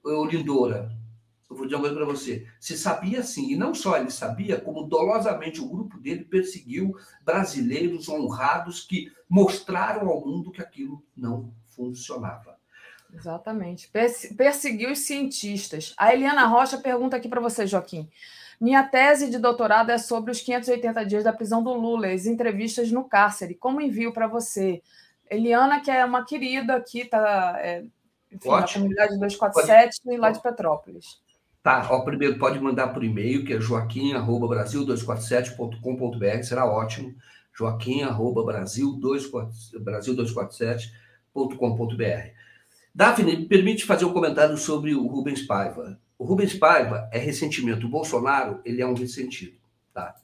Ô, Lindora, eu vou dizer uma coisa para você. Se sabia sim, e não só ele sabia, como dolosamente o grupo dele perseguiu brasileiros honrados que mostraram ao mundo que aquilo não funcionava. Exatamente. Perseguiu os cientistas. A Eliana Rocha pergunta aqui para você, Joaquim. Minha tese de doutorado é sobre os 580 dias da prisão do Lula, as entrevistas no cárcere. Como envio para você? Eliana, que é uma querida aqui, tá, é, enfim, da comunidade 247 Pode... lá de Petrópolis. Tá, ó, primeiro pode mandar por e-mail, que é joaquim.brasil247.com.br, será ótimo. joaquim.brasil247.com.br. Daphne, me permite fazer um comentário sobre o Rubens Paiva. O Rubens Paiva é ressentimento. O Bolsonaro, ele é um ressentido, tá?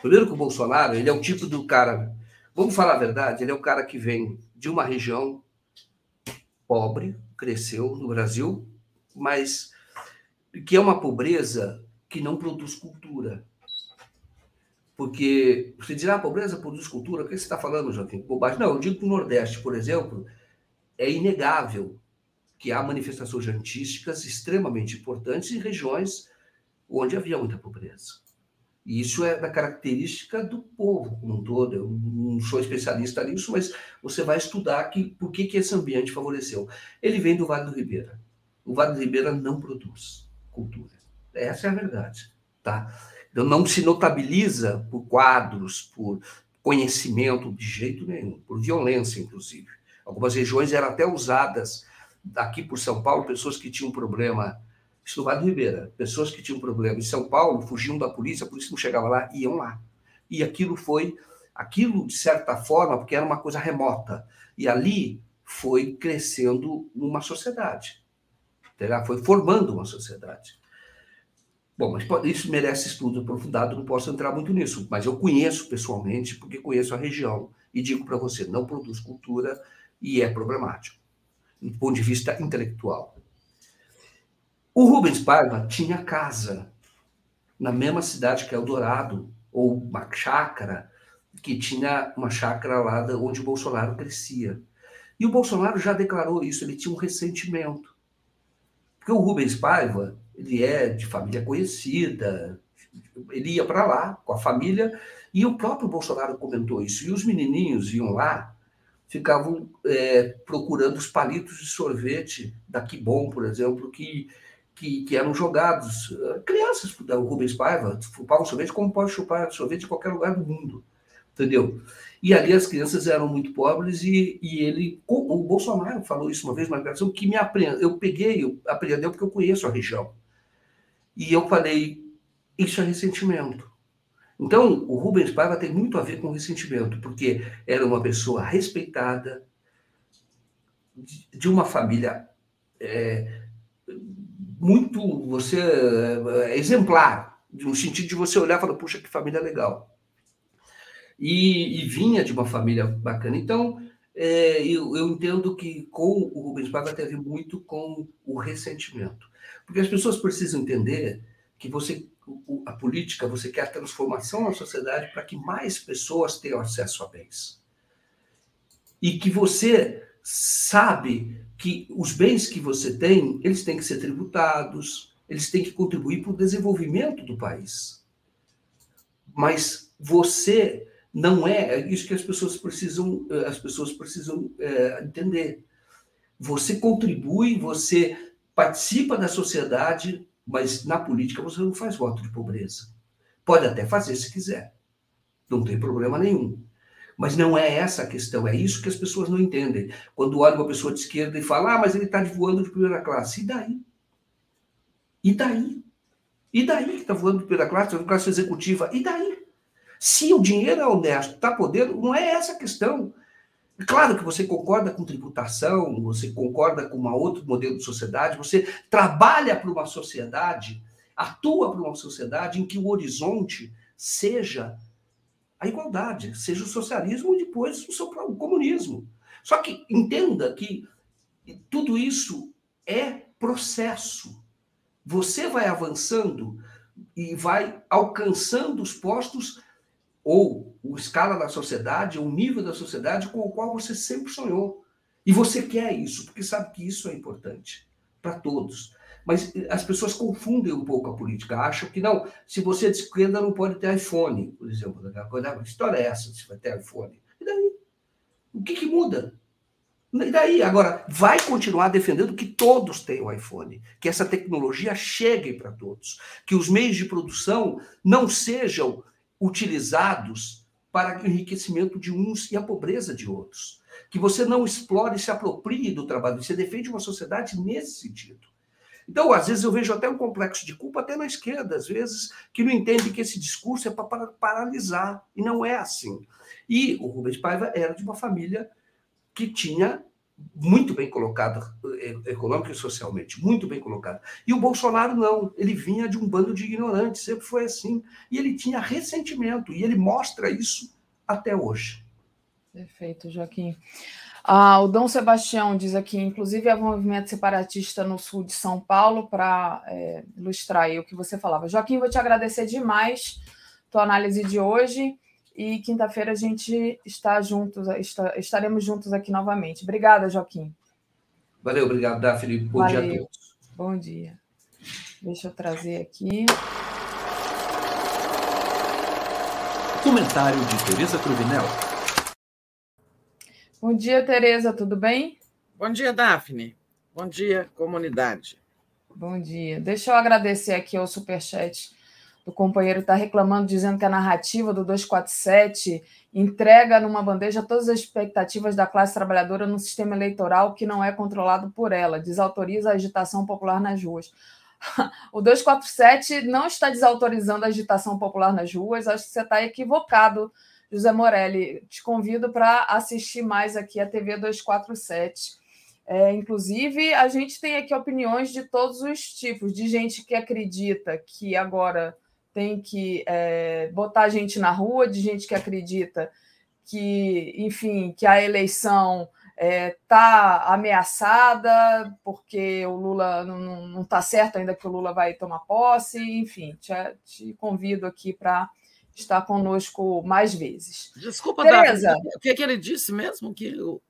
Primeiro que o Bolsonaro, ele é o tipo do cara... Vamos falar a verdade, ele é o cara que vem de uma região pobre, cresceu no Brasil, mas que é uma pobreza que não produz cultura. Porque você dirá, a pobreza produz cultura? O que você está falando, Joaquim? Não, eu digo que no Nordeste, por exemplo, é inegável que há manifestações artísticas extremamente importantes em regiões onde havia muita pobreza. E isso é da característica do povo como um todo. Eu não sou especialista nisso, mas você vai estudar que, por que, que esse ambiente favoreceu. Ele vem do Vale do Ribeira. O Vale do Ribeira não produz cultura. Essa é a verdade, tá? Então não se notabiliza por quadros, por conhecimento de jeito nenhum, por violência inclusive. Algumas regiões eram até usadas aqui por São Paulo, pessoas que tinham problema isso no Vale do Ribeira, pessoas que tinham problema em São Paulo, fugiam da polícia, a polícia não chegava lá, iam lá. E aquilo foi, aquilo de certa forma, porque era uma coisa remota. E ali foi crescendo numa sociedade terá, foi formando uma sociedade. Bom, mas isso merece estudo aprofundado, não posso entrar muito nisso, mas eu conheço pessoalmente, porque conheço a região, e digo para você, não produz cultura e é problemático, do ponto de vista intelectual. O Rubens Paiva tinha casa na mesma cidade que Eldorado, ou uma chácara, que tinha uma chácara lá onde o Bolsonaro crescia. E o Bolsonaro já declarou isso, ele tinha um ressentimento. Porque o Rubens Paiva, ele é de família conhecida, ele ia para lá com a família, e o próprio Bolsonaro comentou isso. E os menininhos iam lá, ficavam é, procurando os palitos de sorvete da Bom, por exemplo, que, que, que, eram jogados. Crianças o Rubens Paiva chupavam sorvete como pode chupar sorvete em qualquer lugar do mundo, entendeu? E ali as crianças eram muito pobres e, e ele, o Bolsonaro falou isso uma vez, uma declaração que me apreendeu, eu peguei, eu apreendeu porque eu conheço a região. E eu falei, isso é ressentimento. Então, o Rubens Paiva tem muito a ver com ressentimento, porque era uma pessoa respeitada, de uma família é, muito, você, é, exemplar, no sentido de você olhar e falar, puxa, que família legal e, e vinha de uma família bacana. Então, é, eu, eu, entendo que com o Rubens Paiva teve muito com o ressentimento. Porque as pessoas precisam entender que você, a política, você quer transformação na sociedade para que mais pessoas tenham acesso a bens. E que você sabe que os bens que você tem, eles têm que ser tributados, eles têm que contribuir para o desenvolvimento do país. Mas você não é, é isso que as pessoas precisam, eh, as pessoas precisam é, entender. Você contribui, você participa da sociedade, mas na política você não faz voto de pobreza. Pode até fazer se quiser, não tem problema nenhum. Mas não é essa a questão, é isso que as pessoas não entendem. Quando olha uma pessoa de esquerda e fala, ah, mas ele está voando de primeira classe. E daí? E daí? E daí que está voando de primeira classe, de classe executiva? E daí? Se o dinheiro é honesto, está podendo, não é essa a questão. Claro que você concorda com tributação, você concorda com um outro modelo de sociedade, você trabalha para uma sociedade, atua para uma sociedade em que o horizonte seja a igualdade, seja o socialismo e depois o, seu, o comunismo. Só que entenda que tudo isso é processo. Você vai avançando e vai alcançando os postos ou o escala da sociedade, o nível da sociedade com o qual você sempre sonhou. E você quer isso, porque sabe que isso é importante para todos. Mas eh, as pessoas confundem um pouco a política, acham que não, se você é de esquerda não pode ter iPhone, por exemplo. Coisa, a história é essa, se vai ter iPhone. E daí? O que, que muda? E daí? Agora, vai continuar defendendo que todos tenham iPhone, que essa tecnologia chegue para todos, que os meios de produção não sejam utilizados para o enriquecimento de uns e a pobreza de outros. Que você não explore e se aproprie do trabalho. Você defende uma sociedade nesse sentido. Então, às vezes, eu vejo até um complexo de culpa, até na esquerda, às vezes, que não entende que esse discurso é para paralisar. E não é assim. E o Rubens Paiva era de uma família que tinha muito bem colocada eh, econômica e socialmente, muito bem colocada. E o Bolsonaro não, ele vinha de um bando de ignorantes, sempre foi assim. E ele tinha ressentimento, e ele mostra isso até hoje. Perfeito, Joaquim. Ah, o Dom Sebastião diz aqui, inclusive, é um movimento separatista no sul de São Paulo, para é, ilustrar o que você falava. Joaquim, vou te agradecer demais tua análise de hoje. E quinta-feira a gente está juntos, está, estaremos juntos aqui novamente. Obrigada, Joaquim. Valeu, obrigado, Daphne. Bom Valeu. dia a todos. Bom dia. Deixa eu trazer aqui. Comentário de Tereza Cruvinel. Bom dia, Tereza, tudo bem? Bom dia, Daphne. Bom dia, comunidade. Bom dia. Deixa eu agradecer aqui ao Superchat o companheiro está reclamando, dizendo que a narrativa do 247 entrega numa bandeja todas as expectativas da classe trabalhadora num sistema eleitoral que não é controlado por ela, desautoriza a agitação popular nas ruas. O 247 não está desautorizando a agitação popular nas ruas, acho que você está equivocado, José Morelli. Te convido para assistir mais aqui a TV 247. É, inclusive, a gente tem aqui opiniões de todos os tipos, de gente que acredita que agora tem que é, botar gente na rua, de gente que acredita que, enfim, que a eleição está é, tá ameaçada porque o Lula não está certo ainda que o Lula vai tomar posse, enfim, te, te convido aqui para estar conosco mais vezes. Desculpa, Tereza, o que, que ele disse mesmo? Que o,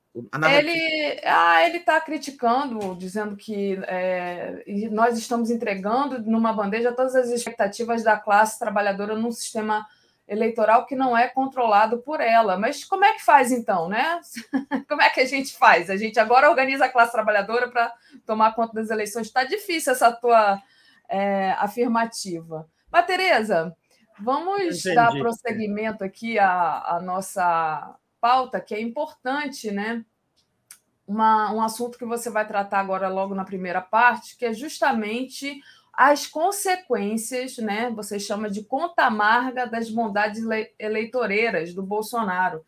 ele ah, ele está criticando, dizendo que é, nós estamos entregando numa bandeja todas as expectativas da classe trabalhadora num sistema eleitoral que não é controlado por ela. Mas como é que faz então, né? como é que a gente faz? A gente agora organiza a classe trabalhadora para tomar conta das eleições. Está difícil essa tua é, afirmativa. Mas, Tereza, vamos Entendi. dar prosseguimento aqui à, à nossa pauta, que é importante, né? Uma, um assunto que você vai tratar agora logo na primeira parte, que é justamente as consequências, né? Você chama de conta amarga das bondades eleitoreiras do Bolsonaro.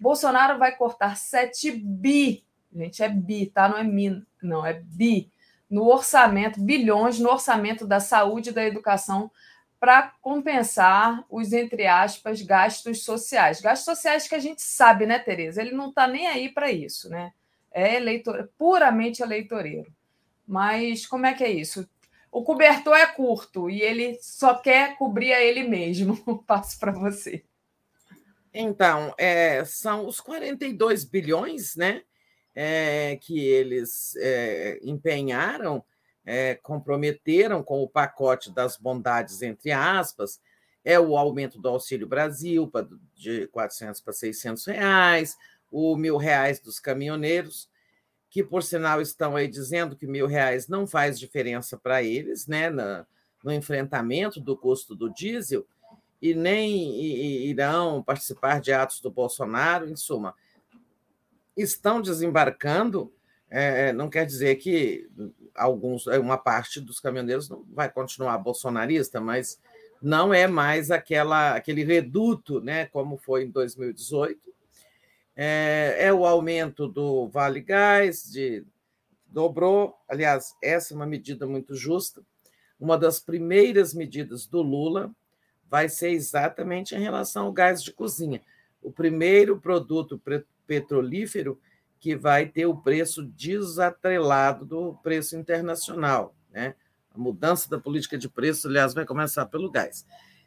Bolsonaro vai cortar 7 bi, gente, é bi, tá? Não é min, não, é bi, no orçamento, bilhões no orçamento da saúde e da educação para compensar os, entre aspas, gastos sociais. Gastos sociais que a gente sabe, né, Tereza? Ele não está nem aí para isso, né? É eleitor, puramente eleitoreiro. Mas como é que é isso? O cobertor é curto e ele só quer cobrir a ele mesmo. Passo para você. Então, é, são os 42 bilhões né, é, que eles é, empenharam é, comprometeram com o pacote das bondades, entre aspas, é o aumento do Auxílio Brasil pra, de 400 para 600 reais, o mil reais dos caminhoneiros, que, por sinal, estão aí dizendo que mil reais não faz diferença para eles né, no, no enfrentamento do custo do diesel, e nem irão participar de atos do Bolsonaro, em suma. Estão desembarcando, é, não quer dizer que alguns, é, uma parte dos caminhoneiros não vai continuar bolsonarista, mas não é mais aquela, aquele reduto, né, como foi em 2018. é, é o aumento do Vale Gás, de dobrou. Aliás, essa é uma medida muito justa. Uma das primeiras medidas do Lula vai ser exatamente em relação ao gás de cozinha. O primeiro produto petrolífero que vai ter o preço desatrelado do preço internacional. Né? A mudança da política de preço, aliás, vai começar pelo gás.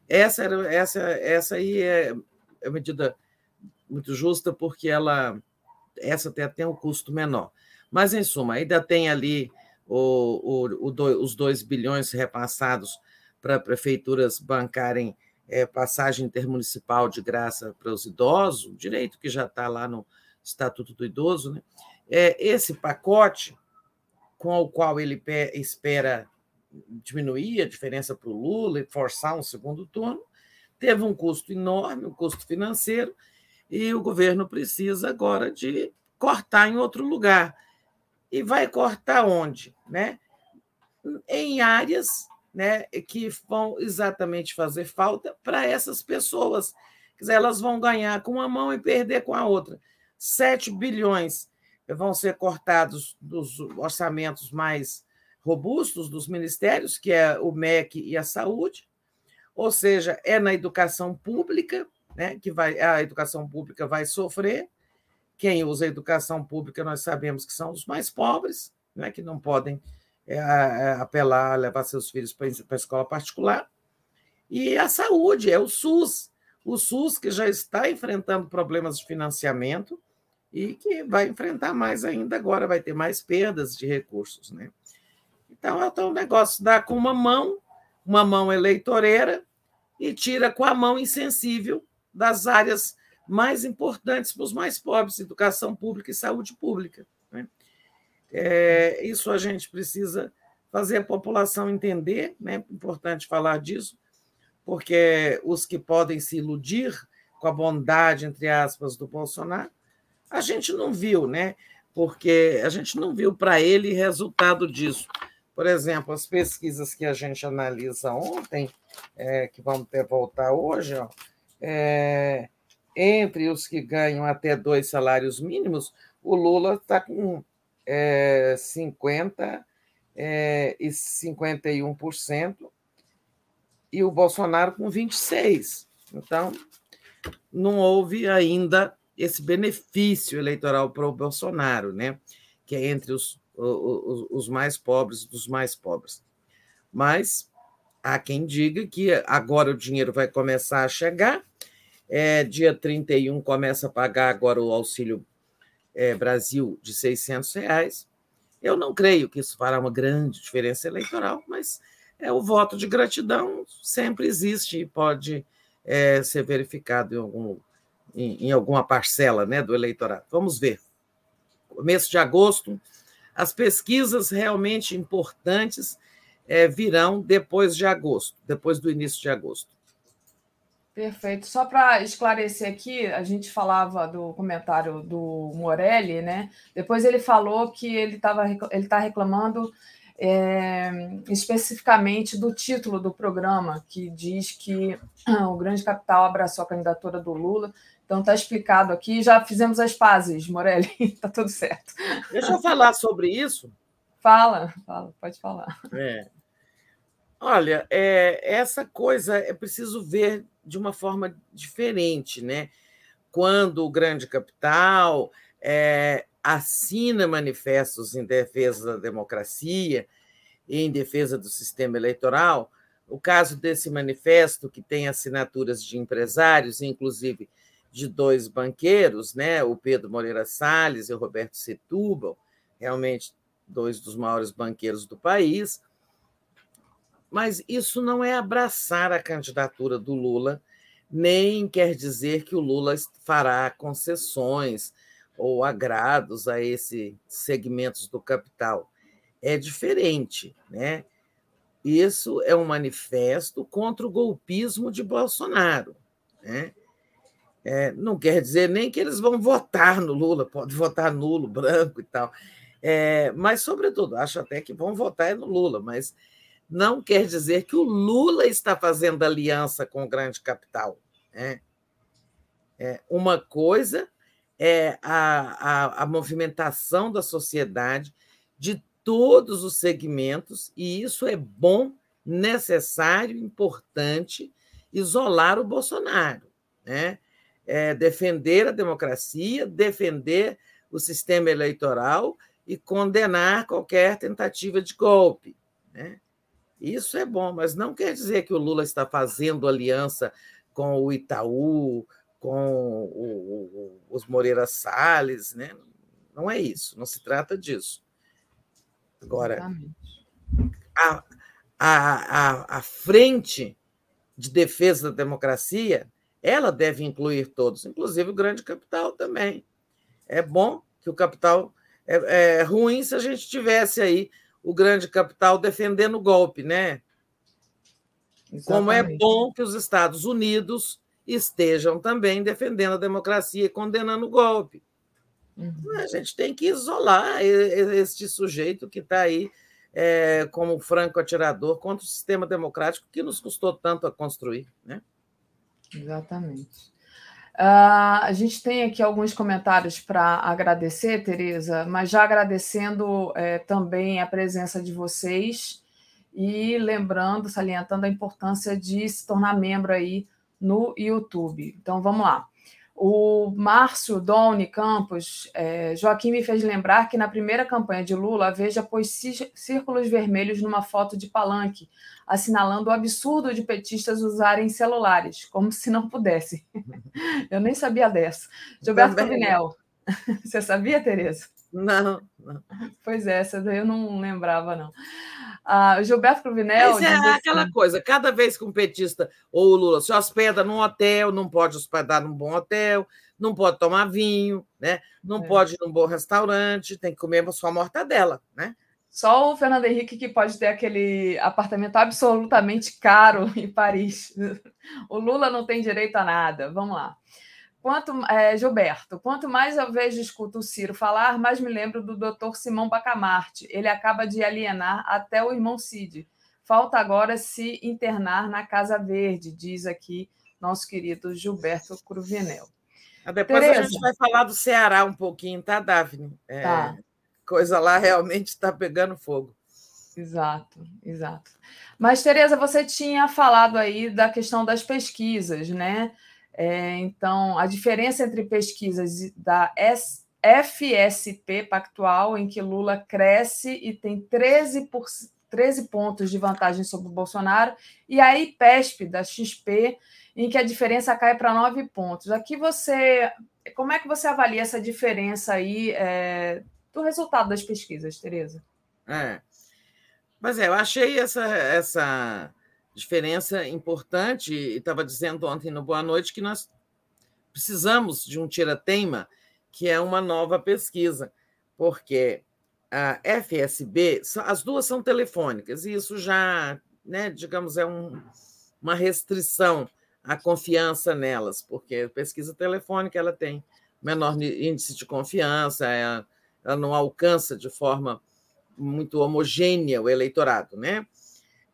Essa, era, essa, essa aí é, é medida muito justa, porque ela essa tem até um custo menor. Mas, em suma, ainda tem ali o, o, o do, os 2 bilhões repassados para prefeituras bancarem é, passagem intermunicipal de graça para os idosos, direito que já está lá no Estatuto do Idoso. Né? É, esse pacote, com o qual ele espera diminuir a diferença para o Lula e forçar um segundo turno, teve um custo enorme, um custo financeiro, e o governo precisa agora de cortar em outro lugar. E vai cortar onde? Né? Em áreas né, que vão exatamente fazer falta para essas pessoas. Quer dizer, elas vão ganhar com uma mão e perder com a outra. 7 bilhões vão ser cortados dos orçamentos mais robustos dos ministérios, que é o MEC e a saúde, ou seja, é na educação pública, né, que vai, a educação pública vai sofrer. Quem usa a educação pública, nós sabemos que são os mais pobres, né, que não podem é, é apelar, levar seus filhos para a escola particular. E a saúde, é o SUS. O SUS que já está enfrentando problemas de financiamento e que vai enfrentar mais ainda agora, vai ter mais perdas de recursos. Né? Então, é um negócio, dá com uma mão, uma mão eleitoreira, e tira com a mão insensível das áreas mais importantes para os mais pobres, educação pública e saúde pública. Né? É, isso a gente precisa fazer a população entender, né? importante falar disso, porque os que podem se iludir com a bondade, entre aspas, do Bolsonaro, a gente não viu, né? Porque a gente não viu para ele resultado disso. Por exemplo, as pesquisas que a gente analisa ontem, é, que vamos ter voltar hoje, ó, é, entre os que ganham até dois salários mínimos, o Lula está com é, 50% é, e 51%, e o Bolsonaro com 26%. Então, não houve ainda esse benefício eleitoral para o Bolsonaro, né? que é entre os os, os mais pobres dos mais pobres. Mas há quem diga que agora o dinheiro vai começar a chegar, é, dia 31 começa a pagar agora o Auxílio é, Brasil de 600 reais. Eu não creio que isso fará uma grande diferença eleitoral, mas é o voto de gratidão sempre existe e pode é, ser verificado em, algum, em, em alguma parcela né, do eleitorado. Vamos ver. Começo de agosto, as pesquisas realmente importantes é, virão depois de agosto, depois do início de agosto. Perfeito. Só para esclarecer aqui, a gente falava do comentário do Morelli, né? Depois ele falou que ele estava ele está reclamando é, especificamente do título do programa, que diz que o grande capital abraçou a candidatura do Lula. Então está explicado aqui, já fizemos as pazes, Morelli, está tudo certo. Deixa eu falar sobre isso. Fala, fala, pode falar. É. Olha, é, essa coisa é preciso ver de uma forma diferente, né? Quando o grande capital é, assina manifestos em defesa da democracia e em defesa do sistema eleitoral, o caso desse manifesto, que tem assinaturas de empresários, inclusive de dois banqueiros, né, o Pedro Moreira Salles e o Roberto Setúbal, realmente dois dos maiores banqueiros do país. Mas isso não é abraçar a candidatura do Lula, nem quer dizer que o Lula fará concessões ou agrados a esses segmentos do capital. É diferente, né? Isso é um manifesto contra o golpismo de Bolsonaro, né? É, não quer dizer nem que eles vão votar no Lula, pode votar nulo, branco e tal. É, mas, sobretudo, acho até que vão votar no Lula, mas não quer dizer que o Lula está fazendo aliança com o grande capital. Né? É, uma coisa é a, a, a movimentação da sociedade de todos os segmentos, e isso é bom, necessário, importante, isolar o Bolsonaro, né? É defender a democracia, defender o sistema eleitoral e condenar qualquer tentativa de golpe. Né? Isso é bom, mas não quer dizer que o Lula está fazendo aliança com o Itaú, com o, o, os Moreira Salles, né? Não é isso, não se trata disso. Agora, a, a, a, a frente de defesa da democracia, ela deve incluir todos, inclusive o grande capital também. É bom que o capital. É, é ruim se a gente tivesse aí o grande capital defendendo o golpe, né? Exatamente. Como é bom que os Estados Unidos estejam também defendendo a democracia e condenando o golpe. Uhum. A gente tem que isolar este sujeito que está aí é, como franco atirador contra o sistema democrático que nos custou tanto a construir. Né? Exatamente. Uh, a gente tem aqui alguns comentários para agradecer, Tereza, mas já agradecendo é, também a presença de vocês e lembrando, salientando a importância de se tornar membro aí no YouTube. Então vamos lá. O Márcio Doni Campos, é, Joaquim me fez lembrar que na primeira campanha de Lula, a Veja pôs círculos vermelhos numa foto de palanque, assinalando o absurdo de petistas usarem celulares, como se não pudessem. Eu nem sabia dessa. Gilberto Cruvinel, você sabia, Tereza? Não, não. Pois é, essa daí eu não lembrava, não. Ah, Gilberto Cruvinel. Mas é aquela assim, coisa: cada vez que um petista ou o Lula se hospeda num hotel, não pode hospedar num bom hotel, não pode tomar vinho, né? não é. pode ir num bom restaurante, tem que comer sua mortadela. Né? Só o Fernando Henrique que pode ter aquele apartamento absolutamente caro em Paris. O Lula não tem direito a nada. Vamos lá. Quanto, é, Gilberto, quanto mais eu vejo e escuto o Ciro falar, mais me lembro do doutor Simão Bacamarte. Ele acaba de alienar até o irmão Cid. Falta agora se internar na Casa Verde, diz aqui nosso querido Gilberto Cruvinel. Ah, depois Tereza. a gente vai falar do Ceará um pouquinho, tá, Daphne? É, tá. Coisa lá realmente está pegando fogo. Exato, exato. Mas, Tereza, você tinha falado aí da questão das pesquisas, né? É, então, a diferença entre pesquisas da FSP Pactual, em que Lula cresce e tem 13, por, 13 pontos de vantagem sobre o Bolsonaro, e a IPESP da XP, em que a diferença cai para 9 pontos. Aqui você. Como é que você avalia essa diferença aí é, do resultado das pesquisas, Tereza? É. Mas é, eu achei essa, essa diferença importante, estava dizendo ontem no Boa Noite que nós precisamos de um tira-teima, que é uma nova pesquisa, porque a FSB, as duas são telefônicas, e isso já, né, digamos, é um, uma restrição à confiança nelas, porque a pesquisa telefônica ela tem menor índice de confiança, ela, ela não alcança de forma muito homogênea o eleitorado, né?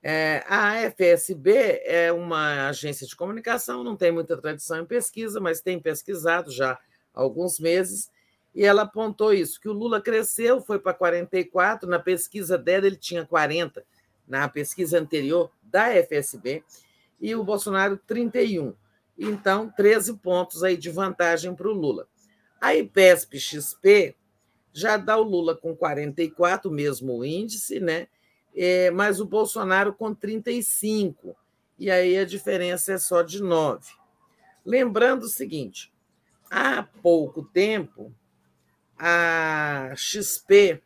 É, a FSB é uma agência de comunicação, não tem muita tradição em pesquisa, mas tem pesquisado já há alguns meses, e ela apontou isso: que o Lula cresceu, foi para 44, na pesquisa dela ele tinha 40, na pesquisa anterior da FSB, e o Bolsonaro 31. Então, 13 pontos aí de vantagem para o Lula. A IPESP XP já dá o Lula com 44, o mesmo índice, né? É, mas o Bolsonaro com 35, e aí a diferença é só de 9. Lembrando o seguinte: há pouco tempo, a XP,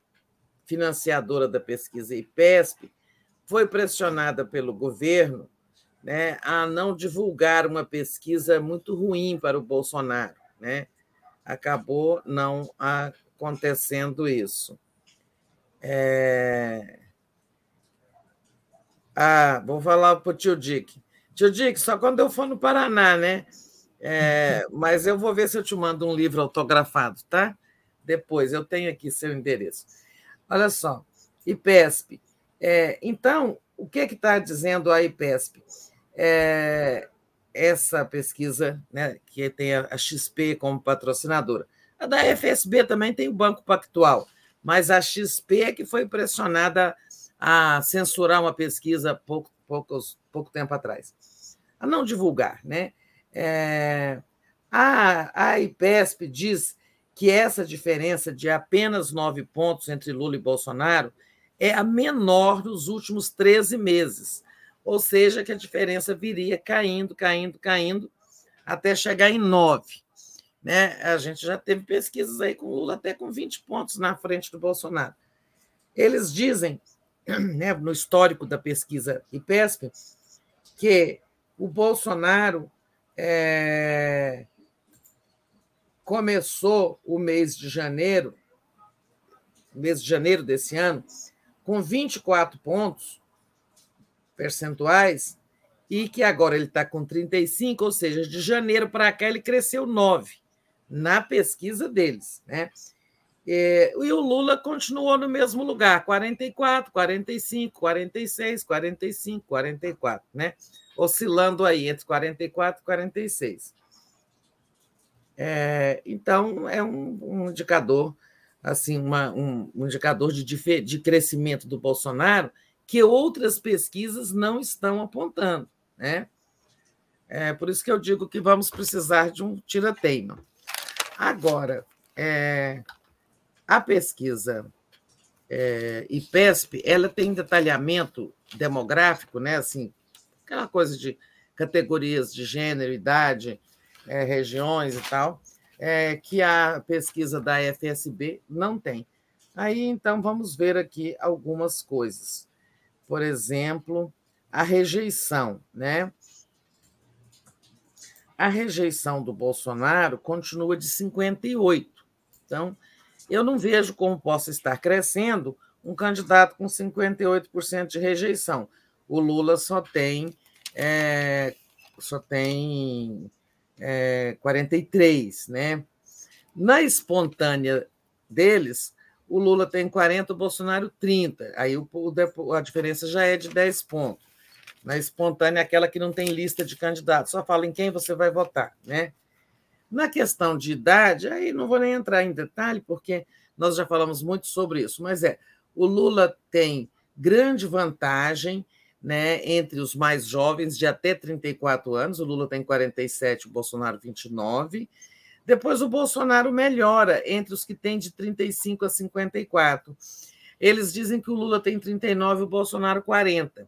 financiadora da pesquisa IPESP, foi pressionada pelo governo né, a não divulgar uma pesquisa muito ruim para o Bolsonaro. Né? Acabou não acontecendo isso. É... Ah, vou falar para o tio Dick. Tio Dick, só quando eu for no Paraná, né? É, mas eu vou ver se eu te mando um livro autografado, tá? Depois, eu tenho aqui seu endereço. Olha só, IPESP. É, então, o que está dizendo a IPESP? É, essa pesquisa, né, que tem a XP como patrocinadora. A da FSB também tem o Banco Pactual, mas a XP é que foi pressionada a censurar uma pesquisa pouco, poucos, pouco tempo atrás, a não divulgar. Né? É, a, a IPESP diz que essa diferença de apenas nove pontos entre Lula e Bolsonaro é a menor dos últimos 13 meses. Ou seja, que a diferença viria caindo, caindo, caindo, até chegar em nove. Né? A gente já teve pesquisas aí com Lula até com 20 pontos na frente do Bolsonaro. Eles dizem, né, no histórico da pesquisa IPESP, que o Bolsonaro é, começou o mês de janeiro, mês de janeiro desse ano, com 24 pontos percentuais, e que agora ele está com 35, ou seja, de janeiro para cá ele cresceu 9 na pesquisa deles. Né? E, e o Lula continuou no mesmo lugar, 44, 45, 46, 45, 44, né? oscilando aí entre 44 e 46. É, então, é um, um indicador assim uma, um, um, indicador de, de crescimento do Bolsonaro que outras pesquisas não estão apontando. Né? É por isso que eu digo que vamos precisar de um tirateima. Agora, é, a pesquisa é, IPESP, ela tem detalhamento demográfico, né? Assim, aquela coisa de categorias de gênero, idade, é, regiões e tal, é, que a pesquisa da FSB não tem. Aí, então, vamos ver aqui algumas coisas. Por exemplo, a rejeição, né? a rejeição do Bolsonaro continua de 58. Então, eu não vejo como possa estar crescendo um candidato com 58% de rejeição. O Lula só tem é, só tem é, 43, né? Na espontânea deles, o Lula tem 40, o Bolsonaro 30. Aí o, a diferença já é de 10 pontos. Na espontânea, aquela que não tem lista de candidatos, só fala em quem você vai votar. Né? Na questão de idade, aí não vou nem entrar em detalhe, porque nós já falamos muito sobre isso, mas é, o Lula tem grande vantagem né, entre os mais jovens, de até 34 anos, o Lula tem 47, o Bolsonaro 29. Depois o Bolsonaro melhora entre os que têm de 35 a 54. Eles dizem que o Lula tem 39 e o Bolsonaro 40.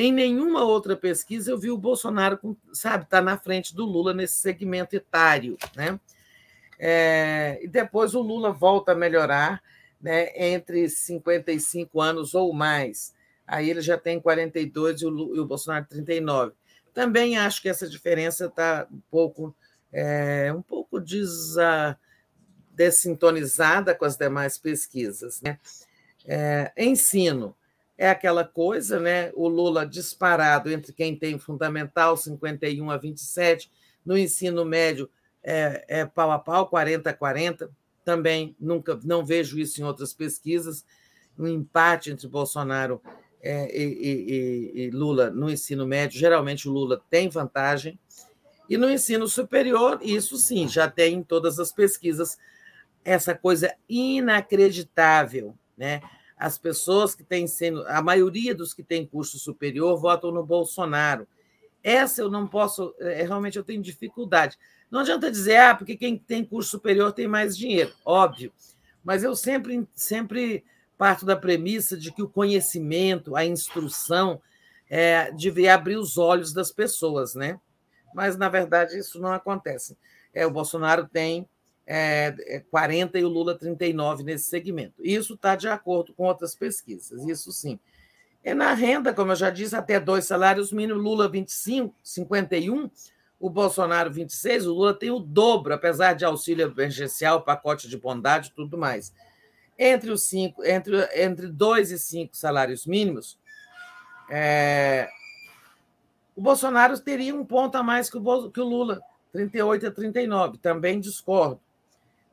Em nenhuma outra pesquisa eu vi o Bolsonaro, sabe, estar tá na frente do Lula nesse segmento etário, né? É, e depois o Lula volta a melhorar, né, entre 55 anos ou mais. Aí ele já tem 42 e o, e o Bolsonaro 39. Também acho que essa diferença está um pouco, é, um pouco desa, dessintonizada com as demais pesquisas. Né? É, ensino é aquela coisa, né? O Lula disparado entre quem tem fundamental, 51 a 27, no ensino médio é, é pau a pau, 40 a 40. Também nunca não vejo isso em outras pesquisas. Um empate entre Bolsonaro é, e, e, e Lula no ensino médio, geralmente o Lula tem vantagem. E no ensino superior, isso sim, já tem em todas as pesquisas essa coisa inacreditável, né? As pessoas que têm sendo, a maioria dos que têm curso superior votam no Bolsonaro. Essa eu não posso, é, realmente eu tenho dificuldade. Não adianta dizer, ah, porque quem tem curso superior tem mais dinheiro, óbvio. Mas eu sempre, sempre parto da premissa de que o conhecimento, a instrução, é, abrir os olhos das pessoas, né? Mas, na verdade, isso não acontece. É, o Bolsonaro tem é, 40 é e o Lula 39 nesse segmento. Isso está de acordo com outras pesquisas, isso sim. É na renda, como eu já disse, até dois salários mínimos, Lula 25, 51, o Bolsonaro 26, o Lula tem o dobro, apesar de auxílio emergencial, pacote de bondade tudo mais. Entre os cinco, entre, entre dois e cinco salários mínimos, é, o Bolsonaro teria um ponto a mais que o, que o Lula, 38 a 39. Também discordo.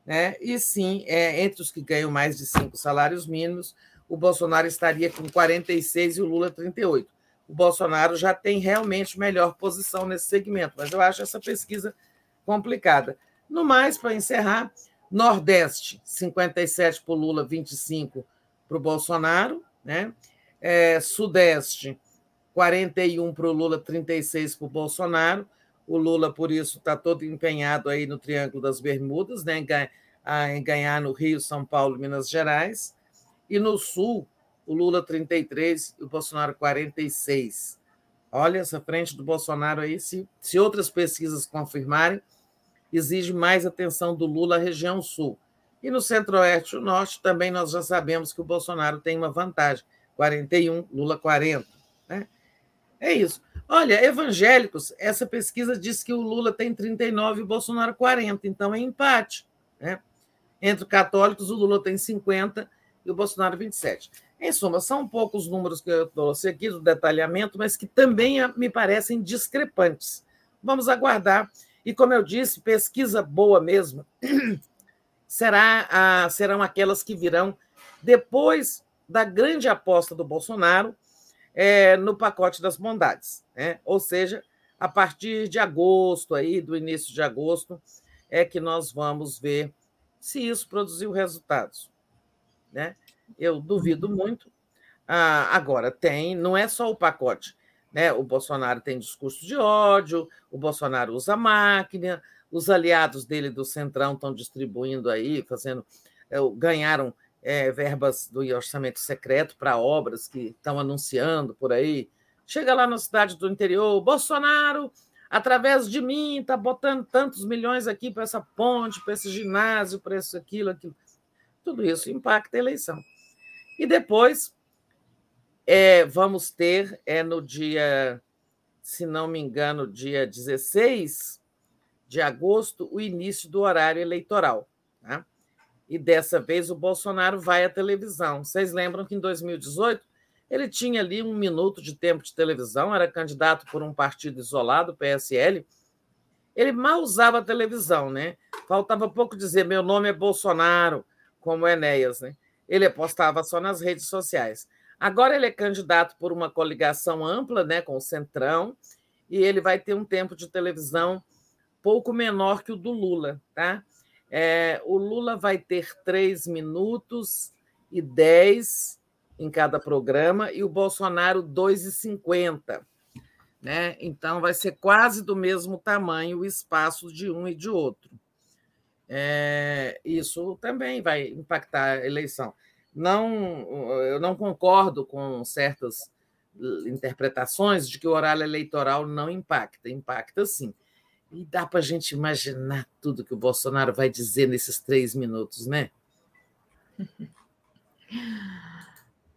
Né? E sim, é, entre os que ganham mais de cinco salários mínimos, o Bolsonaro estaria com 46 e o Lula 38. O Bolsonaro já tem realmente melhor posição nesse segmento, mas eu acho essa pesquisa complicada. No mais, para encerrar, Nordeste, 57 para o Lula, 25 para o Bolsonaro. Né? É, Sudeste, 41 para o Lula, 36 para o Bolsonaro. O Lula, por isso, está todo empenhado aí no Triângulo das Bermudas, né? em ganhar no Rio, São Paulo Minas Gerais. E no Sul, o Lula 33 e o Bolsonaro 46. Olha, essa frente do Bolsonaro aí, se, se outras pesquisas confirmarem, exige mais atenção do Lula à região sul. E no centro-oeste e norte também nós já sabemos que o Bolsonaro tem uma vantagem, 41, Lula 40. Né? É isso. Olha, evangélicos, essa pesquisa diz que o Lula tem 39 e o Bolsonaro 40, então é empate. Né? Entre católicos, o Lula tem 50 e o Bolsonaro 27. Em suma, são poucos números que eu trouxe aqui do detalhamento, mas que também me parecem discrepantes. Vamos aguardar. E, como eu disse, pesquisa boa mesmo será a, serão aquelas que virão depois da grande aposta do Bolsonaro é, no pacote das bondades. Né? Ou seja, a partir de agosto, aí, do início de agosto, é que nós vamos ver se isso produziu resultados. Né? Eu duvido muito. Ah, agora, tem, não é só o pacote. Né? O Bolsonaro tem discurso de ódio, o Bolsonaro usa máquina, os aliados dele do Centrão estão distribuindo aí, fazendo, é, ganharam é, verbas do orçamento secreto para obras que estão anunciando por aí. Chega lá na cidade do interior, Bolsonaro, através de mim, está botando tantos milhões aqui para essa ponte, para esse ginásio, para isso, aquilo, aquilo. Tudo isso impacta a eleição. E depois é, vamos ter, é no dia, se não me engano, dia 16 de agosto, o início do horário eleitoral. E dessa vez o Bolsonaro vai à televisão. Vocês lembram que em 2018 ele tinha ali um minuto de tempo de televisão, era candidato por um partido isolado, PSL. Ele mal usava a televisão, né? Faltava pouco dizer: meu nome é Bolsonaro, como Enéas, né? Ele apostava só nas redes sociais. Agora ele é candidato por uma coligação ampla, né, com o Centrão, e ele vai ter um tempo de televisão pouco menor que o do Lula, tá? É, o Lula vai ter 3 minutos e 10 em cada programa e o Bolsonaro 2,50. Né? Então, vai ser quase do mesmo tamanho o espaço de um e de outro. É, isso também vai impactar a eleição. Não, eu não concordo com certas interpretações de que o horário eleitoral não impacta. Impacta sim. E dá para a gente imaginar tudo que o Bolsonaro vai dizer nesses três minutos, né?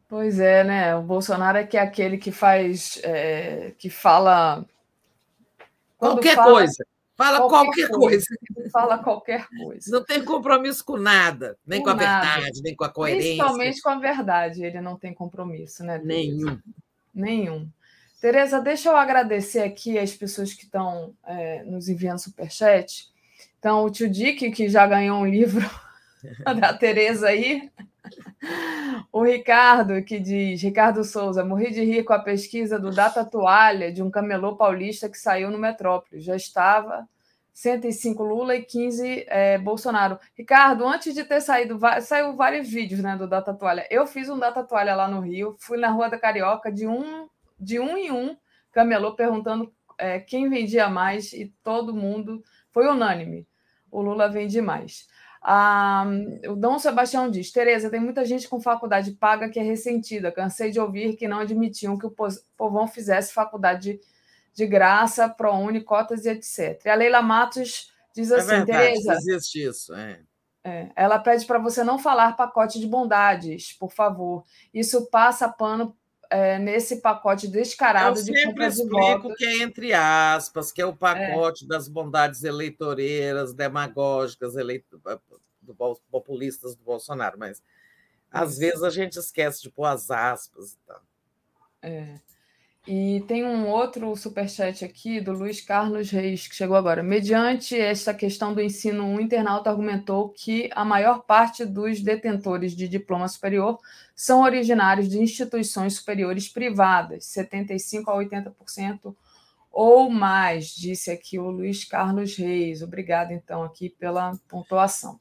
Pois é, né? O Bolsonaro é que é aquele que faz, é, que fala qualquer fala, coisa. Fala qualquer, qualquer coisa. coisa. Fala qualquer coisa. Não tem compromisso com nada, nem com, com a verdade, nem com a coerência. Principalmente com a verdade, ele não tem compromisso, né? Nenhum. Nenhum. Tereza, deixa eu agradecer aqui as pessoas que estão é, nos enviando superchat. Então, o tio Dick, que já ganhou um livro da Tereza aí. O Ricardo, que diz, Ricardo Souza, morri de rir com a pesquisa do Data Toalha de um camelô paulista que saiu no Metrópole. Já estava 105 Lula e 15 é, Bolsonaro. Ricardo, antes de ter saído, saiu vários vídeos né, do Data Toalha. Eu fiz um Data Toalha lá no Rio, fui na Rua da Carioca, de um, de um em um, camelô perguntando é, quem vendia mais e todo mundo foi unânime. O Lula vende mais. Ah, o Dom Sebastião diz: Tereza, tem muita gente com faculdade paga que é ressentida. Cansei de ouvir que não admitiam que o povão fizesse faculdade de, graça, ProUni, cotas e etc. E a Leila Matos diz assim: é verdade, Tereza. Existe isso, é. É, ela pede para você não falar pacote de bondades, por favor. Isso passa pano é, nesse pacote descarado Eu de sempre explico que é entre aspas, que é o pacote é. das bondades eleitoreiras, demagógicas, eleito... do, populistas do Bolsonaro, mas às Isso. vezes a gente esquece de pôr as aspas e tal. É. E tem um outro superchat aqui do Luiz Carlos Reis, que chegou agora. Mediante esta questão do ensino, um internauta argumentou que a maior parte dos detentores de diploma superior são originários de instituições superiores privadas, 75% a 80% ou mais, disse aqui o Luiz Carlos Reis. Obrigado, então, aqui pela pontuação.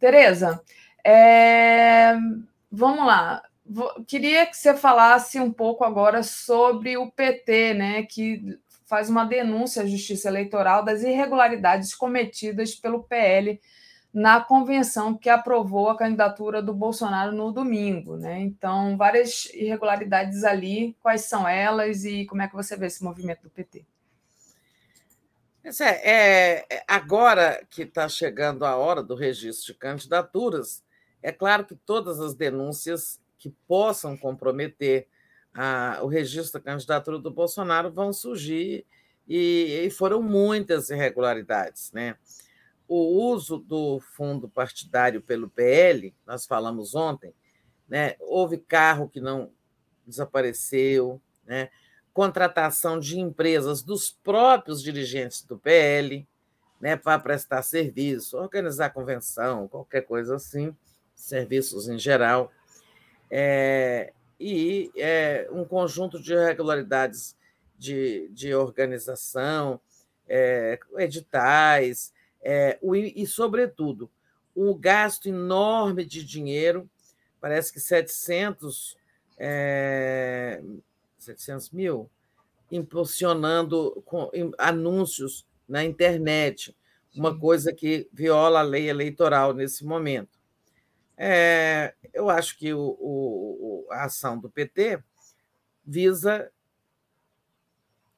Tereza, é... vamos lá. Queria que você falasse um pouco agora sobre o PT, né, que faz uma denúncia à Justiça Eleitoral das irregularidades cometidas pelo PL na convenção que aprovou a candidatura do Bolsonaro no domingo, né? Então, várias irregularidades ali, quais são elas e como é que você vê esse movimento do PT? É, é, agora que está chegando a hora do registro de candidaturas, é claro que todas as denúncias que possam comprometer a, o registro da candidatura do Bolsonaro vão surgir e, e foram muitas irregularidades, né? O uso do fundo partidário pelo PL, nós falamos ontem, né? Houve carro que não desapareceu, né? contratação de empresas dos próprios dirigentes do PL, né, para prestar serviço, organizar convenção, qualquer coisa assim, serviços em geral, é, e é, um conjunto de irregularidades de, de organização, é, editais, é, o, e, sobretudo, o um gasto enorme de dinheiro, parece que 700 é, 700 mil, impulsionando com, anúncios na internet, uma coisa que viola a lei eleitoral nesse momento. É, eu acho que o, o, a ação do PT visa,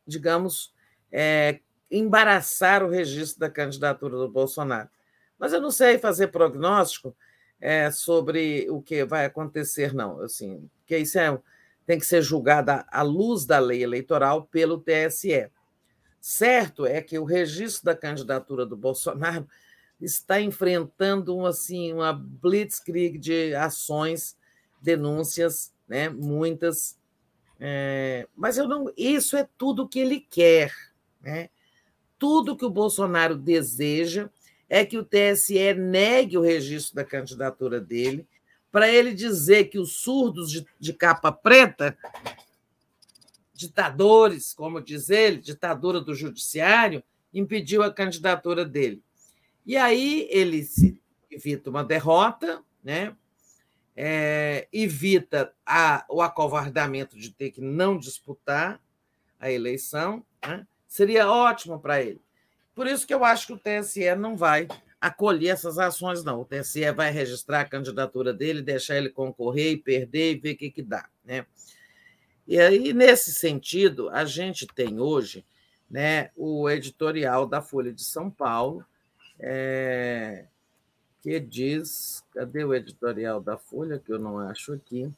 digamos, é, embaraçar o registro da candidatura do Bolsonaro. Mas eu não sei fazer prognóstico é, sobre o que vai acontecer, não. Assim, porque isso é tem que ser julgada à luz da lei eleitoral pelo TSE. Certo é que o registro da candidatura do Bolsonaro está enfrentando um, assim, uma blitzkrieg de ações, denúncias, né? muitas. É, mas eu não, isso é tudo que ele quer. Né? Tudo que o Bolsonaro deseja é que o TSE negue o registro da candidatura dele para ele dizer que os surdos de, de capa preta, ditadores, como diz ele, ditadura do judiciário, impediu a candidatura dele. E aí ele se evita uma derrota, né? É, evita a, o acovardamento de ter que não disputar a eleição, né? seria ótimo para ele. Por isso que eu acho que o TSE não vai acolher essas ações, não. O TSE vai registrar a candidatura dele, deixar ele concorrer e perder e ver o que, que dá. Né? E aí, nesse sentido, a gente tem hoje né, o editorial da Folha de São Paulo, é, que diz. Cadê o editorial da Folha, que eu não acho aqui?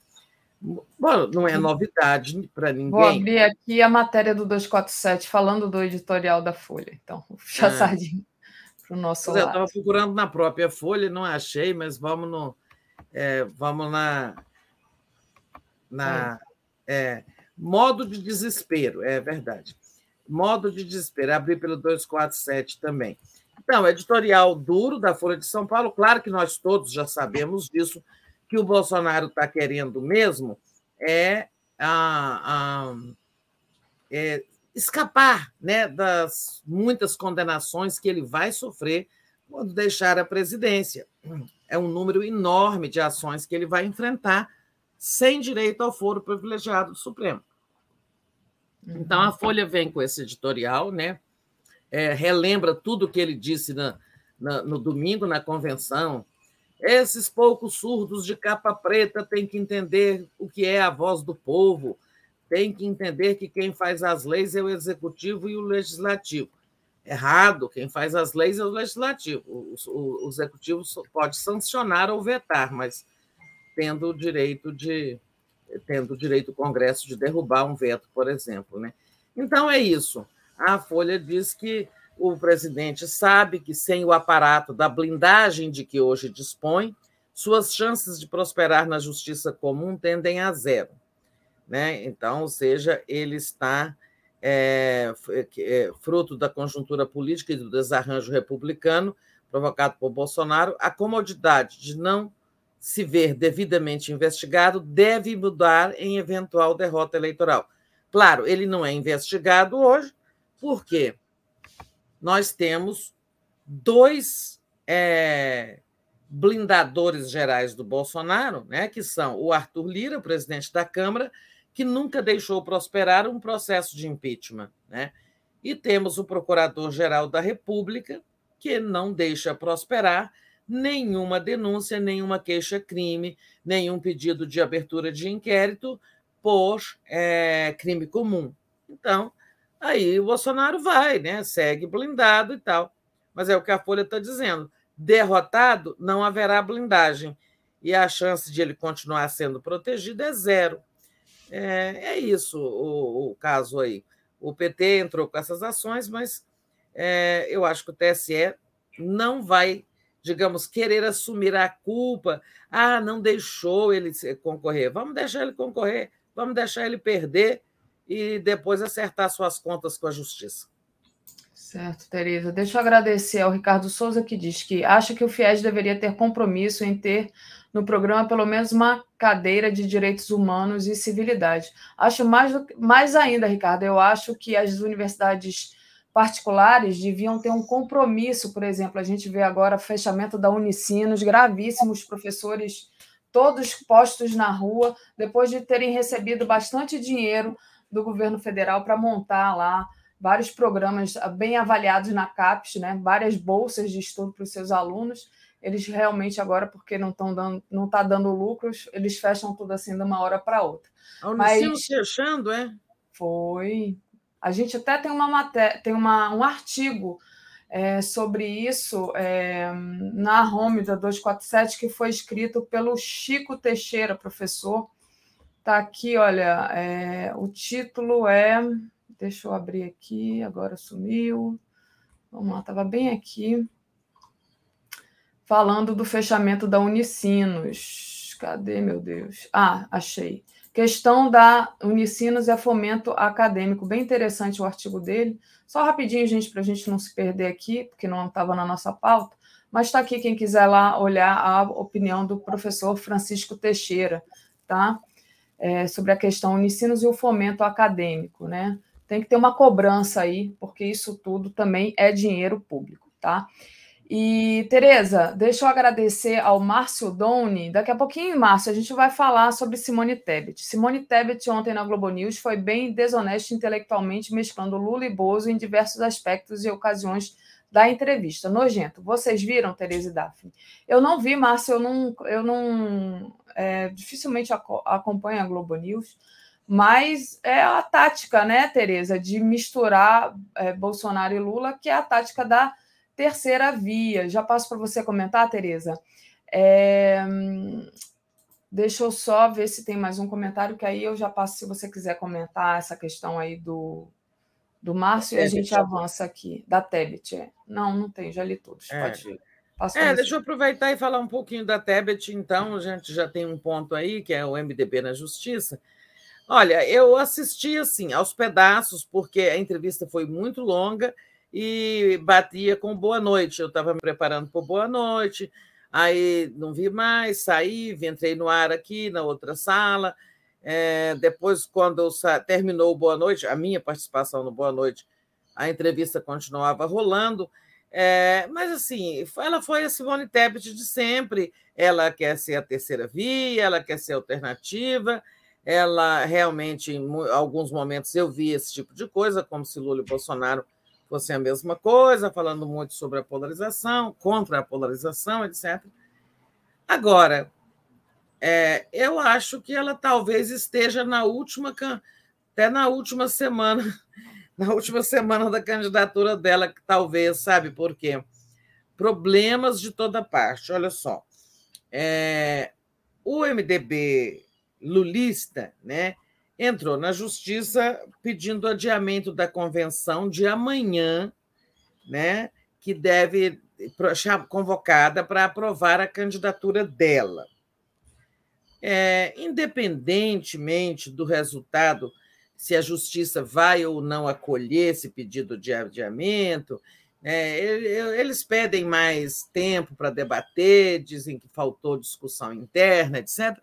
Bom, não é novidade para ninguém. Vou abrir aqui a matéria do 247, falando do editorial da Folha. Então, vou puxar ah. sardinha para o nosso lado. Eu estava procurando na própria Folha, não achei, mas vamos no, é, vamos na, na é, modo de desespero, é verdade. Modo de desespero, abri pelo 247 também. Então, editorial duro da Folha de São Paulo, claro que nós todos já sabemos disso, que o Bolsonaro está querendo mesmo é, a, a, é escapar né, das muitas condenações que ele vai sofrer quando deixar a presidência. É um número enorme de ações que ele vai enfrentar sem direito ao foro privilegiado do Supremo. Então, a Folha vem com esse editorial, né? É, relembra tudo que ele disse na, na, no domingo na convenção. Esses poucos surdos de capa preta têm que entender o que é a voz do povo, tem que entender que quem faz as leis é o executivo e o legislativo. Errado, quem faz as leis é o legislativo. O, o, o executivo pode sancionar ou vetar, mas tendo o direito de tendo o direito o Congresso de derrubar um veto, por exemplo, né? Então é isso. A Folha diz que o presidente sabe que sem o aparato da blindagem de que hoje dispõe, suas chances de prosperar na justiça comum tendem a zero. Né? Então, ou seja, ele está é, é, fruto da conjuntura política e do desarranjo republicano provocado por Bolsonaro, a comodidade de não se ver devidamente investigado deve mudar em eventual derrota eleitoral. Claro, ele não é investigado hoje, porque nós temos dois é, blindadores gerais do Bolsonaro, né, que são o Arthur Lira, presidente da Câmara, que nunca deixou prosperar um processo de impeachment, né? E temos o Procurador-Geral da República, que não deixa prosperar nenhuma denúncia, nenhuma queixa-crime, nenhum pedido de abertura de inquérito por é, crime comum. Então, aí o Bolsonaro vai, né? segue blindado e tal. Mas é o que a Folha está dizendo. Derrotado, não haverá blindagem. E a chance de ele continuar sendo protegido é zero. É, é isso o, o, caso aí. O PT entrou com essas ações, mas é, eu acho que o TSE não vai, digamos, querer assumir a culpa. Ah, não deixou ele concorrer. Vamos deixar ele concorrer, vamos deixar ele perder e depois acertar suas contas com a justiça. Certo, Tereza. Deixa eu agradecer ao Ricardo Souza, que diz que acha que o FIES deveria ter compromisso em ter no programa pelo menos uma cadeira de direitos humanos e civilidade. Acho mais, mais ainda, Ricardo, eu acho que as universidades particulares deviam ter um compromisso, por exemplo, a gente vê agora fechamento da Unicinos, gravíssimos professores todos postos na rua, depois de terem recebido bastante dinheiro do governo federal para montar lá vários programas bem avaliados na CAPES, né? várias bolsas de estudo para os seus alunos. Eles realmente agora, porque não estão dando, não está dando lucros, eles fecham tudo assim de uma hora para outra. A Unicinos Mas, fechando, é? Foi. A gente até tem uma matéria, tem uma, um artigo é, sobre isso é, na home da 247 que foi escrito pelo Chico Teixeira, professor. Está aqui, olha, é, o título é. Deixa eu abrir aqui, agora sumiu. Vamos lá, estava bem aqui. Falando do fechamento da Unicinos. Cadê, meu Deus? Ah, achei. Questão da Unicinos é fomento acadêmico. Bem interessante o artigo dele. Só rapidinho, gente, para a gente não se perder aqui, porque não estava na nossa pauta. Mas está aqui quem quiser lá olhar a opinião do professor Francisco Teixeira, tá? É, sobre a questão Unicinos e o fomento acadêmico, né? Tem que ter uma cobrança aí, porque isso tudo também é dinheiro público, tá? E, Tereza, deixa eu agradecer ao Márcio Doni. Daqui a pouquinho, Márcio, a gente vai falar sobre Simone Tebet. Simone Tebet, ontem na Globo News, foi bem desonesta intelectualmente, mesclando Lula e Bozo em diversos aspectos e ocasiões da entrevista. Nojento. Vocês viram, Tereza e Daphne? Eu não vi, Márcio, eu não, eu não é, dificilmente acompanho a Globo News, mas é a tática, né, Tereza, de misturar é, Bolsonaro e Lula, que é a tática da terceira via. Já passo para você comentar, Tereza. É... Deixa eu só ver se tem mais um comentário, que aí eu já passo, se você quiser comentar essa questão aí do, do Márcio, e a gente avança aqui. Da Tebet. É. Não, não tem, já li todos. É. Pode ir. É, deixa eu aproveitar e falar um pouquinho da Tebet, então. A gente já tem um ponto aí, que é o MDB na Justiça. Olha, eu assisti assim aos pedaços, porque a entrevista foi muito longa e batia com boa noite. Eu estava me preparando para boa noite, aí não vi mais, saí, entrei no ar aqui na outra sala. É, depois, quando terminou o Boa Noite, a minha participação no Boa Noite, a entrevista continuava rolando. É, mas, assim, ela foi a Simone Tebet de sempre. Ela quer ser a terceira via, ela quer ser alternativa. Ela realmente, em alguns momentos, eu vi esse tipo de coisa, como se Lula e Bolsonaro fosse a mesma coisa, falando muito sobre a polarização, contra a polarização, etc. Agora, é, eu acho que ela talvez esteja na última, até na última semana, na última semana da candidatura dela, que talvez, sabe por quê? Problemas de toda parte. Olha só, é, o MDB lulista, né? entrou na justiça pedindo adiamento da convenção de amanhã, né, que deve convocada para aprovar a candidatura dela. É, independentemente do resultado, se a justiça vai ou não acolher esse pedido de adiamento, é, eles pedem mais tempo para debater, dizem que faltou discussão interna, etc.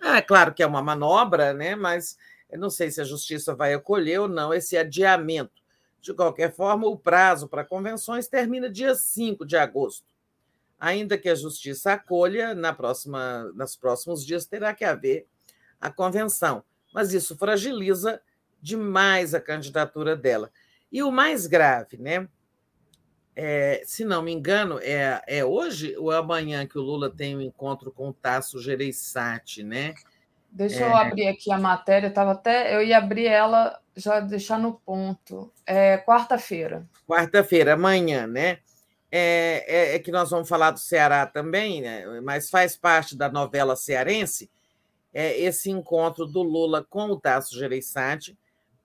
É claro que é uma manobra, né? mas eu não sei se a justiça vai acolher ou não esse adiamento. De qualquer forma, o prazo para convenções termina dia 5 de agosto. ainda que a justiça acolha, na próxima, nos próximos dias terá que haver a convenção. Mas isso fragiliza demais a candidatura dela. E o mais grave, né? É, se não me engano, é, é hoje ou amanhã que o Lula tem um encontro com o Tasso Gereissati, né? Deixa é... eu abrir aqui a matéria, tava até eu ia abrir ela já deixar no ponto. É quarta-feira. Quarta-feira, amanhã, né? É, é, é, que nós vamos falar do Ceará também, né? mas faz parte da novela cearense é, esse encontro do Lula com o Tasso Gereissati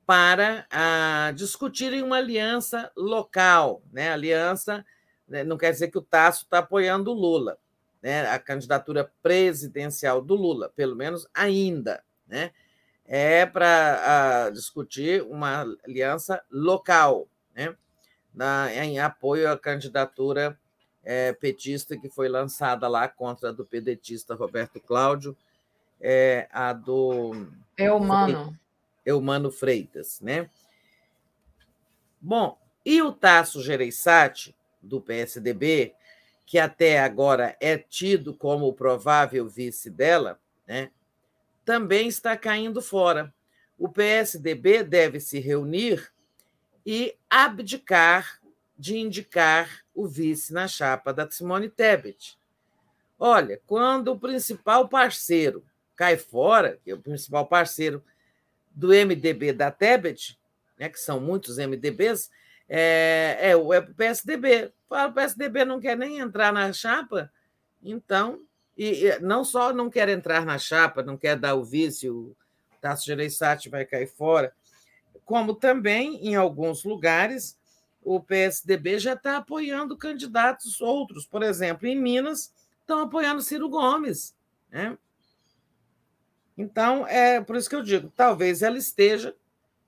para a, discutirem uma aliança local, né? Aliança né? não quer dizer que o Tasso está apoiando o Lula, né? A candidatura presidencial do Lula, pelo menos ainda, né? É para discutir uma aliança local, né? Na, em apoio à candidatura é, petista que foi lançada lá contra a do pedetista Roberto Cláudio, é, a do. Eumano. Eumano Freitas, né? Bom, e o Tasso Gereissati, do PSDB, que até agora é tido como o provável vice dela, né? também está caindo fora. O PSDB deve se reunir e abdicar de indicar o vice na chapa da Simone Tebet. Olha, quando o principal parceiro cai fora, que é o principal parceiro do MDB da Tebet, né, que são muitos MDBs, é, é, é o PSDB. O PSDB não quer nem entrar na chapa, então, e, e, não só não quer entrar na chapa, não quer dar o vice, o Tasso Gereissati vai cair fora, como também, em alguns lugares, o PSDB já está apoiando candidatos outros. Por exemplo, em Minas, estão apoiando Ciro Gomes. Né? Então, é por isso que eu digo, talvez ela esteja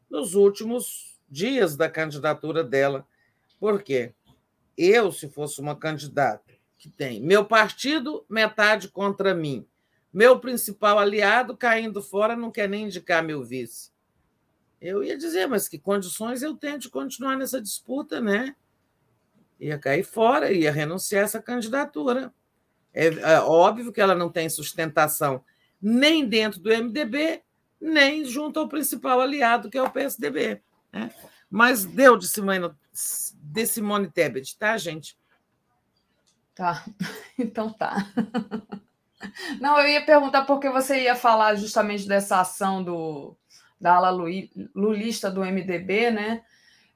nos últimos dias da candidatura dela. Por quê? Eu, se fosse uma candidata que tem meu partido, metade contra mim, meu principal aliado caindo fora, não quer nem indicar meu vice. Eu ia dizer, mas que condições eu tenho de continuar nessa disputa, né? Ia cair fora, ia renunciar essa candidatura. É, é óbvio que ela não tem sustentação nem dentro do MDB, nem junto ao principal aliado, que é o PSDB. Né? Mas deu de Simone, de Simone Tebet, tá, gente? Tá, então tá. Não, eu ia perguntar porque você ia falar justamente dessa ação do, da ala lulista do MDB, né?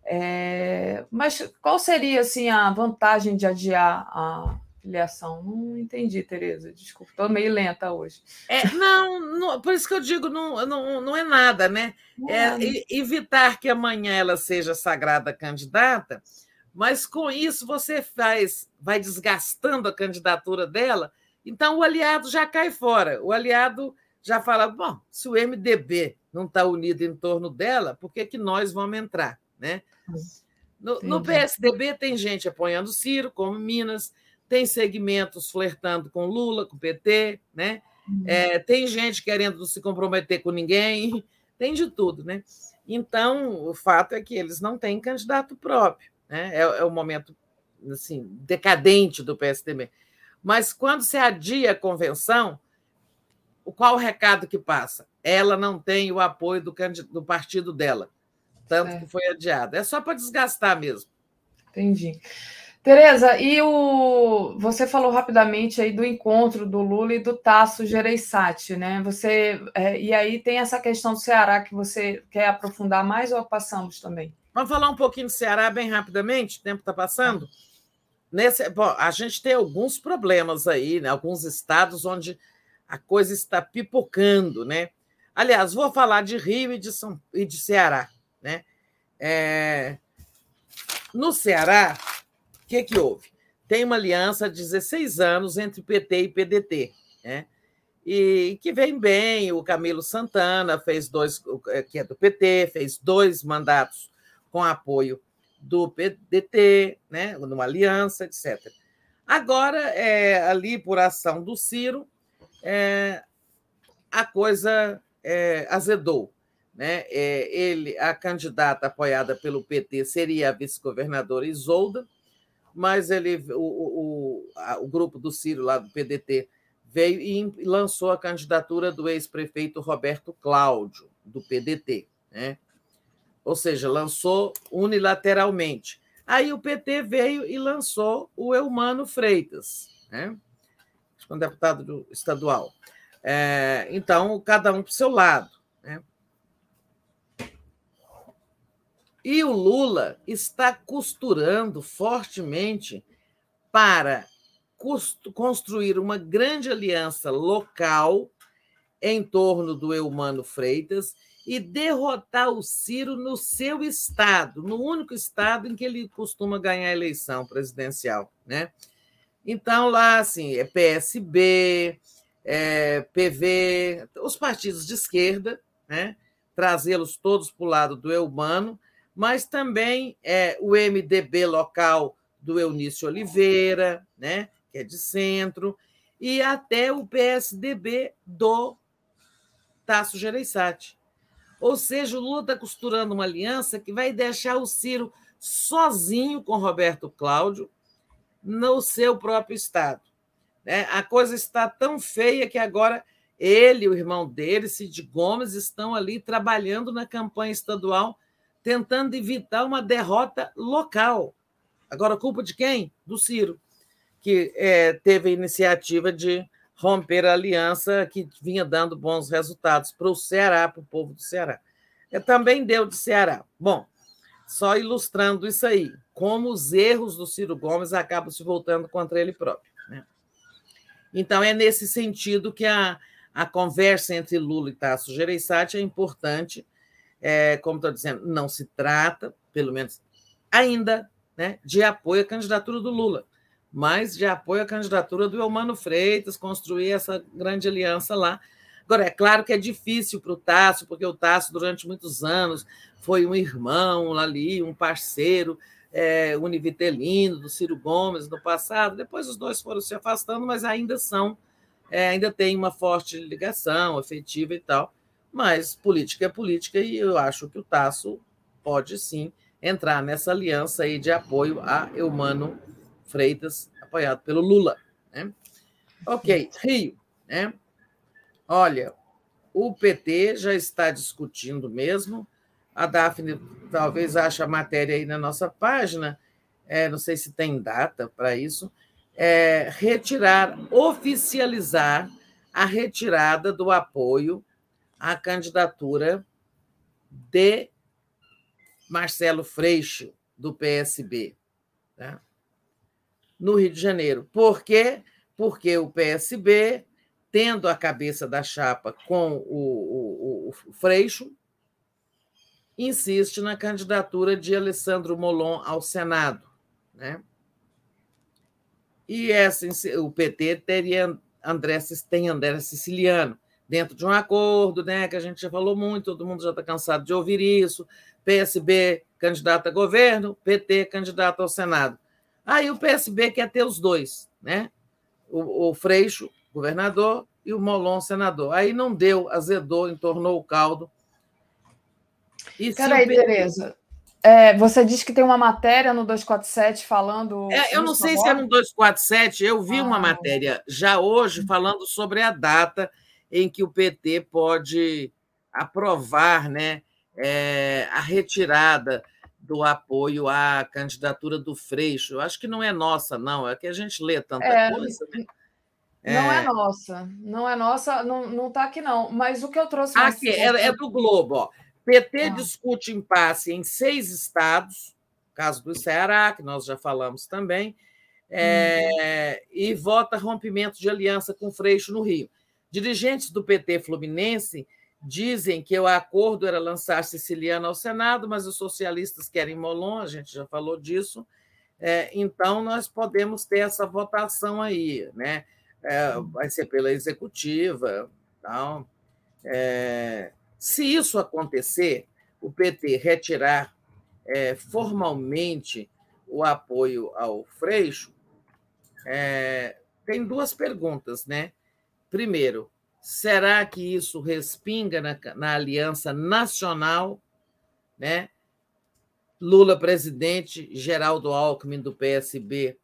É, mas qual seria assim a vantagem de adiar a, filiação. Não entendi, Tereza. Desculpa, estou meio lenta hoje. É, não, não, por isso que eu digo, não, não, não é nada, né? É, evitar que amanhã ela seja sagrada candidata, mas com isso você faz, vai desgastando a candidatura dela, então o aliado já cai fora. O aliado já fala: bom, se o MDB não está unido em torno dela, por que, que nós vamos entrar? Né? No, no PSDB tem gente apoiando Ciro, como Minas, tem segmentos flertando com Lula, com PT, né? Uhum. É, tem gente querendo não se comprometer com ninguém, tem de tudo, né? Então, o fato é que eles não têm candidato próprio, né? É, é o momento assim decadente do PSDB. Mas quando se adia a convenção, qual o recado que passa? Ela não tem o apoio do, do partido dela, tanto é. que foi adiada. É só para desgastar mesmo. Entendi. Tereza, e o você falou rapidamente aí do encontro do Lula e do Tasso Gereissati, né? Você é, e aí tem essa questão do Ceará que você quer aprofundar mais ou passamos também? Vamos falar um pouquinho do Ceará bem rapidamente, o tempo está passando. Nesse, bom, a gente tem alguns problemas aí, né? Alguns estados onde a coisa está pipocando, né? Aliás, vou falar de Rio e de, São, e de Ceará, né? É, no Ceará, que, que houve? Tem uma aliança há 16 anos entre PT e PDT, né? e que vem bem. O Camilo Santana fez dois, é, que é do PT, fez dois mandatos com apoio do PDT, né, numa aliança, etc. Agora, é, ali por ação do Ciro, é, a coisa é, azedou. Né? É, ele, a candidata apoiada pelo PT seria a vice-governadora Isolda, mas ele, o, o, o grupo do Ciro, lá do PDT, veio e lançou a candidatura do ex-prefeito Roberto Cláudio, do PDT. Né? Ou seja, lançou unilateralmente. Aí o PT veio e lançou o Eumano Freitas, né? um deputado estadual. É, então, cada um para o seu lado. Né? E o Lula está costurando fortemente para construir uma grande aliança local em torno do Eumano Freitas e derrotar o Ciro no seu estado, no único estado em que ele costuma ganhar a eleição presidencial, né? Então lá assim é PSB, é PV, os partidos de esquerda, né? Trazê-los todos para o lado do Eumano, mas também é o MDB local do Eunício Oliveira, né? que é de centro, e até o PSDB do Tasso Gereissati. Ou seja, o Lula está costurando uma aliança que vai deixar o Ciro sozinho com Roberto Cláudio no seu próprio estado. Né? A coisa está tão feia que agora ele o irmão dele, Cid Gomes, estão ali trabalhando na campanha estadual, tentando evitar uma derrota local. Agora, culpa de quem? Do Ciro que é, teve a iniciativa de romper a aliança que vinha dando bons resultados para o Ceará, para o povo do Ceará. É, também deu de Ceará. Bom, só ilustrando isso aí, como os erros do Ciro Gomes acabam se voltando contra ele próprio. Né? Então, é nesse sentido que a, a conversa entre Lula e Tasso Gereissati é importante. É, como estou dizendo, não se trata, pelo menos ainda, né, de apoio à candidatura do Lula mas de apoio à candidatura do Eumano Freitas, construir essa grande aliança lá. Agora, é claro que é difícil para o Tasso, porque o Tasso, durante muitos anos, foi um irmão ali, um parceiro é, univitelino do Ciro Gomes no passado. Depois os dois foram se afastando, mas ainda são, é, ainda tem uma forte ligação afetiva e tal. Mas política é política e eu acho que o Tasso pode sim entrar nessa aliança aí de apoio a Eumano Freitas, apoiado pelo Lula. Né? Ok, Rio. Né? Olha, o PT já está discutindo mesmo. A Daphne talvez ache a matéria aí na nossa página, é, não sei se tem data para isso, é, retirar, oficializar a retirada do apoio à candidatura de Marcelo Freixo, do PSB. Tá? no Rio de Janeiro. Por quê? Porque o PSB, tendo a cabeça da chapa com o, o, o Freixo, insiste na candidatura de Alessandro Molon ao Senado. Né? E essa, o PT teria André, tem André Siciliano, dentro de um acordo, né, que a gente já falou muito, todo mundo já está cansado de ouvir isso. PSB candidato a governo, PT candidato ao Senado. Aí o PSB quer ter os dois, né? O, o Freixo, governador, e o Molon, senador. Aí não deu, azedou, entornou o caldo. E Peraí, PT... Tereza. É, você disse que tem uma matéria no 247 falando. É, eu não sei se é no 247, eu vi ah. uma matéria já hoje falando sobre a data em que o PT pode aprovar né, é, a retirada do apoio à candidatura do Freixo. Eu acho que não é nossa, não, é que a gente lê tanta é, coisa. Né? Não é. é. nossa, não é nossa, não está aqui, não. Mas o que eu trouxe. Aqui, é, é, do Globo. Ó. PT ah. discute impasse em seis estados, caso do Ceará, que nós já falamos também, hum. e vota rompimento de aliança com Freixo no Rio. Dirigentes do PT Fluminense Dizem que o acordo era lançar Siciliano ao Senado, mas os socialistas querem Molon, a gente já falou disso. É, então, nós podemos ter essa votação aí, né? É, vai ser pela executiva. Então, é, se isso acontecer, o PT retirar é, formalmente o apoio ao Freixo, é, tem duas perguntas, né? Primeiro, Será que isso respinga na, na aliança nacional, né? Lula presidente, Geraldo Alckmin do PSB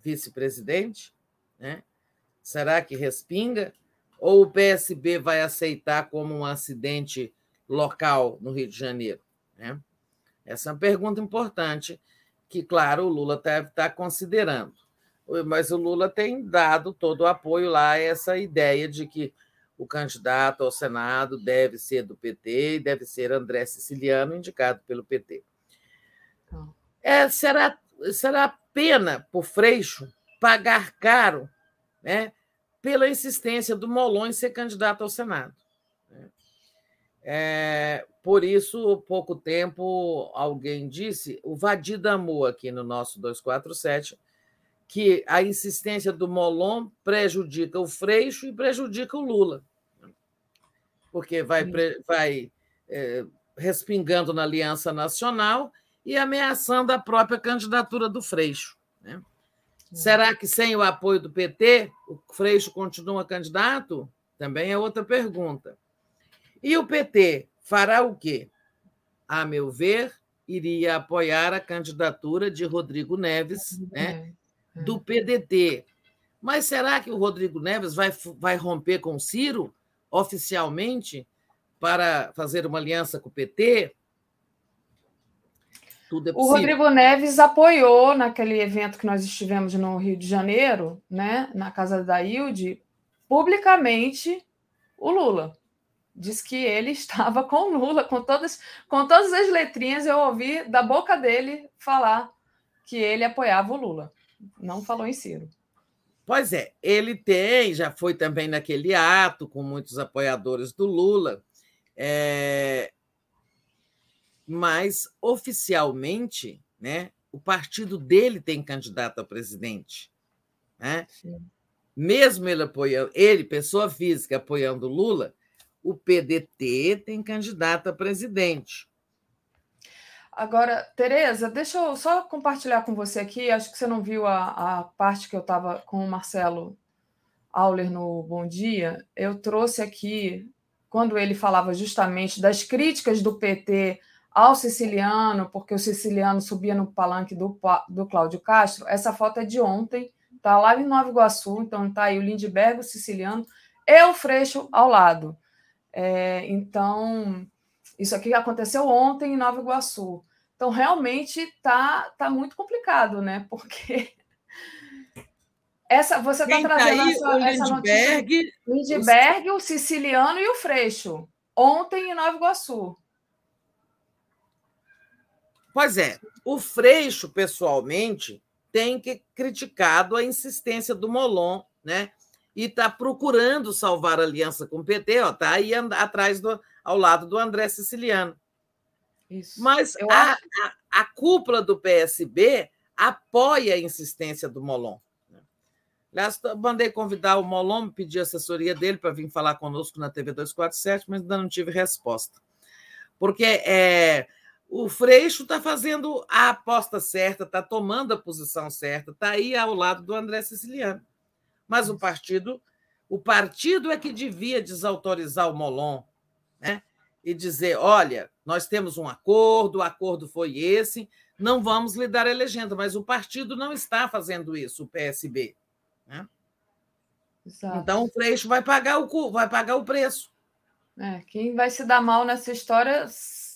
vice-presidente? Né? Será que respinga? Ou o PSB vai aceitar como um acidente local no Rio de Janeiro? Né? Essa é uma pergunta importante que, claro, o Lula deve estar considerando. Mas o Lula tem dado todo o apoio lá a essa ideia de que o candidato ao Senado deve ser do PT e deve ser André Siciliano, indicado pelo PT. Então. É, será, será pena por Freixo pagar caro né, pela insistência do Molon em ser candidato ao Senado. Né? É, por isso, pouco tempo, alguém disse, o Vadir Damu aqui no nosso 247, que a insistência do Molon prejudica o Freixo e prejudica o Lula, porque vai, vai é, respingando na Aliança Nacional e ameaçando a própria candidatura do Freixo. Né? Será que sem o apoio do PT o Freixo continua candidato? Também é outra pergunta. E o PT fará o quê? A meu ver, iria apoiar a candidatura de Rodrigo Neves, né, do PDT. Mas será que o Rodrigo Neves vai, vai romper com o Ciro oficialmente para fazer uma aliança com o PT? Tudo é o Rodrigo Neves apoiou naquele evento que nós estivemos no Rio de Janeiro, né, na casa da Hilde, publicamente o Lula. Diz que ele estava com o Lula, com todas, com todas as letrinhas, eu ouvi da boca dele falar que ele apoiava o Lula. Não falou em Ciro. Pois é, ele tem, já foi também naquele ato com muitos apoiadores do Lula. É, mas oficialmente, né, o partido dele tem candidato a presidente. Né? Mesmo ele apoiando, ele, pessoa física, apoiando Lula, o PDT tem candidato a presidente. Agora, Tereza, deixa eu só compartilhar com você aqui. Acho que você não viu a, a parte que eu estava com o Marcelo Auler no Bom Dia. Eu trouxe aqui, quando ele falava justamente das críticas do PT ao siciliano, porque o siciliano subia no palanque do, do Cláudio Castro. Essa foto é de ontem, tá lá em Nova Iguaçu, então tá aí o Lindbergh, o siciliano, e o Freixo ao lado. É, então, isso aqui aconteceu ontem em Nova Iguaçu. Então, realmente tá, tá muito complicado, né? Porque essa, você está tá trazendo tá essa, o essa Lindbergh, notícia. Lindbergh, o siciliano e o Freixo. Ontem em Nova Iguaçu. Pois é, o Freixo, pessoalmente, tem que, criticado a insistência do Molon, né? E está procurando salvar a aliança com o PT, está aí atrás do, ao lado do André Siciliano. Isso. Mas a, a, a, cúpula do PSB apoia a insistência do Molon. Né? Aliás, mandei convidar o Molon, pedir assessoria dele para vir falar conosco na TV 247, mas ainda não tive resposta. Porque é, o Freixo está fazendo a aposta certa, está tomando a posição certa, está aí ao lado do André Siciliano. Mas o partido, o partido é que devia desautorizar o Molon, né? E dizer, olha, nós temos um acordo, o acordo foi esse, não vamos lhe dar a legenda, mas o partido não está fazendo isso, o PSB. Né? Então o Freixo vai pagar o, vai pagar o preço. É, quem vai se dar mal nessa história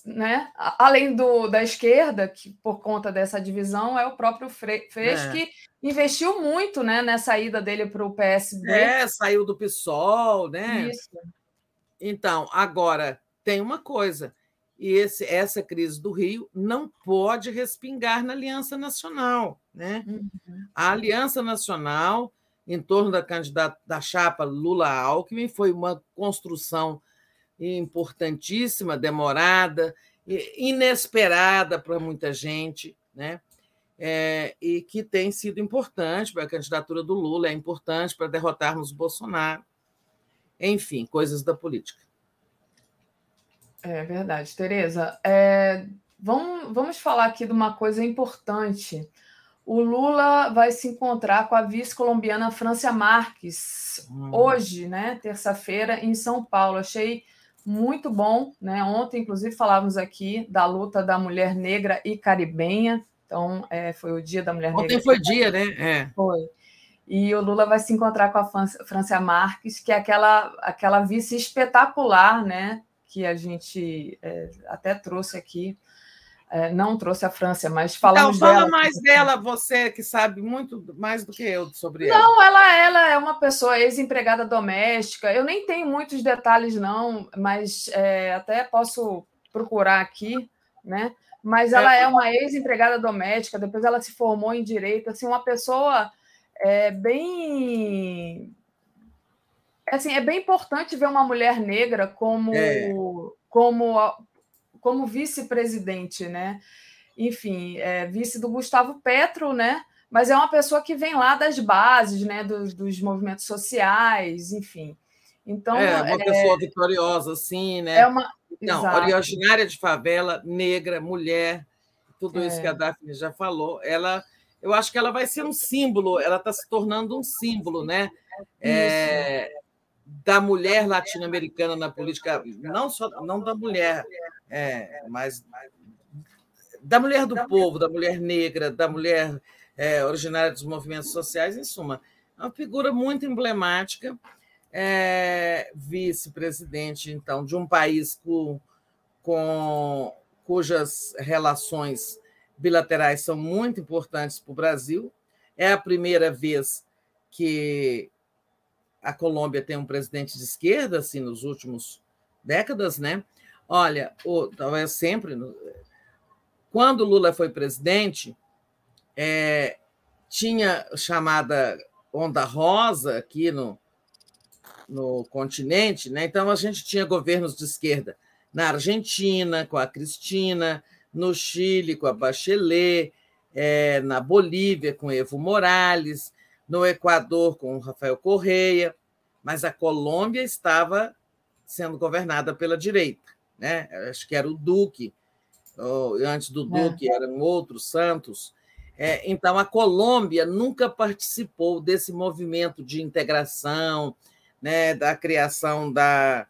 né? Além do, da esquerda, que por conta dessa divisão, é o próprio Freixo é. que investiu muito né, nessa ida dele para o PSB. É, saiu do PSOL, né? Isso. Então, agora, tem uma coisa, e esse, essa crise do Rio não pode respingar na Aliança Nacional. Né? Uhum. A Aliança Nacional, em torno da candidata da chapa Lula-Alckmin, foi uma construção importantíssima, demorada, inesperada para muita gente, né? É, e que tem sido importante para a candidatura do Lula, é importante para derrotarmos o Bolsonaro. Enfim, coisas da política. É verdade, Tereza. É, vamos, vamos falar aqui de uma coisa importante. O Lula vai se encontrar com a vice-colombiana Francia Marques hum. hoje, né, terça-feira, em São Paulo. Achei muito bom, né? Ontem, inclusive, falávamos aqui da luta da mulher negra e caribenha. Então, é, foi o dia da mulher Ontem negra. Ontem foi dia, né? É. Foi. E o Lula vai se encontrar com a Francia Marques, que é aquela, aquela vice espetacular, né? Que a gente é, até trouxe aqui. É, não trouxe a França, mas falamos então, fala dela. mais dela, você que sabe muito mais do que eu sobre ela. Não, ela, ela é uma pessoa ex-empregada doméstica. Eu nem tenho muitos detalhes, não, mas é, até posso procurar aqui, né? Mas ela é, é uma ex-empregada doméstica, depois ela se formou em direito, assim, uma pessoa é, bem. Assim, é bem importante ver uma mulher negra como, é. como como vice-presidente, né? Enfim, é, vice do Gustavo Petro, né? Mas é uma pessoa que vem lá das bases, né? Dos, dos movimentos sociais, enfim. Então, é uma é, pessoa vitoriosa, sim, né? É uma não, Exato. originária de favela, negra, mulher, tudo é. isso que a Daphne já falou. Ela, eu acho que ela vai ser um símbolo. Ela está se tornando um símbolo, né? É, da mulher latino-americana na política, não só não da mulher, é, mas da mulher do povo, da mulher negra, da mulher é, originária dos movimentos sociais, em suma, é uma figura muito emblemática, é, vice-presidente, então, de um país com, com, cujas relações bilaterais são muito importantes para o Brasil. É a primeira vez que a Colômbia tem um presidente de esquerda, assim, nos últimos décadas, né? Olha, o, talvez sempre, quando Lula foi presidente, é, tinha chamada onda rosa aqui no, no continente, né? Então a gente tinha governos de esquerda na Argentina com a Cristina, no Chile com a Bachelet, é, na Bolívia com Evo Morales, no Equador com Rafael Correia, mas a Colômbia estava sendo governada pela direita, né? Acho que era o Duque, antes do é. Duque eram outros Santos. É, então a Colômbia nunca participou desse movimento de integração, né? Da criação da,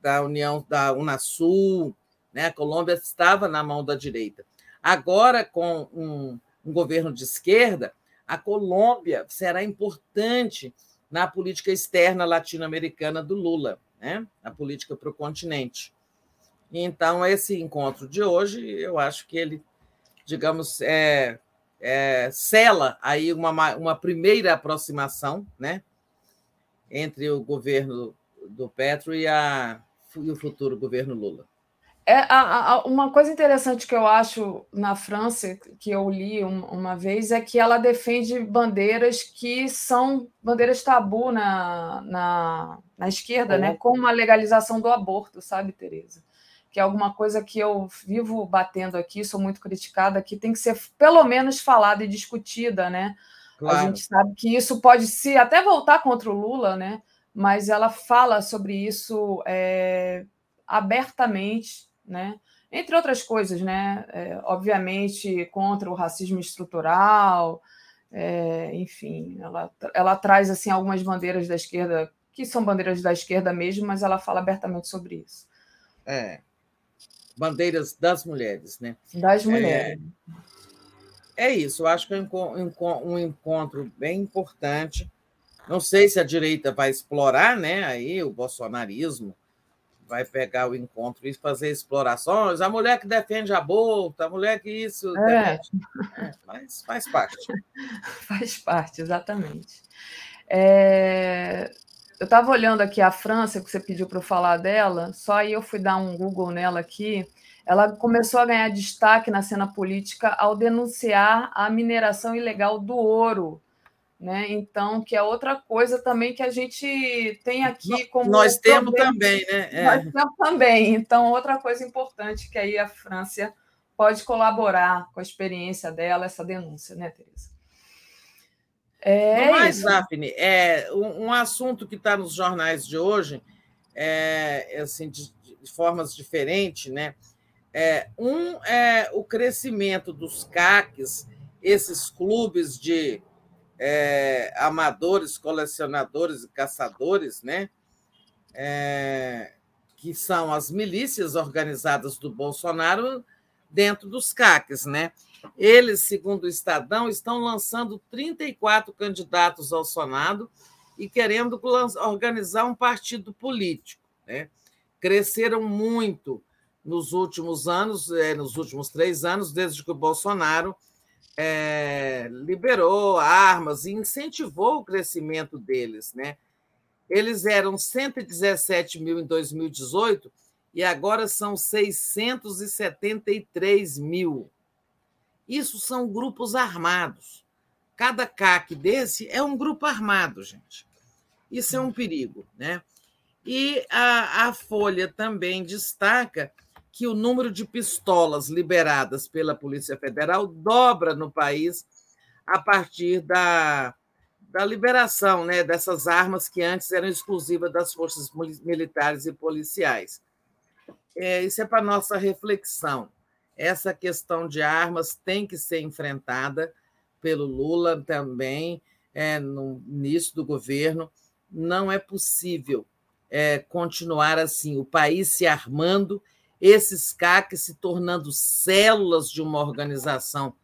da União da Unasul, né? A Colômbia estava na mão da direita. Agora com um, um governo de esquerda a Colômbia será importante na política externa latino-americana do Lula, né? a política para o continente. Então, esse encontro de hoje, eu acho que ele, digamos, é, é, sela aí uma, uma primeira aproximação né? entre o governo do Petro e, a, e o futuro governo Lula. É, a, a, uma coisa interessante que eu acho na França, que eu li um, uma vez, é que ela defende bandeiras que são bandeiras tabu na, na, na esquerda, né? como a legalização do aborto, sabe, Tereza? Que é alguma coisa que eu vivo batendo aqui, sou muito criticada, que tem que ser pelo menos falada e discutida, né? Claro. A gente sabe que isso pode se até voltar contra o Lula, né? Mas ela fala sobre isso é, abertamente né? entre outras coisas, né? É, obviamente contra o racismo estrutural, é, enfim, ela, ela traz assim algumas bandeiras da esquerda que são bandeiras da esquerda mesmo, mas ela fala abertamente sobre isso. É, bandeiras das mulheres, né? Das é, mulheres. É, é isso, eu acho que é um encontro bem importante. Não sei se a direita vai explorar, né? Aí o bolsonarismo vai pegar o encontro e fazer explorações. A mulher que defende aborto, a mulher que isso. É. É, mas faz parte. faz parte, exatamente. É... Eu estava olhando aqui a França, que você pediu para eu falar dela, só aí eu fui dar um Google nela aqui. Ela começou a ganhar destaque na cena política ao denunciar a mineração ilegal do ouro né? Então, que é outra coisa também que a gente tem aqui como. Nós temos também, né? É. Nós temos também. Então, outra coisa importante que aí a França pode colaborar com a experiência dela, essa denúncia, né, Teresa? É mais, Daphne, é um, um assunto que está nos jornais de hoje, é, assim, de, de formas diferentes, né? É, um é o crescimento dos CACs, esses clubes de é, amadores, colecionadores e caçadores, né? É, que são as milícias organizadas do Bolsonaro dentro dos CACs, né? Eles, segundo o Estadão, estão lançando 34 candidatos ao Senado e querendo organizar um partido político. Né? Cresceram muito nos últimos anos, é, nos últimos três anos, desde que o Bolsonaro é, liberou armas e incentivou o crescimento deles. Né? Eles eram 117 mil em 2018 e agora são 673 mil. Isso são grupos armados. Cada CAC desse é um grupo armado, gente. Isso é um perigo. Né? E a, a Folha também destaca que o número de pistolas liberadas pela Polícia Federal dobra no país a partir da, da liberação né, dessas armas que antes eram exclusivas das forças militares e policiais. É, isso é para nossa reflexão. Essa questão de armas tem que ser enfrentada pelo Lula também é, no início do governo. Não é possível é, continuar assim, o país se armando, esses CACs se tornando células de uma organização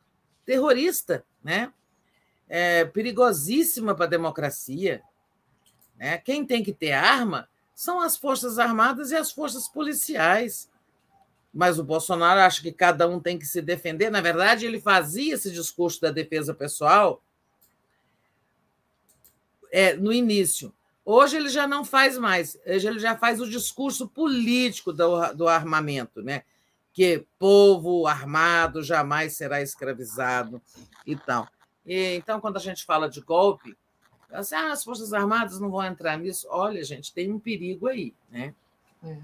terrorista, né? É, perigosíssima para a democracia. Né? Quem tem que ter arma são as Forças Armadas e as forças policiais. Mas o Bolsonaro acha que cada um tem que se defender. Na verdade, ele fazia esse discurso da defesa pessoal é, no início. Hoje ele já não faz mais, hoje ele já faz o discurso político do, do armamento, né? que povo armado jamais será escravizado e tal. E, então, quando a gente fala de golpe, assim, ah, as Forças Armadas não vão entrar nisso. Olha, gente, tem um perigo aí. Né? É.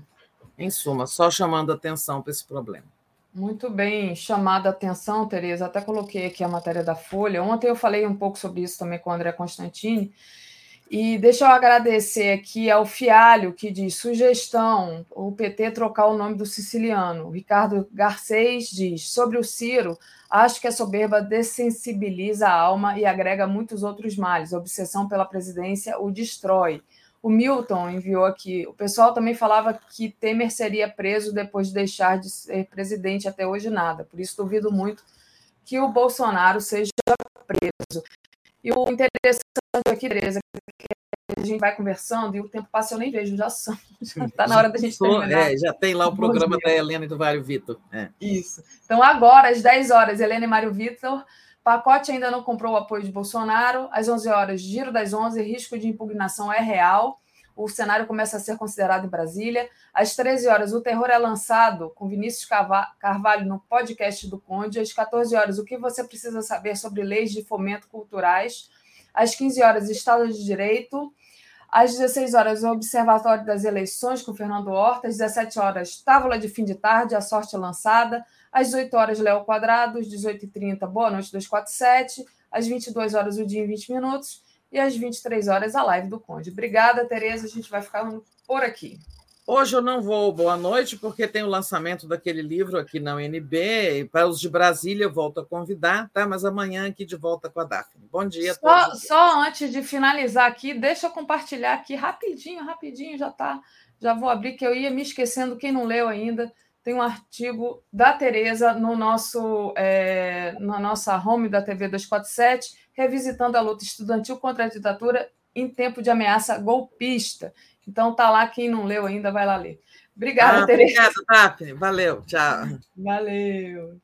Em suma, só chamando atenção para esse problema. Muito bem, chamada a atenção, Tereza. Até coloquei aqui a matéria da Folha. Ontem eu falei um pouco sobre isso também com o André Constantini. E deixa eu agradecer aqui ao Fialho, que diz: sugestão, o PT trocar o nome do siciliano. Ricardo Garcês diz: sobre o Ciro, acho que a soberba dessensibiliza a alma e agrega muitos outros males. A obsessão pela presidência o destrói. O Milton enviou aqui. O pessoal também falava que Temer seria preso depois de deixar de ser presidente, até hoje nada. Por isso, duvido muito que o Bolsonaro seja preso. E o interessante aqui, Tereza, que a gente vai conversando e o tempo passa, eu nem vejo, já são. Já está na hora da gente terminar. É, já tem lá o programa da Helena e do Mário Vitor. É. Isso. Então, agora, às 10 horas, Helena e Mário Vitor. Pacote ainda não comprou o apoio de Bolsonaro. Às 11 horas, giro das 11, risco de impugnação é real. O cenário começa a ser considerado em Brasília. Às 13 horas, o terror é lançado com Vinícius Carvalho no podcast do Conde. Às 14 horas, o que você precisa saber sobre leis de fomento culturais às 15 horas, Estado de Direito. Às 16 horas, o Observatório das Eleições com Fernando Horta. Às 17 horas, Távola de Fim de Tarde, a sorte é lançada. Às 18 horas, Léo Quadrado. Às 18h30, Boa Noite 247. Às 22 horas, o dia em 20 minutos. E às 23 horas, a live do Conde. Obrigada, Tereza. A gente vai ficando por aqui. Hoje eu não vou boa noite, porque tem o lançamento daquele livro aqui na UNB. Para os de Brasília, eu volto a convidar, tá? Mas amanhã aqui de volta com a Daphne. Bom dia só, a todos. Só antes de finalizar aqui, deixa eu compartilhar aqui rapidinho, rapidinho, já tá. Já vou abrir, que eu ia me esquecendo, quem não leu ainda. Tem um artigo da Tereza no nosso, é, na nossa home da TV 247, revisitando a luta estudantil contra a ditadura em tempo de ameaça golpista. Então tá lá, quem não leu ainda vai lá ler. Obrigada, ah, Tereza. Obrigada, Daphne. Valeu, tchau. Valeu.